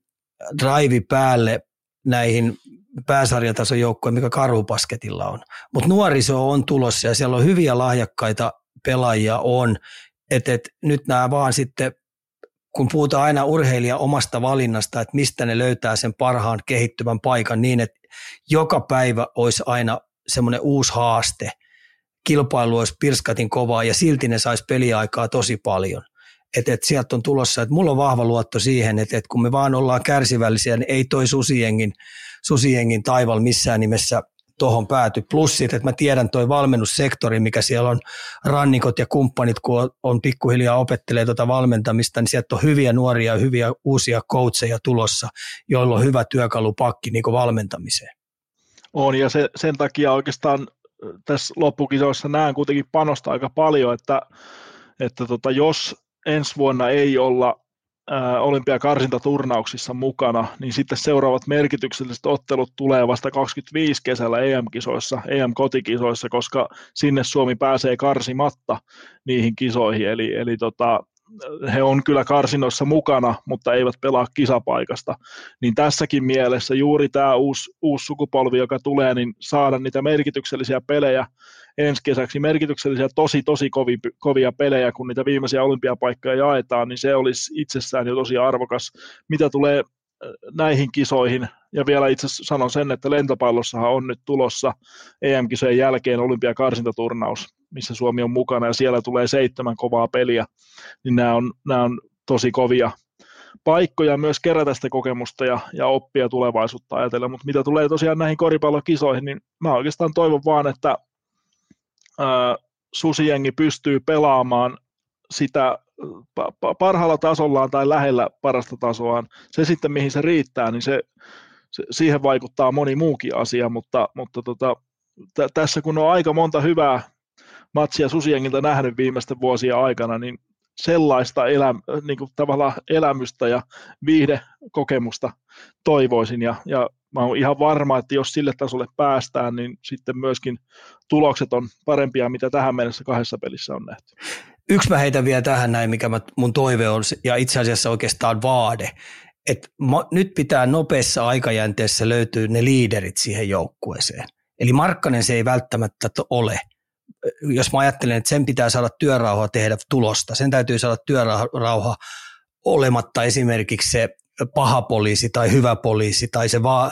S4: drive päälle näihin pääsarjatason joukkoihin, mikä Karhupasketilla on. Mutta nuoriso on tulossa ja siellä on hyviä lahjakkaita pelaajia on. Et, et, nyt nämä vaan sitten, kun puhutaan aina urheilija omasta valinnasta, että mistä ne löytää sen parhaan kehittyvän paikan niin, että joka päivä olisi aina semmoinen uusi haaste. Kilpailu olisi pirskatin kovaa ja silti ne saisi peliaikaa tosi paljon että, että sieltä on tulossa, että mulla on vahva luotto siihen, että, että kun me vaan ollaan kärsivällisiä, niin ei toi susijengin, susijengin taival missään nimessä tuohon pääty. Plus että mä tiedän toi valmennussektori, mikä siellä on, rannikot ja kumppanit, kun on, on pikkuhiljaa opettelee tuota valmentamista, niin sieltä on hyviä nuoria, hyviä uusia coacheja tulossa, joilla on hyvä työkalupakki niin valmentamiseen.
S3: On, ja se, sen takia oikeastaan tässä loppukisoissa näen kuitenkin panosta aika paljon, että, että tota, jos ensi vuonna ei olla olympiakarsintaturnauksissa mukana, niin sitten seuraavat merkitykselliset ottelut tulee vasta 25 kesällä EM-kisoissa, EM-kotikisoissa, koska sinne Suomi pääsee karsimatta niihin kisoihin, eli, eli tota, he on kyllä karsinoissa mukana, mutta eivät pelaa kisapaikasta. Niin tässäkin mielessä juuri tämä uusi, uusi sukupolvi, joka tulee, niin saada niitä merkityksellisiä pelejä ensi kesäksi, merkityksellisiä tosi tosi kovia, kovia pelejä, kun niitä viimeisiä olympiapaikkoja jaetaan, niin se olisi itsessään jo tosi arvokas. Mitä tulee äh, näihin kisoihin, ja vielä itse sanon sen, että lentopallossahan on nyt tulossa EM-kisojen jälkeen olympiakarsintaturnaus, missä Suomi on mukana, ja siellä tulee seitsemän kovaa peliä, niin nämä on, nämä on tosi kovia paikkoja myös kerätä sitä kokemusta ja, ja oppia tulevaisuutta ajatella, mutta mitä tulee tosiaan näihin koripallokisoihin, niin mä oikeastaan toivon vaan, että ää, susijengi pystyy pelaamaan sitä parhaalla tasollaan tai lähellä parasta tasoaan. Se sitten, mihin se riittää, niin se, se siihen vaikuttaa moni muukin asia, mutta, mutta tota, t- tässä kun on aika monta hyvää matsia susijengiltä nähnyt viimeisten vuosien aikana, niin sellaista elä, niin kuin tavallaan elämystä ja viihdekokemusta toivoisin. Ja, ja mä oon ihan varma, että jos sille tasolle päästään, niin sitten myöskin tulokset on parempia, mitä tähän mennessä kahdessa pelissä on nähty.
S4: Yksi mä heitän vielä tähän näin, mikä mä, mun toive on, ja itse asiassa oikeastaan vaade, että nyt pitää nopeassa aikajänteessä löytyä ne liiderit siihen joukkueeseen. Eli Markkanen se ei välttämättä ole – jos mä ajattelen, että sen pitää saada työrauha tehdä tulosta, sen täytyy saada työrauha olematta esimerkiksi se paha poliisi tai hyvä poliisi tai se va-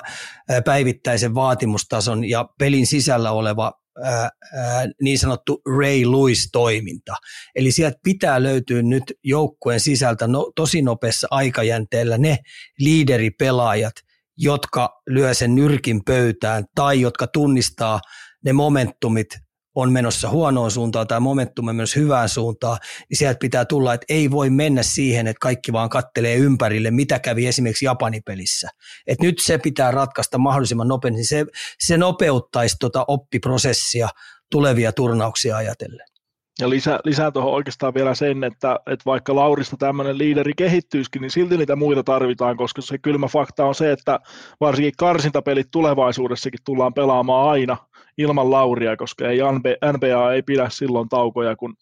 S4: päivittäisen vaatimustason ja pelin sisällä oleva ää, ää, niin sanottu Ray Lewis-toiminta. Eli sieltä pitää löytyä nyt joukkueen sisältä no, tosi nopeassa aikajänteellä ne liideripelaajat, jotka lyö sen nyrkin pöytään tai jotka tunnistaa ne momentumit on menossa huonoon suuntaan tai momentum on menossa hyvään suuntaan, niin sieltä pitää tulla, että ei voi mennä siihen, että kaikki vaan kattelee ympärille, mitä kävi esimerkiksi Japanin pelissä. Et nyt se pitää ratkaista mahdollisimman nopeasti, niin se, se nopeuttaisi tuota oppiprosessia tulevia turnauksia ajatellen.
S3: Ja lisää, lisää tuohon oikeastaan vielä sen, että, että vaikka Laurista tämmöinen liideri kehittyisikin, niin silti niitä muita tarvitaan, koska se kylmä fakta on se, että varsinkin karsintapelit tulevaisuudessakin tullaan pelaamaan aina ilman Lauria, koska ei NBA ei pidä silloin taukoja, kun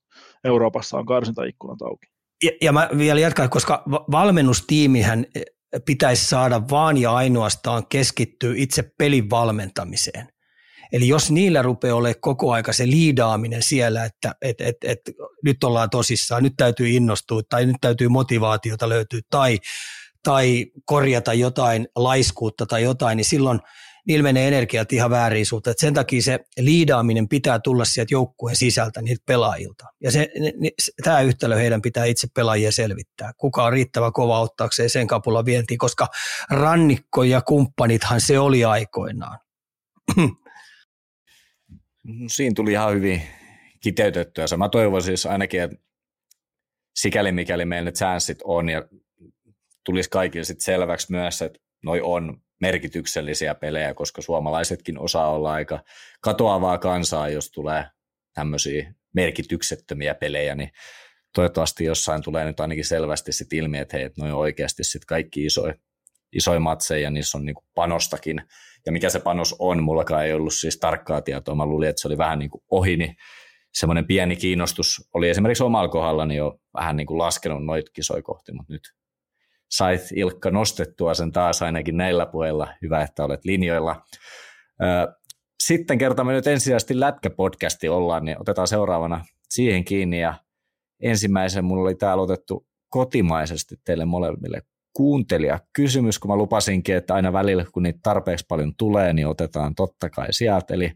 S3: Euroopassa on karsintaikkunat auki.
S4: Ja, ja mä vielä jatkan, koska valmennustiimihän eh, pitäisi saada vaan ja ainoastaan keskittyä itse pelin valmentamiseen. Eli jos niillä rupeaa olemaan koko aika se liidaaminen siellä, että et, et, et, nyt ollaan tosissaan, nyt täytyy innostua tai nyt täytyy motivaatiota löytyä tai, tai korjata jotain laiskuutta tai jotain, niin silloin niillä menee energiat ihan väärin suuntaan. Sen takia se liidaaminen pitää tulla sieltä joukkueen sisältä niiltä pelaajilta. Ja tämä yhtälö heidän pitää itse pelaajia selvittää. Kuka on riittävä kova ottaakseen sen kapula vientiin, koska rannikko ja kumppanithan se oli aikoinaan.
S2: Siinä tuli ihan hyvin kiteytettyä. Mä toivon siis ainakin, että sikäli mikäli meillä ne chanssit on ja tulisi kaikille sitten selväksi myös, että noi on merkityksellisiä pelejä, koska suomalaisetkin osaa olla aika katoavaa kansaa, jos tulee tämmöisiä merkityksettömiä pelejä, niin toivottavasti jossain tulee nyt ainakin selvästi sit ilmi, että hei, että noi on oikeasti sit kaikki isoja isoja matseja, niissä on niinku panostakin. Ja mikä se panos on, mullakaan ei ollut siis tarkkaa tietoa, mä luulin, että se oli vähän niin kuin ohi, niin semmoinen pieni kiinnostus oli esimerkiksi omalla kohdallani jo vähän niin kuin laskenut noita kisoja kohti, mutta nyt sait Ilkka nostettua sen taas ainakin näillä puheilla. Hyvä, että olet linjoilla. Sitten kertaamme nyt ensisijaisesti lätkäpodcasti ollaan, niin otetaan seuraavana siihen kiinni. Ja ensimmäisen mulla oli täällä otettu kotimaisesti teille molemmille kuuntelija kysymys, kun mä lupasinkin, että aina välillä, kun niitä tarpeeksi paljon tulee, niin otetaan totta kai sieltä. Eli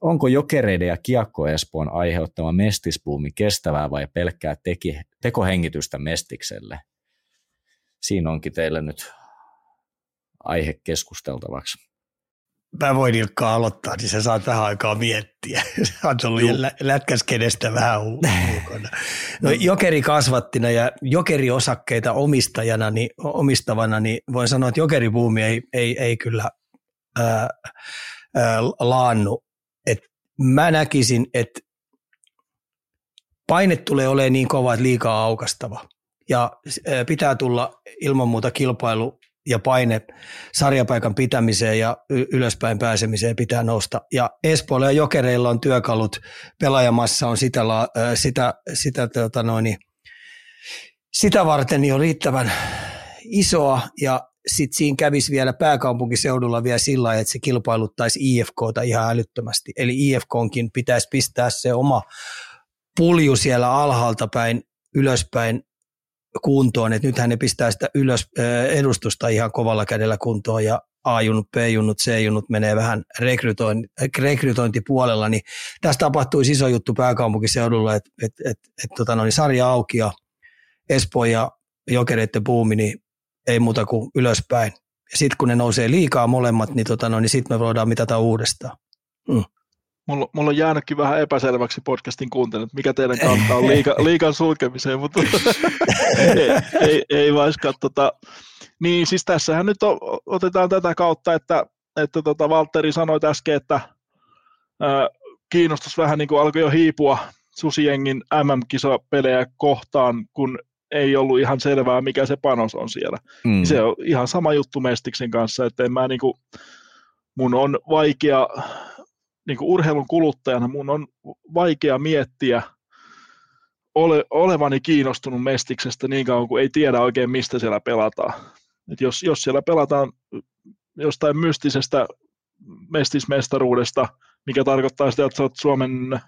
S2: onko jokereiden ja kiekko Espoon aiheuttama mestispuumi kestävää vai pelkkää teki, tekohengitystä mestikselle? Siinä onkin teille nyt aihe keskusteltavaksi
S4: mä voin Ilkka aloittaa, niin sä [laughs] saat vähän aikaa miettiä. Sä oot ollut lä- lätkäskenestä vähän ulkona. No jokeri kasvattina ja jokeriosakkeita omistajana, niin, omistavana, niin voin sanoa, että jokeribuumi ei, ei, ei kyllä ää, ää, laannu. Et mä näkisin, että paine tulee olemaan niin kova, että liikaa aukastava. Ja pitää tulla ilman muuta kilpailu ja paine sarjapaikan pitämiseen ja ylöspäin pääsemiseen pitää nousta. Ja Espoolla ja Jokereilla on työkalut, pelaajamassa on sitä, sitä, sitä, tota noin, sitä varten jo riittävän isoa ja sitten siinä kävisi vielä pääkaupunkiseudulla vielä sillä että se kilpailuttaisi IFKta ihan älyttömästi. Eli IFKonkin pitäisi pistää se oma pulju siellä alhaalta päin ylöspäin kuntoon, että nythän ne pistää sitä ylös edustusta ihan kovalla kädellä kuntoon ja A-junnut, B-junnut, C-junnut menee vähän rekrytoin, rekrytointipuolella, niin tässä tapahtui iso juttu pääkaupunkiseudulla, että et, et, et, tota no, niin sarja auki ja Espoo ja Jokereiden buumi, niin ei muuta kuin ylöspäin. Sitten kun ne nousee liikaa molemmat, niin, tota no, niin sitten me voidaan mitata uudestaan. Mm
S3: mulla, mulla on jäänytkin vähän epäselväksi podcastin kuuntelut, mikä teidän kautta on liika, [laughs] liikan sulkemiseen, mutta [laughs] ei, ei, ei vaiskaan. Tota, niin siis tässähän nyt on, otetaan tätä kautta, että, että tota Valtteri sanoi äsken, että ää, kiinnostus vähän niin kuin alkoi jo hiipua Susiengin MM-kisapelejä kohtaan, kun ei ollut ihan selvää, mikä se panos on siellä. Mm. Se on ihan sama juttu Mestiksen kanssa, että en mä niin kuin, mun on vaikea niin kuin urheilun kuluttajana mun on vaikea miettiä ole, olevani kiinnostunut Mestiksestä niin kauan kuin ei tiedä oikein, mistä siellä pelataan. Et jos, jos siellä pelataan jostain mystisestä mestismestaruudesta, mikä tarkoittaa sitä, että sä oot Suomen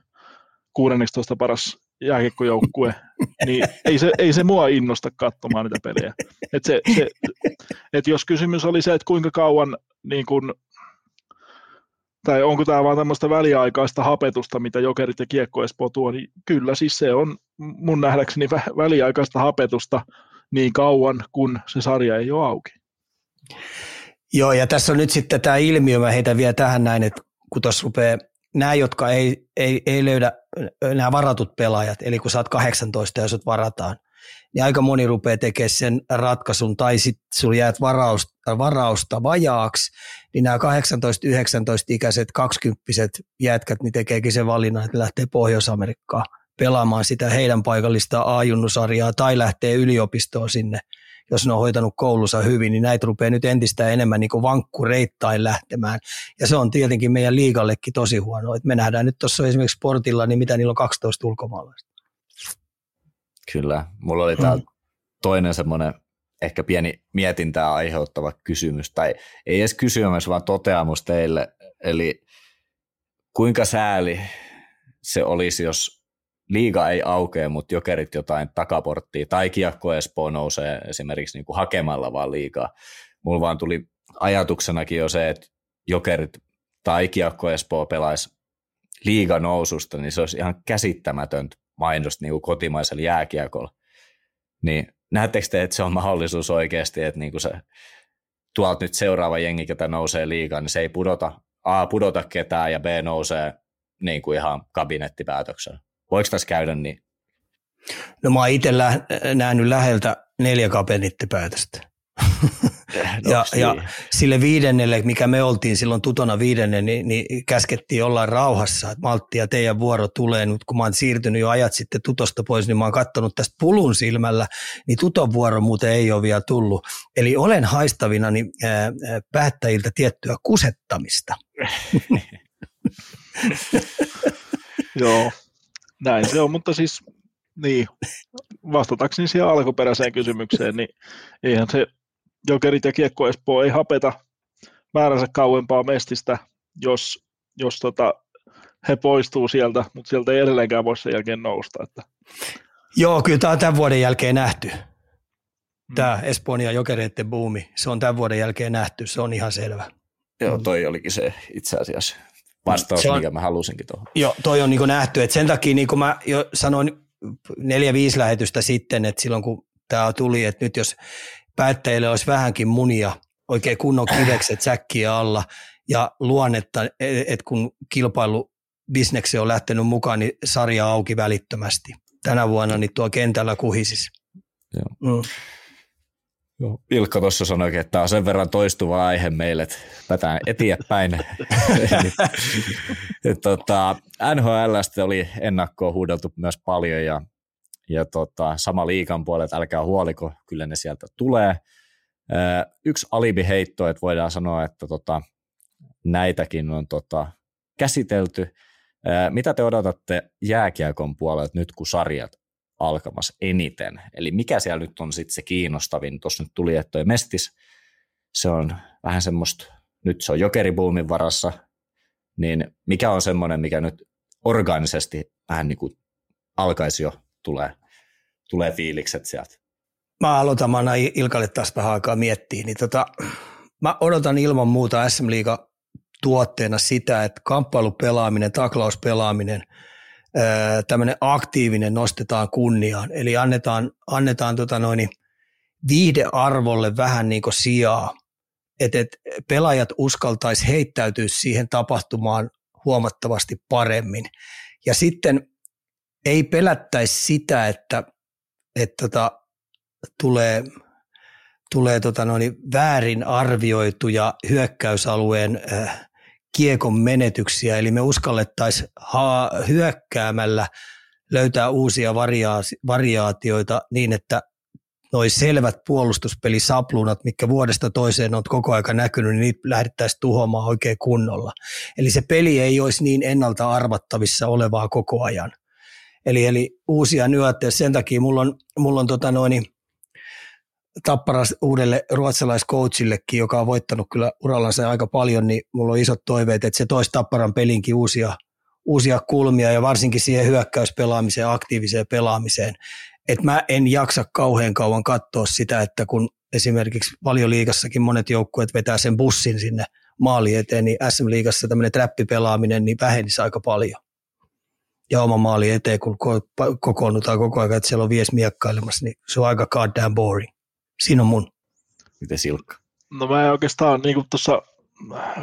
S3: 16 paras jääkiekkojoukkue, [laughs] niin ei se, ei se mua innosta katsomaan niitä pelejä. Et se, se, et jos kysymys oli se, että kuinka kauan niin kun tai onko tämä vaan tämmöistä väliaikaista hapetusta, mitä Jokerit ja Kiekko tuo, niin kyllä siis se on mun nähdäkseni väliaikaista hapetusta niin kauan, kun se sarja ei ole auki.
S4: Joo, ja tässä on nyt sitten tämä ilmiö, mä heitän vielä tähän näin, että kun tuossa rupeaa nämä, jotka ei, ei, ei löydä, nämä varatut pelaajat, eli kun sä oot 18 ja sut varataan, niin aika moni rupeaa tekemään sen ratkaisun, tai sitten sulla jäät varausta, varausta vajaaksi, niin nämä 18-19-ikäiset 20 jätkät niin tekeekin sen valinnan, että lähtee Pohjois-Amerikkaan pelaamaan sitä heidän paikallista A-junnusarjaa tai lähtee yliopistoon sinne, jos ne on hoitanut koulunsa hyvin, niin näitä rupeaa nyt entistä enemmän niin vankkureittain lähtemään. Ja se on tietenkin meidän liigallekin tosi huono. Et me nähdään nyt tuossa esimerkiksi sportilla, niin mitä niillä on 12 ulkomaalaista.
S2: Kyllä. Mulla oli täällä mm. toinen semmoinen ehkä pieni mietintää aiheuttava kysymys, tai ei edes kysymys, vaan toteamus teille. Eli kuinka sääli se olisi, jos liiga ei aukea, mutta jokerit jotain takaporttia, tai kiekko Espoo nousee esimerkiksi niin kuin hakemalla vaan liigaa. Mulla vaan tuli ajatuksenakin jo se, että jokerit tai kiekko Espoo pelaisi liiga noususta, niin se olisi ihan käsittämätöntä mainosta niin kotimaisella jääkiekolla. Niin näettekö te, että se on mahdollisuus oikeasti, että niin kuin se tuolta nyt seuraava jengi, ketä nousee liigaan, niin se ei pudota, A, pudota ketään ja B, nousee niin kuin ihan kabinettipäätöksellä. Voiko tässä käydä niin?
S4: No mä oon itse lä- nähnyt läheltä neljä kabinettipäätöstä. Ja, ja sille viidennelle, mikä me oltiin silloin tutona viidenne, niin, niin käskettiin olla rauhassa, että maltti ja teidän vuoro tulee. Nyt kun mä oon siirtynyt jo ajat sitten tutosta pois, niin mä oon katsonut tästä pulun silmällä, niin tuton vuoro muuten ei ole vielä tullut. Eli olen haistavina niin, ää, päättäjiltä tiettyä kusettamista. [laughs]
S3: Joo, näin se on, mutta siis niin, vastatakseni siihen alkuperäiseen kysymykseen, niin eihän se Jokerit ja Kiekko Espoo ei hapeta määränsä kauempaa mestistä, jos, jos tota, he poistuu sieltä, mutta sieltä ei edelleenkään voi sen jälkeen nousta. Että.
S4: Joo, kyllä tämä on tämän vuoden jälkeen nähty. Hmm. Tämä Espoon ja Jokereiden buumi, se on tämän vuoden jälkeen nähty, se on ihan selvä.
S2: Joo, toi olikin se itse asiassa vastaus, on, mikä mä halusinkin tuohon.
S4: Joo, toi on niin nähty, että sen takia niin kuin mä jo sanoin neljä-viisi lähetystä sitten, että silloin kun tämä tuli, että nyt jos päättäjille olisi vähänkin munia, oikein kunnon kivekset säkkiä alla ja luonnetta, että kun kilpailu bisneksi on lähtenyt mukaan, niin sarja auki välittömästi. Tänä vuonna niin tuo kentällä kuhisis.
S2: Joo. Mm. Joo. Ilkka tuossa sanoi, että tämä on sen verran toistuva aihe meille, että päätään eteenpäin. [laughs] [laughs] tota, NHLstä oli ennakkoon huudeltu myös paljon ja, ja tota, sama liikan puolelta, älkää huoliko, kyllä ne sieltä tulee. Yksi alibiheitto, että voidaan sanoa, että tota, näitäkin on tota, käsitelty. Mitä te odotatte jääkiekon puolelta nyt, kun sarjat alkamassa eniten? Eli mikä siellä nyt on sitten se kiinnostavin? Tuossa nyt tuli, että toi Mestis, se on vähän semmoista, nyt se on jokeribuumin varassa, niin mikä on semmoinen, mikä nyt organisesti vähän niin kuin alkaisi jo tulee, tulee fiilikset sieltä?
S4: Mä aloitan, mä annan Ilkalle taas vähän aikaa miettiä, niin tota, mä odotan ilman muuta SM Liiga tuotteena sitä, että kamppailupelaaminen, taklauspelaaminen, tämmöinen aktiivinen nostetaan kunniaan. Eli annetaan, annetaan tota noin, viihdearvolle vähän niin kuin sijaa, että et pelaajat uskaltaisi heittäytyä siihen tapahtumaan huomattavasti paremmin. Ja sitten ei pelättäisi sitä, että, että tota, tulee, tulee tota noin, väärin arvioituja hyökkäysalueen äh, kiekon menetyksiä, eli me uskallettaisiin hyökkäämällä löytää uusia varia- variaatioita niin, että noi selvät puolustuspelisapluunat, mitkä vuodesta toiseen on koko aika näkynyt, niin niitä lähdettäisiin tuhoamaan oikein kunnolla. Eli se peli ei olisi niin ennalta arvattavissa olevaa koko ajan. Eli, eli uusia nyöttejä. Sen takia mulla on, mulla on tota noin, Tappara uudelle ruotsalaiskoachillekin, joka on voittanut kyllä urallansa aika paljon, niin mulla on isot toiveet, että se toisi Tapparan pelinkin uusia, uusia kulmia ja varsinkin siihen hyökkäyspelaamiseen, aktiiviseen pelaamiseen. Et mä en jaksa kauhean kauan katsoa sitä, että kun esimerkiksi valioliigassakin monet joukkueet vetää sen bussin sinne maali eteen, niin SM-liigassa tämmöinen trappipelaaminen niin vähenisi aika paljon. Ja oma maali eteen, kun kokoonnutaan koko ajan, että siellä on vies miekkailemassa, niin se on aika goddamn boring. Siinä on mun.
S2: Miten Silkka?
S3: No mä en oikeastaan, niin kuin tuossa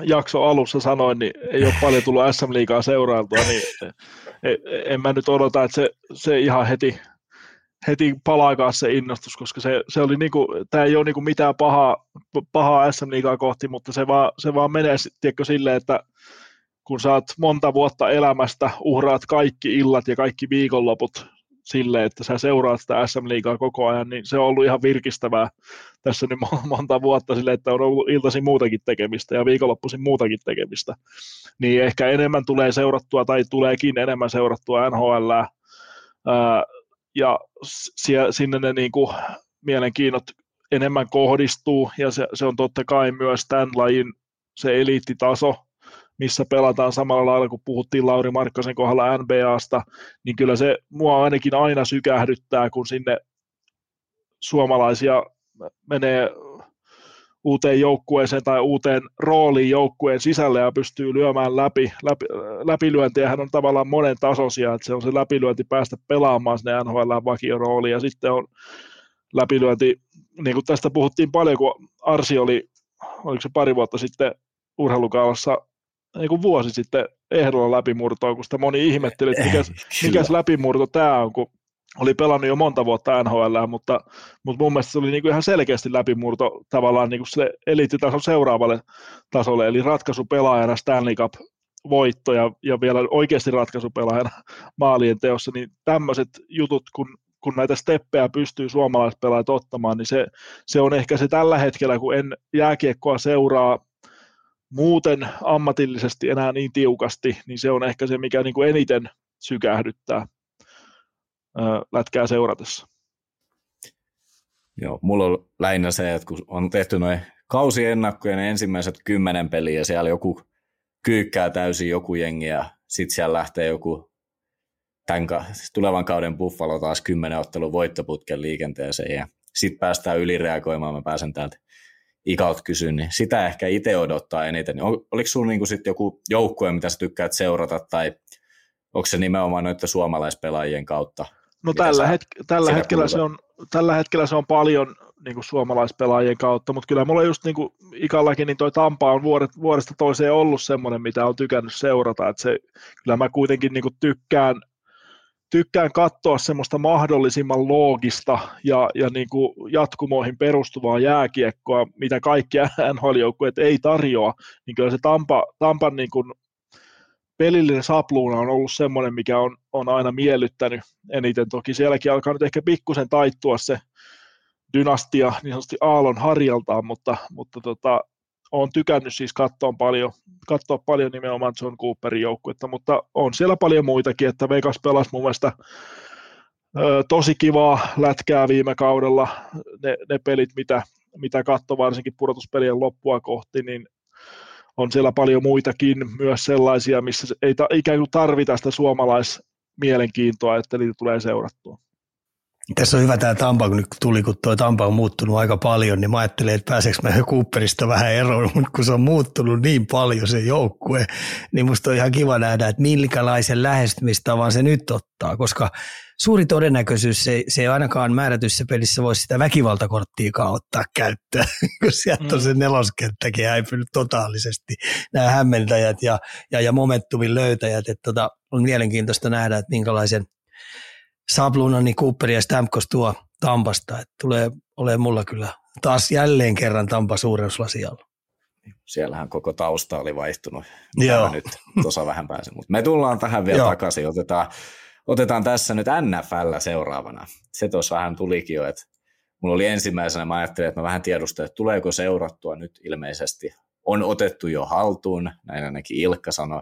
S3: jakso alussa sanoin, niin ei ole paljon tullut SM Liigaa seurailtua, niin en mä nyt odota, että se, se ihan heti, heti palaakaan se innostus, koska se, se oli niinku, tämä ei ole niinku mitään pahaa, pahaa SM Liigaa kohti, mutta se vaan, se vaan menee tiedätkö, silleen, että kun sä oot monta vuotta elämästä, uhraat kaikki illat ja kaikki viikonloput sille, että sä seuraat sitä SM-liigaa koko ajan, niin se on ollut ihan virkistävää tässä nyt monta vuotta sille, että on ollut iltaisin muutakin tekemistä ja viikonloppuisin muutakin tekemistä. Niin ehkä enemmän tulee seurattua tai tuleekin enemmän seurattua NHL, ja sinne ne niin kuin mielenkiinnot enemmän kohdistuu, ja se, se on totta kai myös tämän lajin se eliittitaso, missä pelataan samalla lailla, kun puhuttiin Lauri Markkasen kohdalla NBAsta, niin kyllä se mua ainakin aina sykähdyttää, kun sinne suomalaisia menee uuteen joukkueeseen tai uuteen rooliin joukkueen sisälle ja pystyy lyömään läpi. läpi läpilyöntiähän on tavallaan monen tasoisia, että se on se läpilyönti päästä pelaamaan sinne NHL vakiorooliin ja sitten on läpilyönti, niin kuin tästä puhuttiin paljon, kun Arsi oli, oliko se pari vuotta sitten urheilukaalassa niin kuin vuosi sitten ehdolla läpimurtoa, kun sitä moni ihmetteli, että mikäs, mikäs läpimurto tämä on, kun oli pelannut jo monta vuotta NHL, mutta, mutta mun mielestä se oli niin kuin ihan selkeästi läpimurto tavallaan niin kuin sille eliittitason seuraavalle tasolle, eli ratkaisupelaajana Stanley Cup voitto ja, ja vielä oikeasti ratkaisupelaajana [laughs] maalien teossa, niin tämmöiset jutut, kun, kun näitä steppejä pystyy suomalaispelaajat ottamaan, niin se, se on ehkä se tällä hetkellä, kun en jääkiekkoa seuraa muuten ammatillisesti enää niin tiukasti, niin se on ehkä se, mikä niin kuin eniten sykähdyttää lätkää seuratessa.
S2: Joo, mulla on lähinnä se, että kun on tehty noin kausiennakkojen ensimmäiset kymmenen peliä siellä joku kyykkää täysin joku jengi ja sitten siellä lähtee joku tämän, tulevan kauden Buffalo taas kymmenen ottelun voittoputken liikenteeseen ja sitten päästään ylireagoimaan, mä pääsen täältä ikaut kysyn, niin sitä ehkä itse odottaa eniten. Oliko sinulla niinku sit joku joukkue, mitä sä tykkäät seurata, tai onko se nimenomaan noiden suomalaispelaajien kautta?
S3: No tällä, hetk- tällä, hetkellä se on, tällä hetkellä se on paljon niin kuin suomalaispelaajien kautta, mutta kyllä mulla just niin kuin ikallakin, niin toi Tampa on vuodet, vuodesta toiseen ollut semmoinen, mitä on tykännyt seurata, että se, kyllä mä kuitenkin niin kuin tykkään, tykkään katsoa semmoista mahdollisimman loogista ja, ja niin kuin jatkumoihin perustuvaa jääkiekkoa, mitä kaikki [laughs] NHL-joukkueet ei tarjoa, niin kyllä se Tampa, Tampan niin kuin pelillinen sapluuna on ollut semmoinen, mikä on, on aina miellyttänyt eniten. Toki sielläkin alkaa nyt ehkä pikkusen taittua se dynastia niin sanotusti Aallon harjaltaan, mutta, mutta tota, olen tykännyt siis katsoa paljon, katsoa paljon nimenomaan John Cooperin joukkuetta, mutta on siellä paljon muitakin, että Vegas pelasi mun mielestä ö, tosi kivaa lätkää viime kaudella, ne, ne pelit, mitä, mitä katso varsinkin pudotuspelien loppua kohti, niin on siellä paljon muitakin, myös sellaisia, missä ei ta, ikään kuin tarvita sitä suomalaismielenkiintoa, että niitä tulee seurattua.
S4: Tässä on hyvä tämä Tampa, kun nyt tuli, kun tuo Tampa on muuttunut aika paljon, niin mä ajattelin, että pääseekö mä [laughs] Cooperista vähän eroon, mutta kun se on muuttunut niin paljon se joukkue, niin musta on ihan kiva nähdä, että minkälaisen lähestymistavan se nyt ottaa, koska suuri todennäköisyys se, se ei ainakaan määrätyssä pelissä voi sitä väkivaltakorttia ottaa käyttöön, [laughs] kun sieltä on se mm. neloskenttäkin häipynyt totaalisesti, nämä hämmentäjät ja, ja, ja momentumin löytäjät, että tota, on mielenkiintoista nähdä, että minkälaisen Sabluna, niin Cooper ja Stamkos tuo Tampasta. Että tulee olemaan mulla kyllä taas jälleen kerran Tampa suurennuslasialla.
S2: Siellähän koko tausta oli vaihtunut. Joo. Nyt tuossa vähän pääsen. Mutta me tullaan tähän vielä Joo. takaisin. Otetaan, otetaan tässä nyt NFL seuraavana. Se tuossa vähän tulikin jo, että mulla oli ensimmäisenä, mä ajattelin, että mä vähän tiedustelin, että tuleeko seurattua nyt ilmeisesti. On otettu jo haltuun, näin ainakin Ilkka sanoi.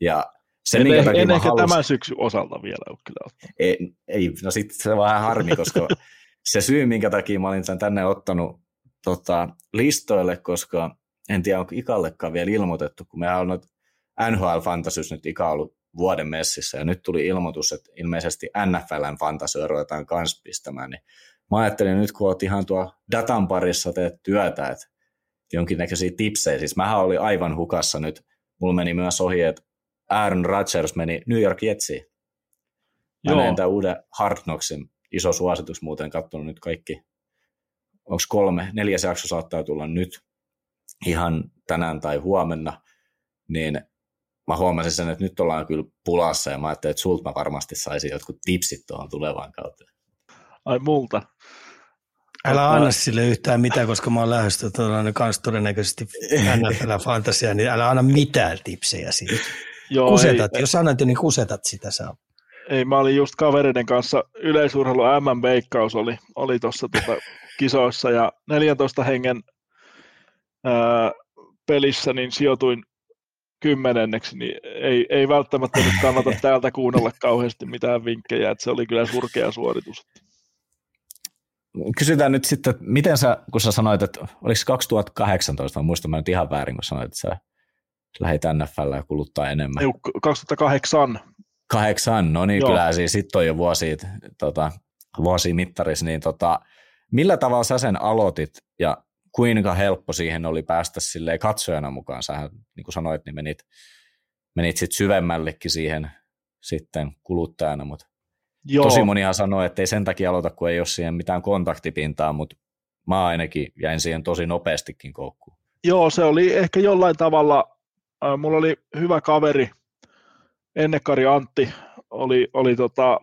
S2: Ja
S3: se, en, minkä takia en ehkä halus... tämän syksyn osalta vielä ole kyllä
S2: Ei, ei no sitten se on vähän harmi, koska [laughs] se syy, minkä takia mä olin tämän tänne ottanut tota, listoille, koska en tiedä, onko Ikallekaan vielä ilmoitettu, kun me on NHL Fantasys nyt Ika ollut vuoden messissä, ja nyt tuli ilmoitus, että ilmeisesti NFLn fantasy ruvetaan kanssa pistämään, niin mä ajattelin nyt, kun oot ihan tuo datan parissa teet työtä, että jonkinnäköisiä tipsejä, siis mähän oli aivan hukassa nyt, mulla meni myös ohi, että Aaron Rodgers meni New York Jetsiin. Mä näin tämän uuden Hard Knocksin, iso suositus muuten, katsonut nyt kaikki, onko kolme, neljäs jakso saattaa tulla nyt ihan tänään tai huomenna, niin mä huomasin sen, että nyt ollaan kyllä pulassa ja mä ajattelin, että sulta mä varmasti saisin jotkut tipsit tuohon tulevaan kautta.
S3: Ai multa?
S4: Älä anna sille yhtään mitään, koska mä oon lähdössä tuollainen kans todennäköisesti NFL fantasia, niin älä anna mitään tipsejä siitä. Joo, kusetat, ei, jos annat, niin kusetat sitä saa.
S3: Ei, mä olin just kavereiden kanssa, yleisurheilu MM-veikkaus oli, oli tuossa tuota [laughs] kisoissa ja 14 hengen ää, pelissä niin sijoituin kymmenenneksi, niin ei, ei välttämättä nyt kannata [laughs] täältä kuunnella kauheasti mitään vinkkejä, että se oli kyllä surkea suoritus.
S2: Kysytään nyt sitten, että miten sä, kun sä sanoit, että oliko 2018, muistan mä nyt ihan väärin, kun sanoit, että sä lähit NFL ja kuluttaa enemmän.
S3: Ei, 2008.
S2: Kahdeksan, no niin, Joo. kyllä siis sitten on jo vuosi, tota, vuosi mittarissa, niin tota, millä tavalla sä sen aloitit ja kuinka helppo siihen oli päästä katsojana mukaan? Sähän, niin kuin sanoit, niin menit, menit sit syvemmällekin siihen sitten kuluttajana, mutta Joo. tosi monihan sanoo, että ei sen takia aloita, kun ei ole siihen mitään kontaktipintaa, mutta mä ainakin jäin siihen tosi nopeastikin koukkuun.
S3: Joo, se oli ehkä jollain tavalla mulla oli hyvä kaveri, Ennekari Antti, oli, oli tota,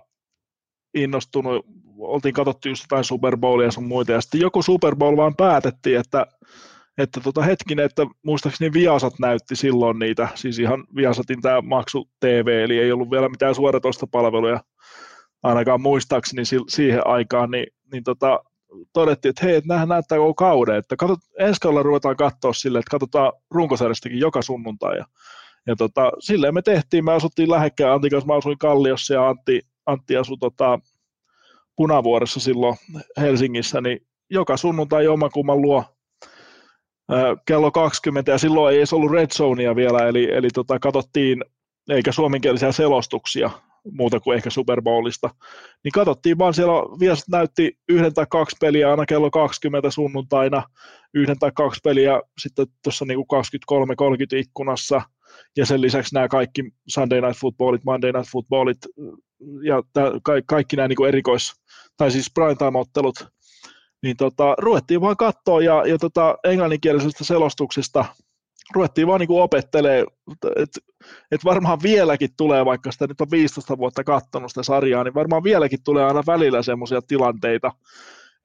S3: innostunut, oltiin katsottu just jotain Super Bowlia sun muita, ja sitten joku Super Bowl vaan päätettiin, että, että tota hetkinen, että muistaakseni Viasat näytti silloin niitä, siis ihan Viasatin tämä maksu TV, eli ei ollut vielä mitään suoratoistopalveluja ainakaan muistaakseni siihen aikaan, niin, niin tota, todettiin, että hei, nämähän näyttää koko kauden, että katsot, ensi kaudella ruvetaan katsoa silleen, että katsotaan runkosarjastakin joka sunnuntai. Ja, ja tota, silleen me tehtiin, me asuttiin lähekkäin Antti kanssa, mä asuin Kalliossa ja Antti, Antti asui tota, Punavuoressa silloin Helsingissä, niin joka sunnuntai jommankumman luo kello 20, ja silloin ei edes ollut Red Zonea vielä, eli, eli tota, katsottiin, eikä suomenkielisiä selostuksia muuta kuin ehkä Super Bowlista, niin katsottiin vaan siellä, vielä näytti yhden tai kaksi peliä aina kello 20 sunnuntaina, yhden tai kaksi peliä sitten tuossa niin 23-30 ikkunassa, ja sen lisäksi nämä kaikki Sunday Night Footballit, Monday Night Footballit, ja ka- kaikki nämä niin erikois, tai siis primetime-ottelut, niin tota, ruvettiin vaan katsoa ja, ja tota, englanninkielisestä selostuksesta ruvettiin vaan niin opettelee, että et varmaan vieläkin tulee, vaikka sitä nyt on 15 vuotta katsonut sitä sarjaa, niin varmaan vieläkin tulee aina välillä semmoisia tilanteita,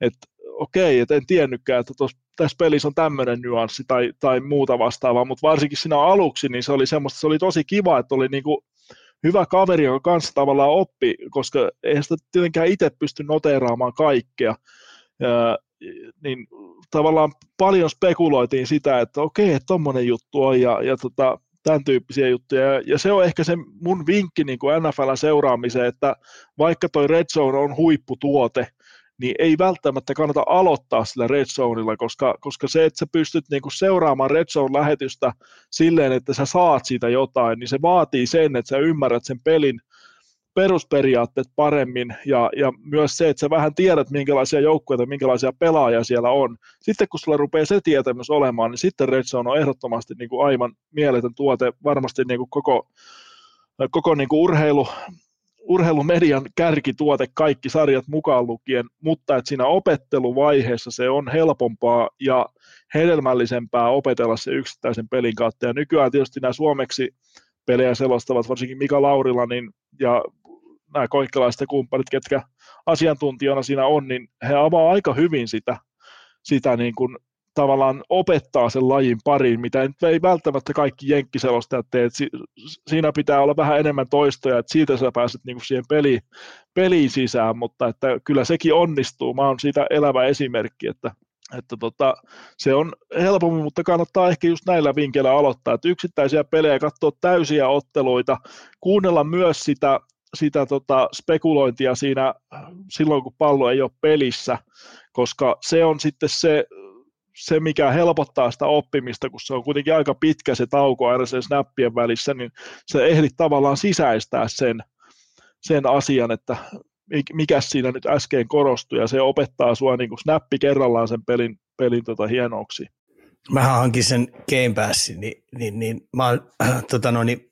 S3: että okei, että en tiennytkään, että tos, tässä pelissä on tämmöinen nyanssi tai, tai muuta vastaavaa, mutta varsinkin siinä aluksi, niin se oli semmoista, se oli tosi kiva, että oli niin kuin hyvä kaveri, joka kanssa tavallaan oppi, koska eihän sitä tietenkään itse pysty noteeraamaan kaikkea, niin tavallaan paljon spekuloitiin sitä, että okei, että tommonen juttu on ja, ja tota, tämän tyyppisiä juttuja. Ja, ja se on ehkä se mun vinkki niin kuin NFLn seuraamiseen, että vaikka toi Red Zone on huipputuote, niin ei välttämättä kannata aloittaa sillä Red Zoneilla, koska, koska se, että sä pystyt niinku seuraamaan Red Zone-lähetystä silleen, että sä saat siitä jotain, niin se vaatii sen, että sä ymmärrät sen pelin perusperiaatteet paremmin ja, ja myös se, että sä vähän tiedät, minkälaisia joukkueita, minkälaisia pelaajia siellä on. Sitten kun sulla rupeaa se tietämys olemaan, niin sitten Red Zone on ehdottomasti niin kuin aivan mieletön tuote, varmasti niin kuin koko, koko niin kuin urheilu, urheilumedian kärkituote, kaikki sarjat mukaan lukien, mutta että siinä opetteluvaiheessa se on helpompaa ja hedelmällisempää opetella se yksittäisen pelin kautta. Ja nykyään tietysti nämä suomeksi pelejä selostavat, varsinkin Mika Laurila niin, ja nämä koikkalaiset kumppanit, ketkä asiantuntijana siinä on, niin he avaa aika hyvin sitä, sitä niin kuin tavallaan opettaa sen lajin pariin, mitä ei välttämättä kaikki jenkkiselostajat tee. Si- siinä pitää olla vähän enemmän toistoja, että siitä sä pääset niin kuin siihen peliin, peliin sisään, mutta että kyllä sekin onnistuu. Mä oon siitä elävä esimerkki, että, että tota, se on helpommin, mutta kannattaa ehkä just näillä vinkkeillä aloittaa, että yksittäisiä pelejä, katsoa täysiä otteluita, kuunnella myös sitä sitä tota spekulointia siinä silloin, kun pallo ei ole pelissä, koska se on sitten se, se, mikä helpottaa sitä oppimista, kun se on kuitenkin aika pitkä se tauko aina sen snappien välissä, niin se ehdit tavallaan sisäistää sen, sen asian, että mikä siinä nyt äsken korostui, ja se opettaa sua niin kuin snappi kerrallaan sen pelin, pelin tota hienouksi.
S4: Mä hankin sen Game Passin, niin, niin, niin mä oon äh, tota no, niin,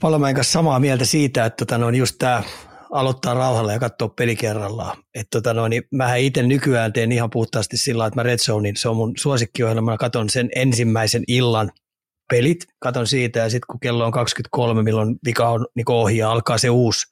S4: Palomäen kanssa samaa mieltä siitä, että tota, no, just tämä aloittaa rauhalla ja katsoa peli kerrallaan. Et, tota, no, niin mähän itse nykyään teen ihan puhtaasti sillä että mä Red Zonein, se on mun suosikkiohjelma, mä katson sen ensimmäisen illan pelit, katon siitä ja sitten kun kello on 23, milloin vika on niin ohi ja alkaa se uusi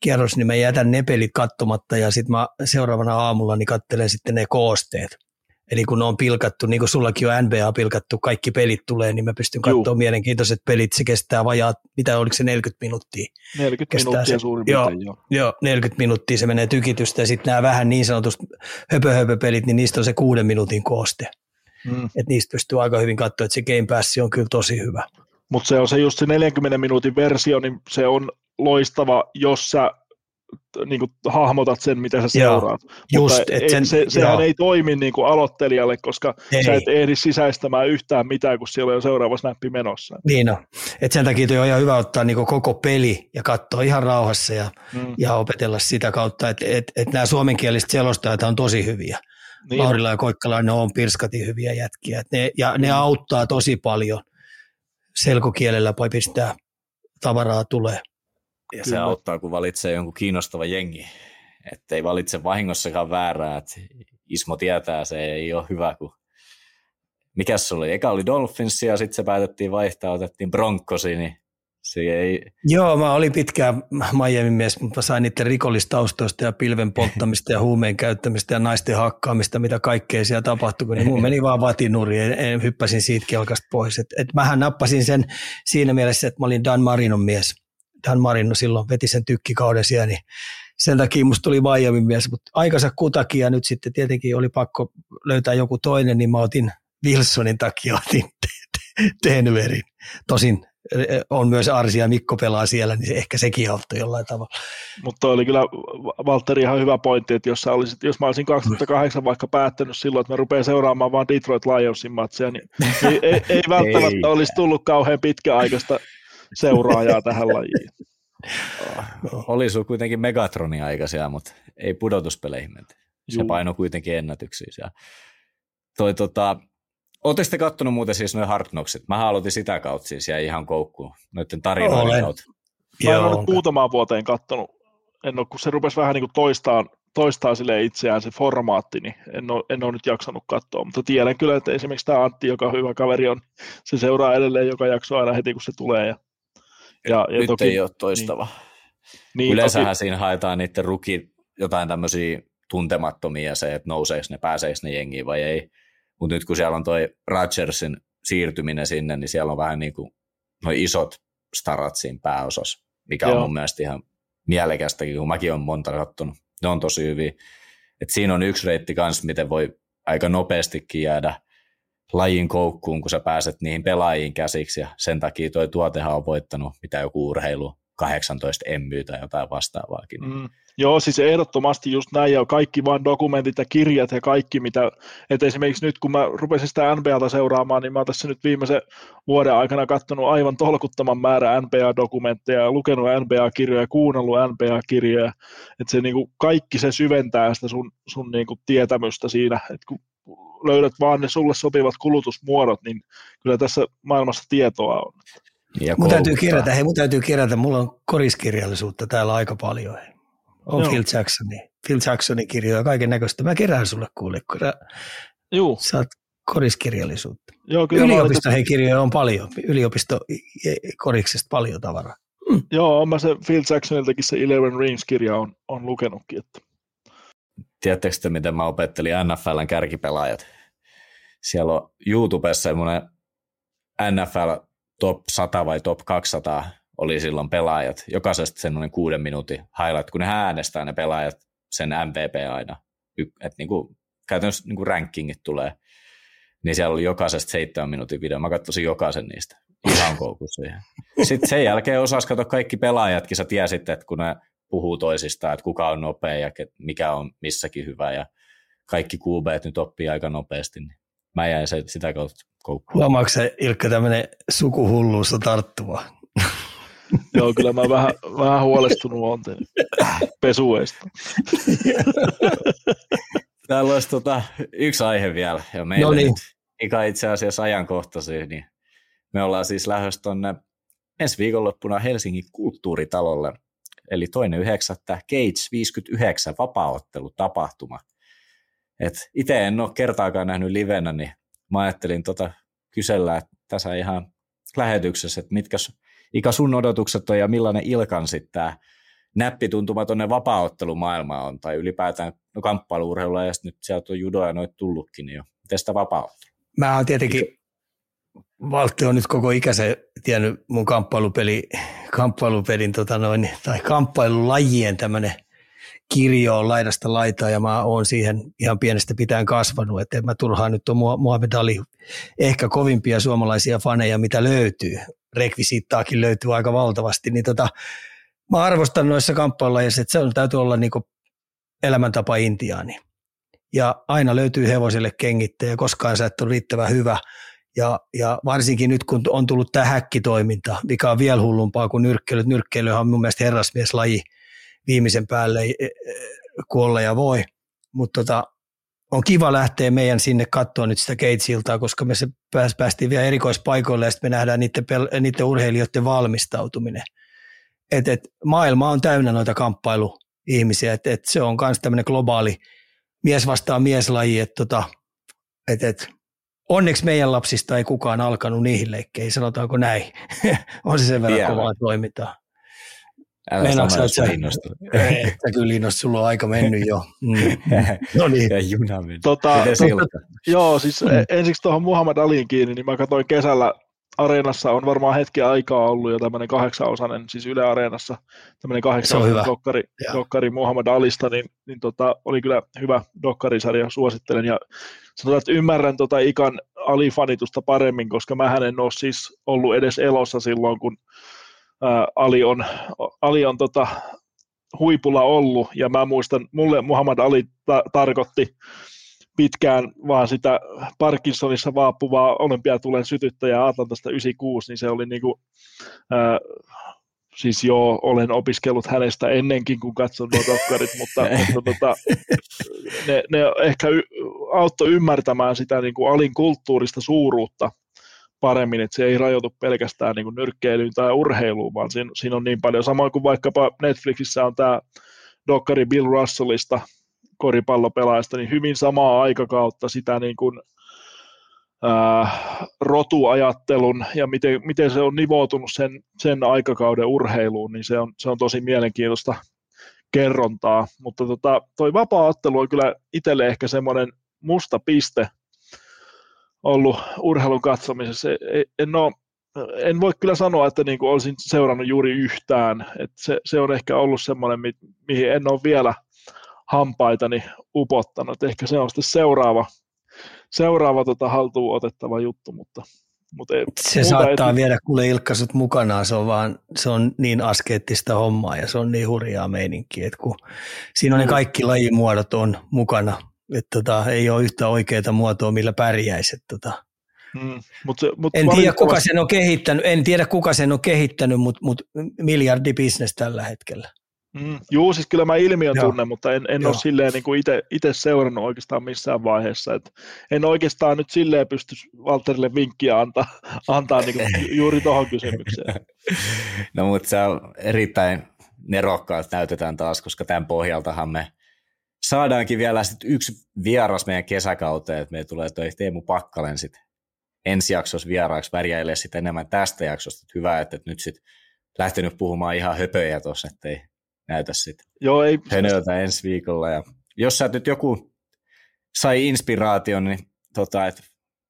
S4: kierros, niin mä jätän ne pelit katsomatta ja sitten mä seuraavana aamulla niin katselen sitten ne koosteet. Eli kun ne on pilkattu, niin kuin sullakin on NBA pilkattu, kaikki pelit tulee, niin mä pystyn katsoa mielenkiintoiset pelit. Se kestää vajaa, mitä oliko se 40 minuuttia?
S3: 40 kestää minuuttia se, suurin
S4: joo, joo. joo, 40 minuuttia se menee tykitystä ja sitten nämä vähän niin sanotusti höpö, höpö pelit, niin niistä on se kuuden minuutin kooste. Mm. Et niistä pystyy aika hyvin katsoa, että se Game Pass on kyllä tosi hyvä.
S3: Mutta se on se just se 40 minuutin versio, niin se on loistava, jos sä niin kuin, hahmotat sen, mitä sä seuraat. Joo, Mutta just, ei, sen, se, sehän joo. ei toimi niin kuin aloittelijalle, koska ei. sä et ehdi sisäistämään yhtään mitään, kun siellä on seuraava snappi menossa.
S4: Niin no. Et sen takia on ihan hyvä ottaa niin kuin koko peli ja katsoa ihan rauhassa ja, mm. ja opetella sitä kautta, että et, et nämä suomenkieliset selostajat on tosi hyviä. Niin. Laurila ja Koikkala, ne on pirskati hyviä jätkiä. Et ne, ja ne mm. auttaa tosi paljon selkokielellä, pistää tavaraa tulee.
S2: Ja Kyllä. se auttaa, kun valitsee jonkun kiinnostava jengi. Että ei valitse vahingossakaan väärää. Et Ismo tietää, se ei ole hyvä, kun mikäs se oli? Eka oli Dolphins ja sitten se päätettiin vaihtaa, otettiin Broncosi, niin se ei...
S4: Joo, mä olin pitkään Miami mies, mutta sain niiden rikollistaustoista ja pilven polttamista ja huumeen käyttämistä ja naisten hakkaamista, mitä kaikkea siellä tapahtui, niin mun meni vaan vatinuri, en, en hyppäsin siitä kelkasta pois. Et, et mähän nappasin sen siinä mielessä, että mä olin Dan Marinon mies – Dan Marino silloin veti sen tykkikauden siellä, niin sen takia musta tuli Miami mies, mutta aikansa kutakin ja nyt sitten tietenkin oli pakko löytää joku toinen, niin mä otin Wilsonin takia [laughs] otin Denverin. Tosin on myös Arsi ja Mikko pelaa siellä, niin ehkä sekin auttoi jollain tavalla.
S3: Mutta oli kyllä Valtteri ihan hyvä pointti, että jos, olisit, jos mä olisin 2008 vaikka päättänyt silloin, että mä rupean seuraamaan vaan Detroit Lionsin matseja, niin, niin ei, ei [laughs] välttämättä ei. olisi tullut kauhean pitkäaikaista seuraajaa tähän lajiin. [laughs]
S2: Oli sulla kuitenkin Megatronin aikaisia, mutta ei pudotuspeleihin menty. Se paino kuitenkin ennätyksiä. Toi, tota, Oletteko te kattonut muuten siis noin Hard Knocksit? Mä aloitin sitä kautta siis ja ihan koukkuun noiden tarinoiden kautta.
S3: Mä en ole muutamaan vuoteen kattonut. En ole, kun se rupesi vähän niin kuin toistaa, toistaa sille itseään se formaatti, niin en ole, en ole nyt jaksanut katsoa. Mutta tiedän kyllä, että esimerkiksi tämä Antti, joka on hyvä kaveri, on, se seuraa edelleen joka jakso aina heti, kun se tulee. Ja,
S2: ja, ja nyt toki, ei ole toistava. Niin, niin Yleensähän toki, siinä haetaan niiden ruki jotain tämmöisiä tuntemattomia se, että nouseeko ne, pääseekö ne jengiin vai ei. Mutta nyt kun siellä on toi Rodgersin siirtyminen sinne, niin siellä on vähän niin kuin noin isot starat siinä pääosassa, mikä Joo. on mun mielestä ihan mielekästäkin, kun mäkin olen monta kattonut. Ne on tosi hyviä. Et siinä on yksi reitti kanssa, miten voi aika nopeastikin jäädä lajin koukkuun, kun sä pääset niihin pelaajiin käsiksi, ja sen takia toi tuotehan on voittanut mitä joku urheilu 18 emmyä tai jotain vastaavaakin. Mm.
S3: Joo, siis ehdottomasti just näin, ja kaikki vain dokumentit ja kirjat ja kaikki, mitä, että esimerkiksi nyt kun mä rupesin sitä NBAta seuraamaan, niin mä oon tässä nyt viimeisen vuoden aikana katsonut aivan tolkuttoman määrä NBA-dokumentteja, lukenut NBA-kirjoja, kuunnellut NBA-kirjoja, että se niinku, kaikki se syventää sitä sun, sun niinku tietämystä siinä, että kun löydät vaan ne sulle sopivat kulutusmuodot, niin kyllä tässä maailmassa tietoa on.
S4: mun täytyy kerätä, hei, mun täytyy kerätä, mulla on koriskirjallisuutta täällä aika paljon. On Joo. Phil Jacksoni, Phil Jacksonin kirjoja, kaiken näköistä. Mä kerään sulle kuule, kun Joo. saat koriskirjallisuutta. Joo, kyllä Yliopisto hei kirjoja on paljon, yliopisto koriksesta paljon tavaraa.
S3: Mm. Joo, on mä se Phil Jacksoniltakin se Eleven Rings-kirja on, on lukenutkin. Että.
S2: Tiedättekö te, miten mä opettelin NFLn kärkipelaajat? Siellä on YouTubessa semmoinen NFL top 100 vai top 200 oli silloin pelaajat, jokaisesta semmoinen kuuden minuutin highlight, kun ne äänestää ne pelaajat sen MVP aina, että niin käytännössä niin kuin rankingit tulee, niin siellä oli jokaisesta seitsemän minuutin video, mä katsoisin jokaisen niistä, ihan koukussa Sitten sen jälkeen osasi katsoa kaikki pelaajatkin, sä tiesit, että kun ne puhuu toisistaan, että kuka on nopea ja mikä on missäkin hyvä ja kaikki QB nyt oppii aika nopeasti, niin mä jäin sitä kautta koukkuun.
S4: Huomaatko se Ilkka tämmöinen sukuhulluusta tarttuva?
S3: Joo, kyllä mä vähän, vähän huolestunut olen pesueista.
S2: Täällä olisi tota, yksi aihe vielä, ja meillä no niin. ikä itse asiassa ajankohtaisia, niin me ollaan siis lähdössä tuonne ensi viikonloppuna Helsingin kulttuuritalolle, eli toinen yhdeksättä Cage 59 vapaaottelutapahtuma. Et itse en ole kertaakaan nähnyt livenä, niin mä ajattelin tota kysellä, että tässä ihan lähetyksessä, että mitkä Ika sun odotukset on ja millainen Ilkan sitten tämä näppituntuma tuonne vapaaottelumaailmaan on, tai ylipäätään no kamppailuurheilulla, ja nyt sieltä on judoja noit tullutkin, niin jo. Miten sitä vapaaottelu?
S4: Mä oon tietenkin, Valtti on nyt koko ikäisen tiennyt mun kamppailupeli, kamppailupelin tota noin, tai kamppailulajien tämmöinen kirjo on laidasta laitaa ja mä oon siihen ihan pienestä pitäen kasvanut, että mä turhaan nyt on Muhammed Ali ehkä kovimpia suomalaisia faneja, mitä löytyy rekvisiittaakin löytyy aika valtavasti, niin tota, mä arvostan noissa kamppailulajissa, että se on, täytyy olla niin elämäntapa intiaani. Ja aina löytyy hevosille kengittäjä, koskaan sä et ole riittävän hyvä. Ja, ja varsinkin nyt, kun on tullut tämä häkkitoiminta, mikä on vielä hullumpaa kuin nyrkkeily. Nyrkkeily on mun mielestä herrasmieslaji viimeisen päälle kuolla ja voi. Mutta tota, on kiva lähteä meidän sinne katsoa nyt sitä keitsiltaa, koska me se päästiin vielä erikoispaikoille ja sitten me nähdään niiden, pel- niiden urheilijoiden valmistautuminen. Et, et, maailma on täynnä noita kamppailuihmisiä, että et se on myös tämmöinen globaali mies vastaan mieslaji, että tota, et, et, onneksi meidän lapsista ei kukaan alkanut niihin leikkeihin, sanotaanko näin. [laughs] on se sen verran yeah. kovaa toimintaa.
S2: Älä Meinaatko sä, sä innostu. [laughs]
S4: Sä kyllä innostu, sulla on aika mennyt jo. Mm. [laughs]
S2: no niin. Ja juna mennyt.
S3: Tota, tota, joo, siis mm. ensiksi tuohon Muhammad Aliin kiinni, niin mä katsoin kesällä Areenassa on varmaan hetki aikaa ollut jo tämmöinen kahdeksanosainen, siis Yle Areenassa tämmöinen kahdeksan dokkari, dokkari Muhammad Alista, niin, niin tota, oli kyllä hyvä dokkarisarja, suosittelen. Ja sanotaan, että ymmärrän tota Ikan alifanitusta paremmin, koska mä en ole siis ollut edes elossa silloin, kun ää, Ali on, Ali on tota, huipulla ollut, ja mä muistan, mulle Muhammad Ali ta- tarkoitti pitkään vaan sitä Parkinsonissa vaapuvaa olympiatulen sytyttäjää Atlantasta 96, niin se oli niin kuin, ää, siis joo, olen opiskellut hänestä ennenkin, kun katson nuo dokkarit, mutta, [laughs] mutta tota, ne, ne ehkä y- auttoi ymmärtämään sitä niin kuin alin kulttuurista suuruutta paremmin, että se ei rajoitu pelkästään niin kuin nyrkkeilyyn tai urheiluun, vaan siinä, siinä on niin paljon, samoin kuin vaikkapa Netflixissä on tämä dokkari Bill Russellista, koripallopelaajasta, niin hyvin samaa aikakautta sitä niin kuin, rotuajattelun ja miten, miten se on nivoutunut sen, sen aikakauden urheiluun, niin se on, se on tosi mielenkiintoista kerrontaa, mutta tota, toi vapaa-ottelu on kyllä itselle ehkä semmoinen musta piste ollut urheilun katsomisessa. En, ole, en voi kyllä sanoa, että niin kuin olisin seurannut juuri yhtään. että se, se on ehkä ollut semmoinen, mi, mihin en ole vielä – hampaitani upottanut. Ehkä se on sitten seuraava, seuraava tota haltuun otettava juttu, mutta, mutta ei,
S4: se saattaa et... viedä kuule Ilkkasut mukanaan, se on, vaan, se on niin askeettista hommaa ja se on niin hurjaa meininkiä, että kun siinä on ne kaikki lajimuodot on mukana, että tota, ei ole yhtä oikeaa muotoa, millä pärjäisi. Tota. Hmm, mut se, mut en, tiedä, kuka sen on kehittänyt, en tiedä, kuka sen on kehittänyt, mutta mut miljardi bisnes tällä hetkellä.
S3: Mm, juu, siis kyllä mä ilmiön Joo. tunnen, mutta en, en ole silleen niin kuin itse seurannut oikeastaan missään vaiheessa. Et en oikeastaan nyt silleen pysty Walterille vinkkiä antaa, antaa niin kuin juuri tuohon kysymykseen. [laughs]
S2: No mutta se on erittäin nerokkaat näytetään taas, koska tämän pohjaltahan me saadaankin vielä sit yksi vieras meidän kesäkauteen, että me tulee toi Teemu Pakkalen sitten ensi jaksossa vieraaksi värjäilee sitten enemmän tästä jaksosta. Että hyvä, että nyt sitten lähtenyt puhumaan ihan höpöjä tuossa, ettei näytä sitten
S3: Joo, ei.
S2: hönöltä ensi viikolla. Ja jos sä nyt joku sai inspiraation, niin tota, että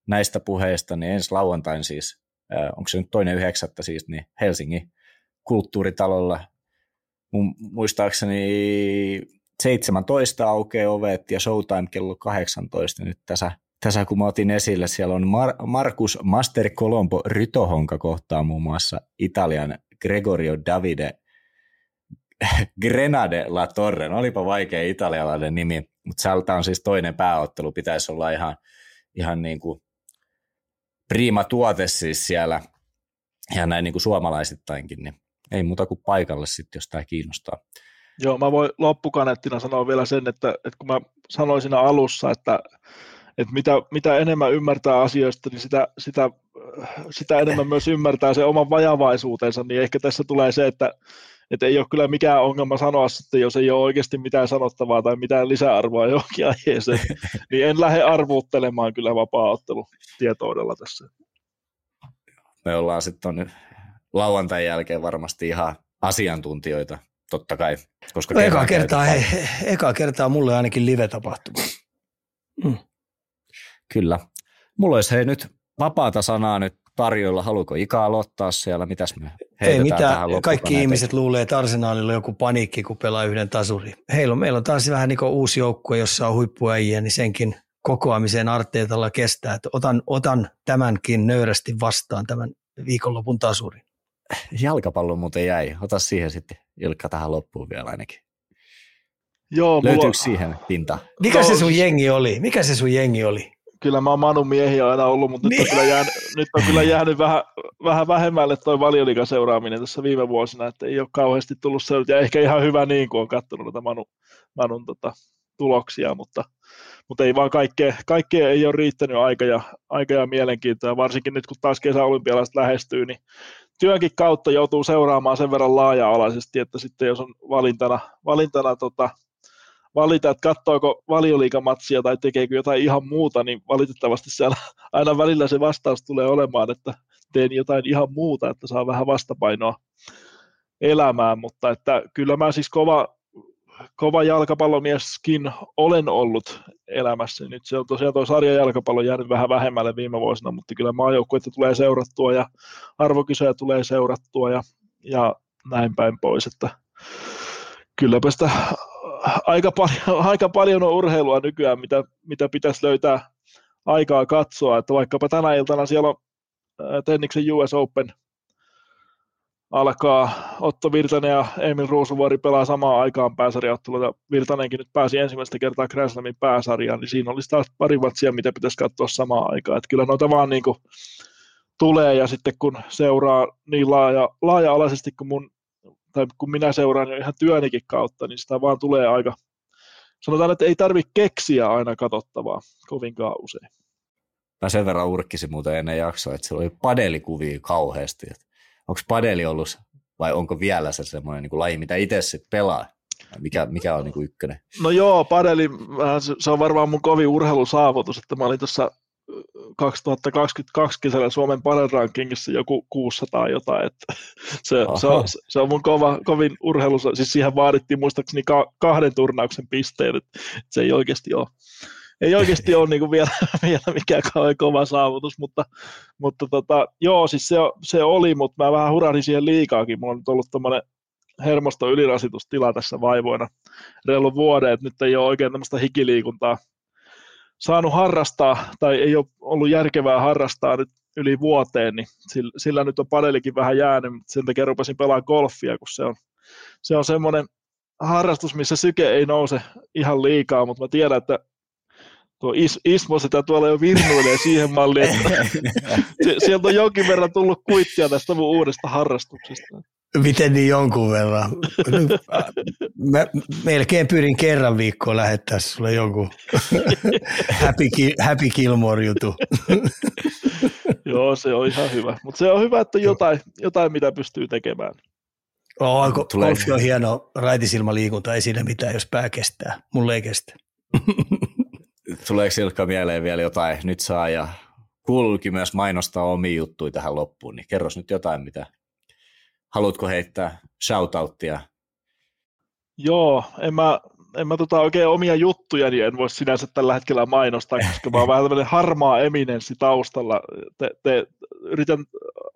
S2: näistä puheista, niin ensi lauantain siis, äh, onko se nyt toinen yhdeksättä siis, niin Helsingin kulttuuritalolla mun muistaakseni 17 aukeaa ovet ja showtime kello 18. Nyt tässä, tässä kun mä otin esille, siellä on Mar- Markus Master Colombo Rytohonka kohtaa muun muassa Italian Gregorio Davide [laughs] Grenade La Torre, no olipa vaikea italialainen nimi, mutta sieltä on siis toinen pääottelu, pitäisi olla ihan, ihan niin kuin prima tuote siis siellä, ihan näin niin kuin suomalaisittainkin, niin ei muuta kuin paikalle sitten, jos tämä kiinnostaa.
S3: Joo, mä voin loppukanettina sanoa vielä sen, että, että kun mä sanoin siinä alussa, että, että mitä, mitä enemmän ymmärtää asioista, niin sitä, sitä, sitä enemmän myös ymmärtää se oman vajavaisuutensa, niin ehkä tässä tulee se, että että ei ole kyllä mikään ongelma sanoa sitten, jos ei ole oikeasti mitään sanottavaa tai mitään lisäarvoa johonkin aiheeseen, [laughs] niin en lähde arvuuttelemaan kyllä vapaa-ottelu tietoudella tässä.
S2: Me ollaan sitten lauantain jälkeen varmasti ihan asiantuntijoita, totta kai. Koska
S4: no, eka, kertaa, hei, [laughs] eka kertaa mulle ainakin live-tapahtuma.
S2: Mm. Kyllä. Mulla olisi hei nyt vapaata sanaa nyt tarjolla? Haluuko Ika aloittaa siellä? Mitäs me
S4: Ei mitään. Kaikki ihmiset luulee, että arsenaalilla on joku paniikki, kun pelaa yhden tasuri. Heillä on, meillä on taas vähän niin kuin uusi joukkue, jossa on huippuäjiä, niin senkin kokoamiseen Arteetalla kestää. Että otan, otan tämänkin nöyrästi vastaan tämän viikonlopun tasurin.
S2: Jalkapallo muuten jäi. Ota siihen sitten Ilkka tähän loppuun vielä ainakin.
S3: Joo,
S2: Löytyykö mulla... siihen pinta?
S4: Mikä no, se sun jengi oli? Mikä se sun jengi oli?
S3: Kyllä mä oon Manun miehiä aina ollut, mutta niin. nyt, on kyllä jäänyt, nyt on kyllä jäänyt vähän, vähän vähemmälle toi valioliikan seuraaminen tässä viime vuosina, että ei ole kauheasti tullut seurata, ja ehkä ihan hyvä niin, kuin on katsonut näitä Manu, Manun tota, tuloksia, mutta, mutta ei vaan kaikkea, kaikkea ei ole riittänyt aika ja, aika ja mielenkiintoa, varsinkin nyt kun taas kesäolympialaiset lähestyy, niin työnkin kautta joutuu seuraamaan sen verran laaja-alaisesti, että sitten jos on valintana, valintana tota, valita, että katsoako valioliikamatsia tai tekeekö jotain ihan muuta, niin valitettavasti siellä aina välillä se vastaus tulee olemaan, että teen jotain ihan muuta, että saa vähän vastapainoa elämään, mutta että kyllä mä siis kova, kova jalkapallomieskin olen ollut elämässä. Nyt se on tosiaan tuo sarjajalkapallo jäänyt vähän vähemmälle viime vuosina, mutta kyllä maajoukkuetta tulee seurattua ja arvokisoja tulee seurattua ja, ja näin päin pois, että kylläpä sitä aika paljon, [laughs] aika paljon on urheilua nykyään, mitä, mitä pitäisi löytää aikaa katsoa, että vaikkapa tänä iltana siellä on Tenniksen US Open alkaa, Otto Virtanen ja Emil Ruusuvuori pelaa samaan aikaan pääsarjaottelua, ja Virtanenkin nyt pääsi ensimmäistä kertaa Grand Slamin pääsarjaan, niin siinä olisi taas pari vatsia, mitä pitäisi katsoa samaan aikaan, että kyllä noita vaan niin kuin tulee, ja sitten kun seuraa niin laaja, laaja-alaisesti kuin mun tai kun minä seuraan jo ihan työnikin kautta, niin sitä vaan tulee aika, sanotaan, että ei tarvitse keksiä aina katsottavaa kovinkaan usein.
S2: Mä sen verran urkkisin muuten ennen jaksoa, että se oli padelikuvia kauheasti. Onko padeli ollut vai onko vielä se semmoinen niin laji, mitä itse sitten pelaa? Mikä, mikä on niin kuin ykkönen?
S3: No joo, padeli, se on varmaan mun kovin urheilusaavutus, että mä olin tuossa 2022 kesällä Suomen Padel Rankingissa joku 600 jotain, että se, se, on, se on mun kova, kovin urheilu, siis siihen vaadittiin muistaakseni ka, kahden turnauksen pisteet, että se ei oikeasti ole, ei oikeasti [laughs] ole niin kuin vielä, vielä mikään kauhean kova saavutus, mutta, mutta tota, joo, siis se, se oli, mutta mä vähän hurahdin siihen liikaakin, mulla on nyt ollut tämmöinen hermosto ylirasitustila tässä vaivoina reilu vuoden, että nyt ei ole oikein tämmöistä hikiliikuntaa saanut harrastaa tai ei ole ollut järkevää harrastaa nyt yli vuoteen, niin sillä, sillä nyt on padelikin vähän jäänyt, mutta sen takia rupesin pelaamaan golfia, kun se on, se on semmoinen harrastus, missä syke ei nouse ihan liikaa, mutta mä tiedän, että tuo Is, Ismo sitä tuolla jo virnuilee siihen malliin, että [laughs] sieltä on jonkin verran tullut kuittia tästä mun uudesta harrastuksesta.
S4: Miten niin jonkun verran? Mä melkein pyrin kerran viikkoa lähettää sulle jonkun [laughs] happy, happy Gilmore-jutu. [laughs]
S3: Joo, se on ihan hyvä. Mutta se on hyvä, että jotain, jotain mitä pystyy tekemään.
S4: Oh, Tulee. golfi on hieno raitisilmaliikunta, ei siinä mitään, jos pää kestää. Mulle ei kestä. [laughs]
S2: Tuleeko Silkka mieleen vielä jotain? Nyt saa ja kulki myös mainostaa omia juttuja tähän loppuun, niin kerros nyt jotain, mitä haluatko heittää shoutouttia?
S3: Joo, en mä, en mä tota oikein omia juttuja, niin en voi sinänsä tällä hetkellä mainostaa, koska mä oon vähän tämmöinen harmaa eminenssi taustalla. Te, te, yritän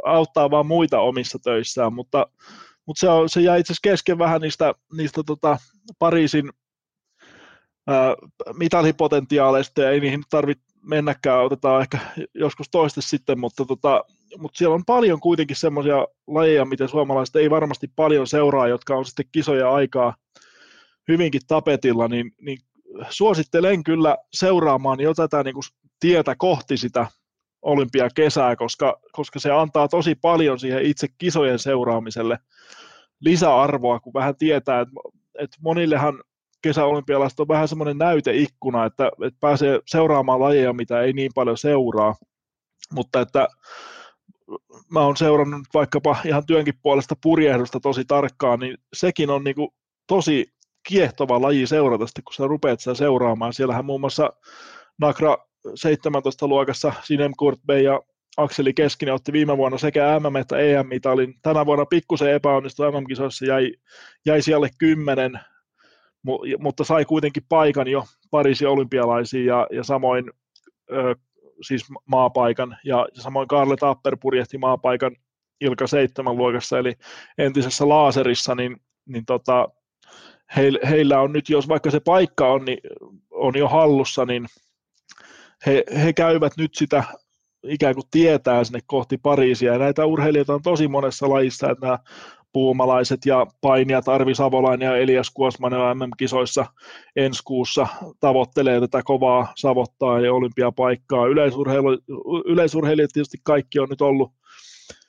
S3: auttaa vaan muita omissa töissään, mutta, mutta se, on, se jäi itse asiassa kesken vähän niistä, niistä tota Pariisin ää, mitalipotentiaaleista, ja ei niihin tarvitse mennäkään, otetaan ehkä joskus toiste sitten, mutta, tota, mutta siellä on paljon kuitenkin semmoisia lajeja, mitä suomalaiset ei varmasti paljon seuraa, jotka on sitten kisoja aikaa hyvinkin tapetilla, niin, niin suosittelen kyllä seuraamaan jo tätä niin kuin tietä kohti sitä olympiakesää, koska, koska se antaa tosi paljon siihen itse kisojen seuraamiselle lisäarvoa, kun vähän tietää, että, että monillehan kesäolympialaiset on vähän semmoinen näyteikkuna, että, että pääsee seuraamaan lajeja, mitä ei niin paljon seuraa, mutta että mä oon seurannut vaikkapa ihan työnkin puolesta purjehdusta tosi tarkkaan, niin sekin on niin kuin tosi kiehtova laji seurata sitten, kun sä rupeat sitä seuraamaan. Siellähän muun muassa Nakra 17 luokassa Sinem Kurtbey ja Akseli Keskinen otti viime vuonna sekä MM- että EM-mitalin. Tänä vuonna pikkusen epäonnistui MM-kisoissa, jäi, jäi siellä kymmenen mutta sai kuitenkin paikan jo Pariisin olympialaisiin ja, ja samoin siis maapaikan, ja, samoin Karle Tapper purjehti maapaikan Ilka 7 luokassa, eli entisessä laaserissa, niin, niin tota, heillä on nyt, jos vaikka se paikka on, niin, on jo hallussa, niin he, he käyvät nyt sitä ikään kuin tietää sinne kohti Pariisia, ja näitä urheilijoita on tosi monessa lajissa, että nämä puumalaiset ja painijat Arvi Savolainen ja Elias Kuosmanen MM-kisoissa ensi kuussa tavoittelee tätä kovaa savottaa ja olympiapaikkaa. Yleisurheilu, yleisurheilijat tietysti kaikki on nyt ollut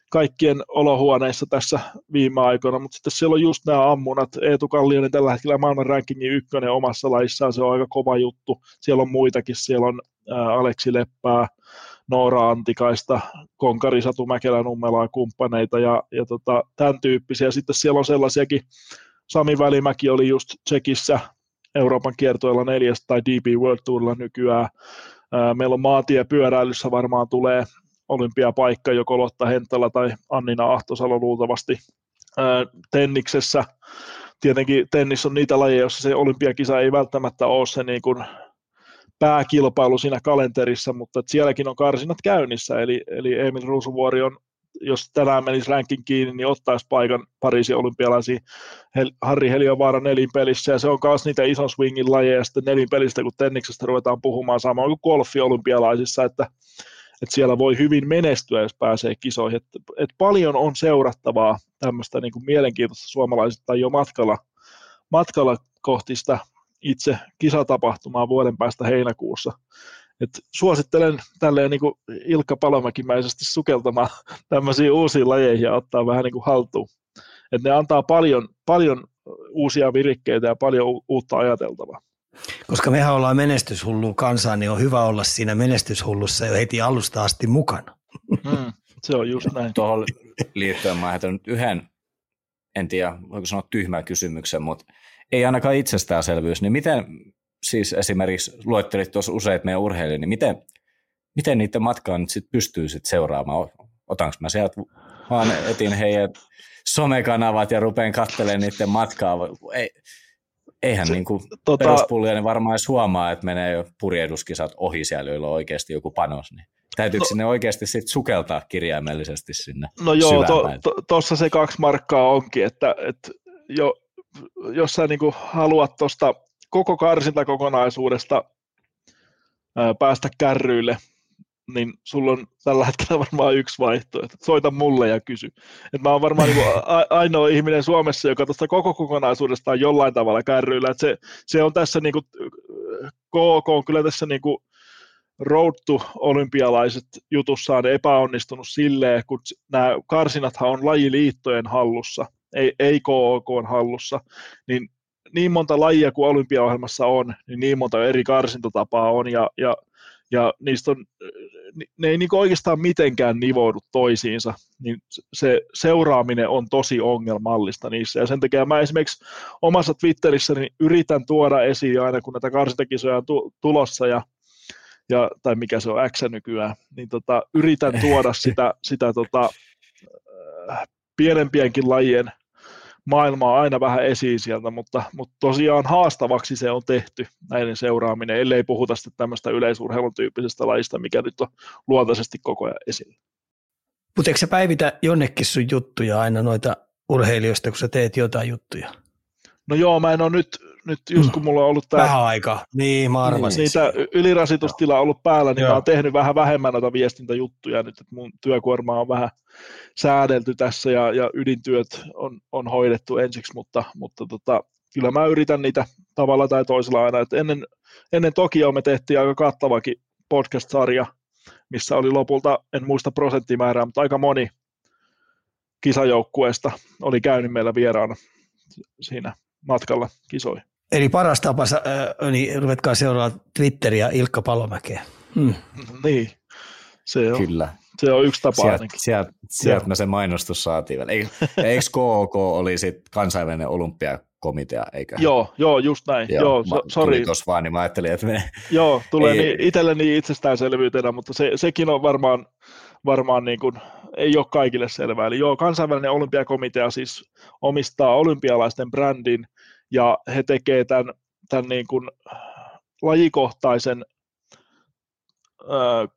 S3: kaikkien olohuoneissa tässä viime aikoina, mutta sitten siellä on just nämä ammunat. Eetu Kallionen tällä hetkellä maailman rankingin ykkönen omassa lajissaan, se on aika kova juttu. Siellä on muitakin, siellä on Aleksi Leppää, Noora Antikaista, Konkari Satu Mäkelä Nummelaa kumppaneita ja, ja tota, tämän tyyppisiä. Sitten siellä on sellaisiakin, Sami Välimäki oli just Tsekissä Euroopan kiertoilla neljäs tai DP World Tourilla nykyään. Meillä on maantiepyöräilyssä varmaan tulee olympiapaikka joko Lotta Henttala tai Annina Ahtosalo luultavasti. Tenniksessä tietenkin tennis on niitä lajeja, joissa se olympiakisa ei välttämättä ole se niin kuin pääkilpailu siinä kalenterissa, mutta sielläkin on karsinat käynnissä, eli, eli Emil Ruusuvuori on, jos tänään menisi rankin kiinni, niin ottaisi paikan Pariisin olympialaisiin Harri Heliovaara nelinpelissä, ja se on myös niitä ison swingin lajeja sitten nelinpelistä, kun tenniksestä ruvetaan puhumaan samoin kuin golfi olympialaisissa, että, että siellä voi hyvin menestyä, jos pääsee kisoihin. Et, et paljon on seurattavaa tämmöistä niin mielenkiintoista suomalaisista jo matkalla, matkalla kohti sitä itse kisatapahtumaa vuoden päästä heinäkuussa. Et suosittelen tälleen niin kuin Ilkka Palomäkimäisesti sukeltamaan [laughs] tämmöisiin uusiin lajeihin ja ottaa vähän niin kuin haltuun. Et ne antaa paljon, paljon uusia virikkeitä ja paljon uutta ajateltavaa.
S4: Koska mehän ollaan menestyshullu kansaa, niin on hyvä olla siinä menestyshullussa jo heti alusta asti mukana.
S3: Mm, se on just näin.
S2: Tuohon liittyen mä nyt yhden, en tiedä voiko sanoa tyhmän kysymyksen, mutta ei ainakaan itsestäänselvyys, niin miten siis esimerkiksi luettelit tuossa useat meidän urheilijoita, niin miten, miten niiden matkaa nyt sit pystyy sit seuraamaan? Otanko mä sieltä vaan etin heidän somekanavat ja rupean katselemaan niiden matkaa? Ei, eihän se, niin kuin tota, peruspulliainen varmaan edes huomaa, että menee jo purjehduskisat ohi siellä, joilla on oikeasti joku panos. Niin täytyykö no, sinne oikeasti sit sukeltaa kirjaimellisesti sinne
S3: No joo, tuossa to, to, se kaksi markkaa onkin, että, että jo, jos sä niin kuin haluat tuosta koko karsintakokonaisuudesta ää, päästä kärryille, niin sulla on tällä hetkellä varmaan yksi vaihtoehto. Soita mulle ja kysy. Et mä oon varmaan [laughs] niin ainoa ihminen Suomessa, joka tuosta koko kokonaisuudesta on jollain tavalla kärryillä. Et se, se on tässä niin kuin, KK on kyllä tässä niin kuin Road to olympialaiset jutussaan epäonnistunut silleen, kun nämä karsinathan on lajiliittojen hallussa, ei, ei KOK on hallussa, niin niin monta lajia kuin olympiaohjelmassa on, niin niin monta eri karsintatapaa on, ja, ja, ja niistä on, ne ei niin oikeastaan mitenkään nivoudu toisiinsa, niin se seuraaminen on tosi ongelmallista niissä, ja sen takia mä esimerkiksi omassa Twitterissäni yritän tuoda esiin aina, kun näitä karsintakisoja on tu- tulossa, ja ja, tai mikä se on X nykyään, niin tota, yritän tuoda [laughs] sitä, sitä tota, äh, pienempienkin lajien maailmaa aina vähän esiin sieltä, mutta, mutta tosiaan haastavaksi se on tehty näiden seuraaminen, ellei puhuta sitten tämmöistä yleisurheilun tyyppisestä lajista, mikä nyt on luontaisesti koko ajan esillä.
S4: Mutta eikö sä päivitä jonnekin sun juttuja aina noita urheilijoista, kun sä teet jotain juttuja?
S3: No joo, mä en ole nyt, nyt just kun mulla on ollut tämä...
S4: Vähän aika, niin mä arvasin.
S3: Niitä ylirasitustila on ollut päällä, niin joo. mä oon tehnyt vähän vähemmän noita viestintäjuttuja nyt, että mun työkuorma on vähän säädelty tässä ja, ja ydintyöt on, on hoidettu ensiksi, mutta, mutta tota, kyllä mä yritän niitä tavalla tai toisella aina. Et ennen, ennen Tokio me tehtiin aika kattavakin podcast-sarja, missä oli lopulta, en muista prosenttimäärää, mutta aika moni kisajoukkueesta oli käynyt meillä vieraana siinä matkalla kisoihin.
S4: Eli paras tapa, äh, niin ruvetkaa seuraamaan Twitteriä Ilkka Palomäkeä. Hmm.
S3: Niin, se on.
S2: Kyllä.
S3: Se on yksi tapa
S2: sieltä, ainakin. Sieltä, sieltä me se mainostus saatiin. Eikö, eikö KOK oli sit kansainvälinen olympiakomitea, eikö?
S3: Joo, joo, just näin. Joo, joo so, sorry.
S2: Tuossa vaan, niin mä ajattelin, että me...
S3: Joo, tulee ei... niin, itselleni itsestäänselvyytenä, mutta se, sekin on varmaan, varmaan niin kuin, ei ole kaikille selvää. Eli joo, kansainvälinen olympiakomitea siis omistaa olympialaisten brändin, ja he tekevät tämän, tämän niin kuin lajikohtaisen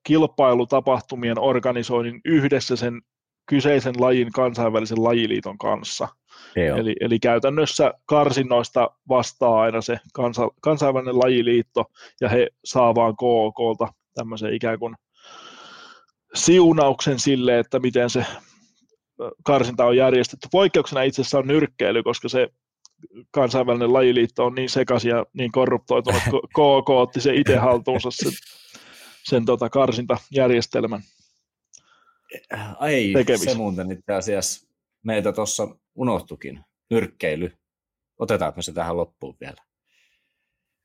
S3: kilpailutapahtumien organisoinnin yhdessä sen kyseisen lajin kansainvälisen lajiliiton kanssa. Eli, eli käytännössä karsinnoista vastaa aina se kansa, kansainvälinen lajiliitto, ja he saa vaan KOKlta tämmöisen ikään kuin siunauksen sille, että miten se karsinta on järjestetty. Poikkeuksena itse asiassa on nyrkkeily, koska se kansainvälinen lajiliitto on niin sekaisin ja niin korruptoitunut, että [laughs] KK otti se itse haltuunsa sen sen tota karsintajärjestelmän
S2: Ai, tekemistä. se muuten itse asiassa meitä tuossa unohtukin. Nyrkkeily. Otetaanko se tähän loppuun vielä?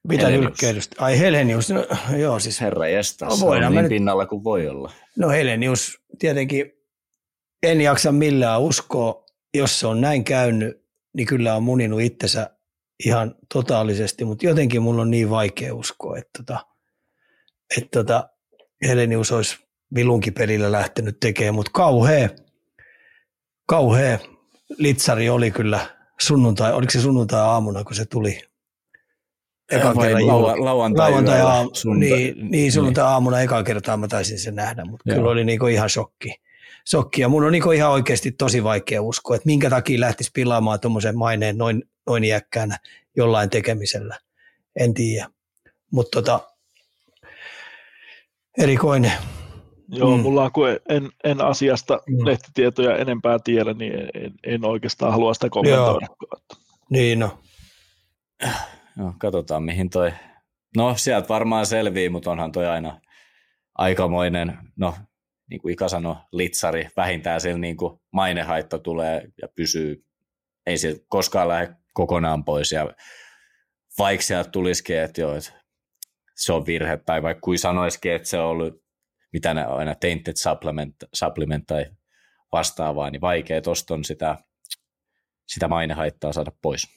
S4: Mitä Helenius. nyrkkeilystä? Ai Helenius, no, joo siis.
S2: Herra jestas, no, on niin nyt... pinnalla kuin voi olla.
S4: No Helenius, tietenkin en jaksa millään uskoa, jos se on näin käynyt, niin kyllä on muninut itsensä ihan totaalisesti, mutta jotenkin mulla on niin vaikea uskoa, että tota, että tota, Helenius olisi vilunkipelillä lähtenyt tekemään, mutta kauhea, kauhea litsari oli kyllä sunnuntai, oliko se sunnuntai aamuna, kun se tuli?
S2: Eka Vai kerran lau- lauantai, lauantai aamu,
S4: sunnuntai, niin, niin, sunnuntai niin. aamuna eka kertaa mä taisin sen nähdä, mutta Joo. kyllä oli niinku ihan shokki. Shokki. Ja mun on niinku ihan oikeasti tosi vaikea uskoa, että minkä takia lähtisi pilaamaan tuommoisen maineen noin, noin iäkkäänä jollain tekemisellä. En tiedä. Mutta tota, erikoinen.
S3: Joo, mm. mulla kun en, en asiasta mm. lehtitietoja enempää tiedä, niin en, en oikeastaan halua sitä kommentoida. Joo.
S4: Niin no.
S2: No, katsotaan mihin toi... No, sieltä varmaan selvii, mutta onhan toi aina aikamoinen, no, niin kuin Ika sanoi, litsari, vähintään sillä niin kuin mainehaitta tulee ja pysyy, ei se koskaan lähde kokonaan pois, ja vaikka sieltä tulisikin, että joo, että se on virhe, tai vaikka kuin sanoisikin, että se on ollut mitä ne aina tainted supplement, supplement tai vastaavaa, niin vaikea tuosta on sitä, sitä mainehaittaa saada pois.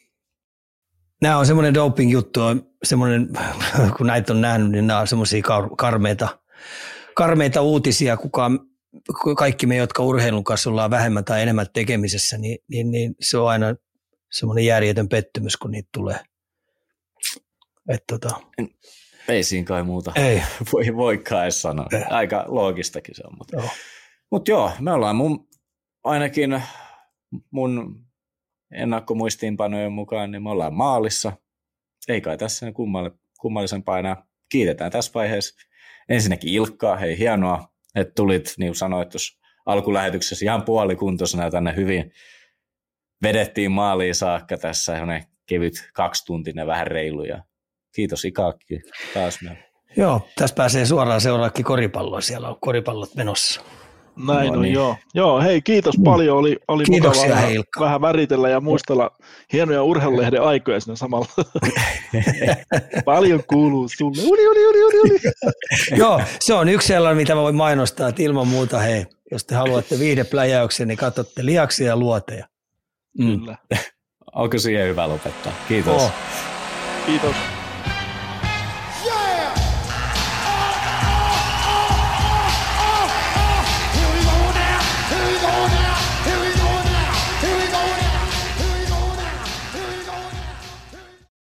S4: Nämä on semmoinen doping-juttu, semmoinen, [laughs] kun näitä on nähnyt, niin nämä on semmoisia karmeita, karmeita uutisia, kukaan, kaikki me, jotka urheilun kanssa ollaan vähemmän tai enemmän tekemisessä, niin, niin, niin se on aina semmoinen järjetön pettymys, kun niitä tulee. Et tota.
S2: Ei siinä kai muuta
S4: Ei. [laughs]
S2: voi, voikaan edes sanoa. Ei. Aika loogistakin se on. Mutta joo. Mut joo, me ollaan mun, ainakin mun ennakkomuistiinpanojen mukaan, niin me ollaan maalissa. Ei kai tässä kummalle, kummallisempaa enää. Kiitetään tässä vaiheessa. Ensinnäkin Ilkkaa, hei hienoa, että tulit, niin kuin sanoit tuossa alkulähetyksessä ihan puolikuntoisena tänne hyvin. Vedettiin maaliin saakka tässä, kevyt kaksituntinen, vähän reilu ja Kiitos Ikaakki taas. Me.
S4: Joo, tässä pääsee suoraan seuraakin koripalloa, siellä on koripallot menossa.
S3: Näin no, on, niin. joo. Joo, hei kiitos mm. paljon, oli, oli
S4: Kiitoksia,
S3: mukava Heilkka. vähän väritellä ja muistella hienoja urheilulehden aikoja siinä samalla. [laughs] paljon kuuluu sulle. Uli, uli, uli, uli, uli. [laughs]
S4: joo, se on yksi sellainen, mitä mä voin mainostaa, että ilman muuta, hei, jos te haluatte viihdepläjäyksen, niin katsotte liaksia ja luoteja.
S3: Mm. Kyllä. [laughs]
S2: Onko siihen hyvä lopettaa? Kiitos. Oh.
S3: Kiitos.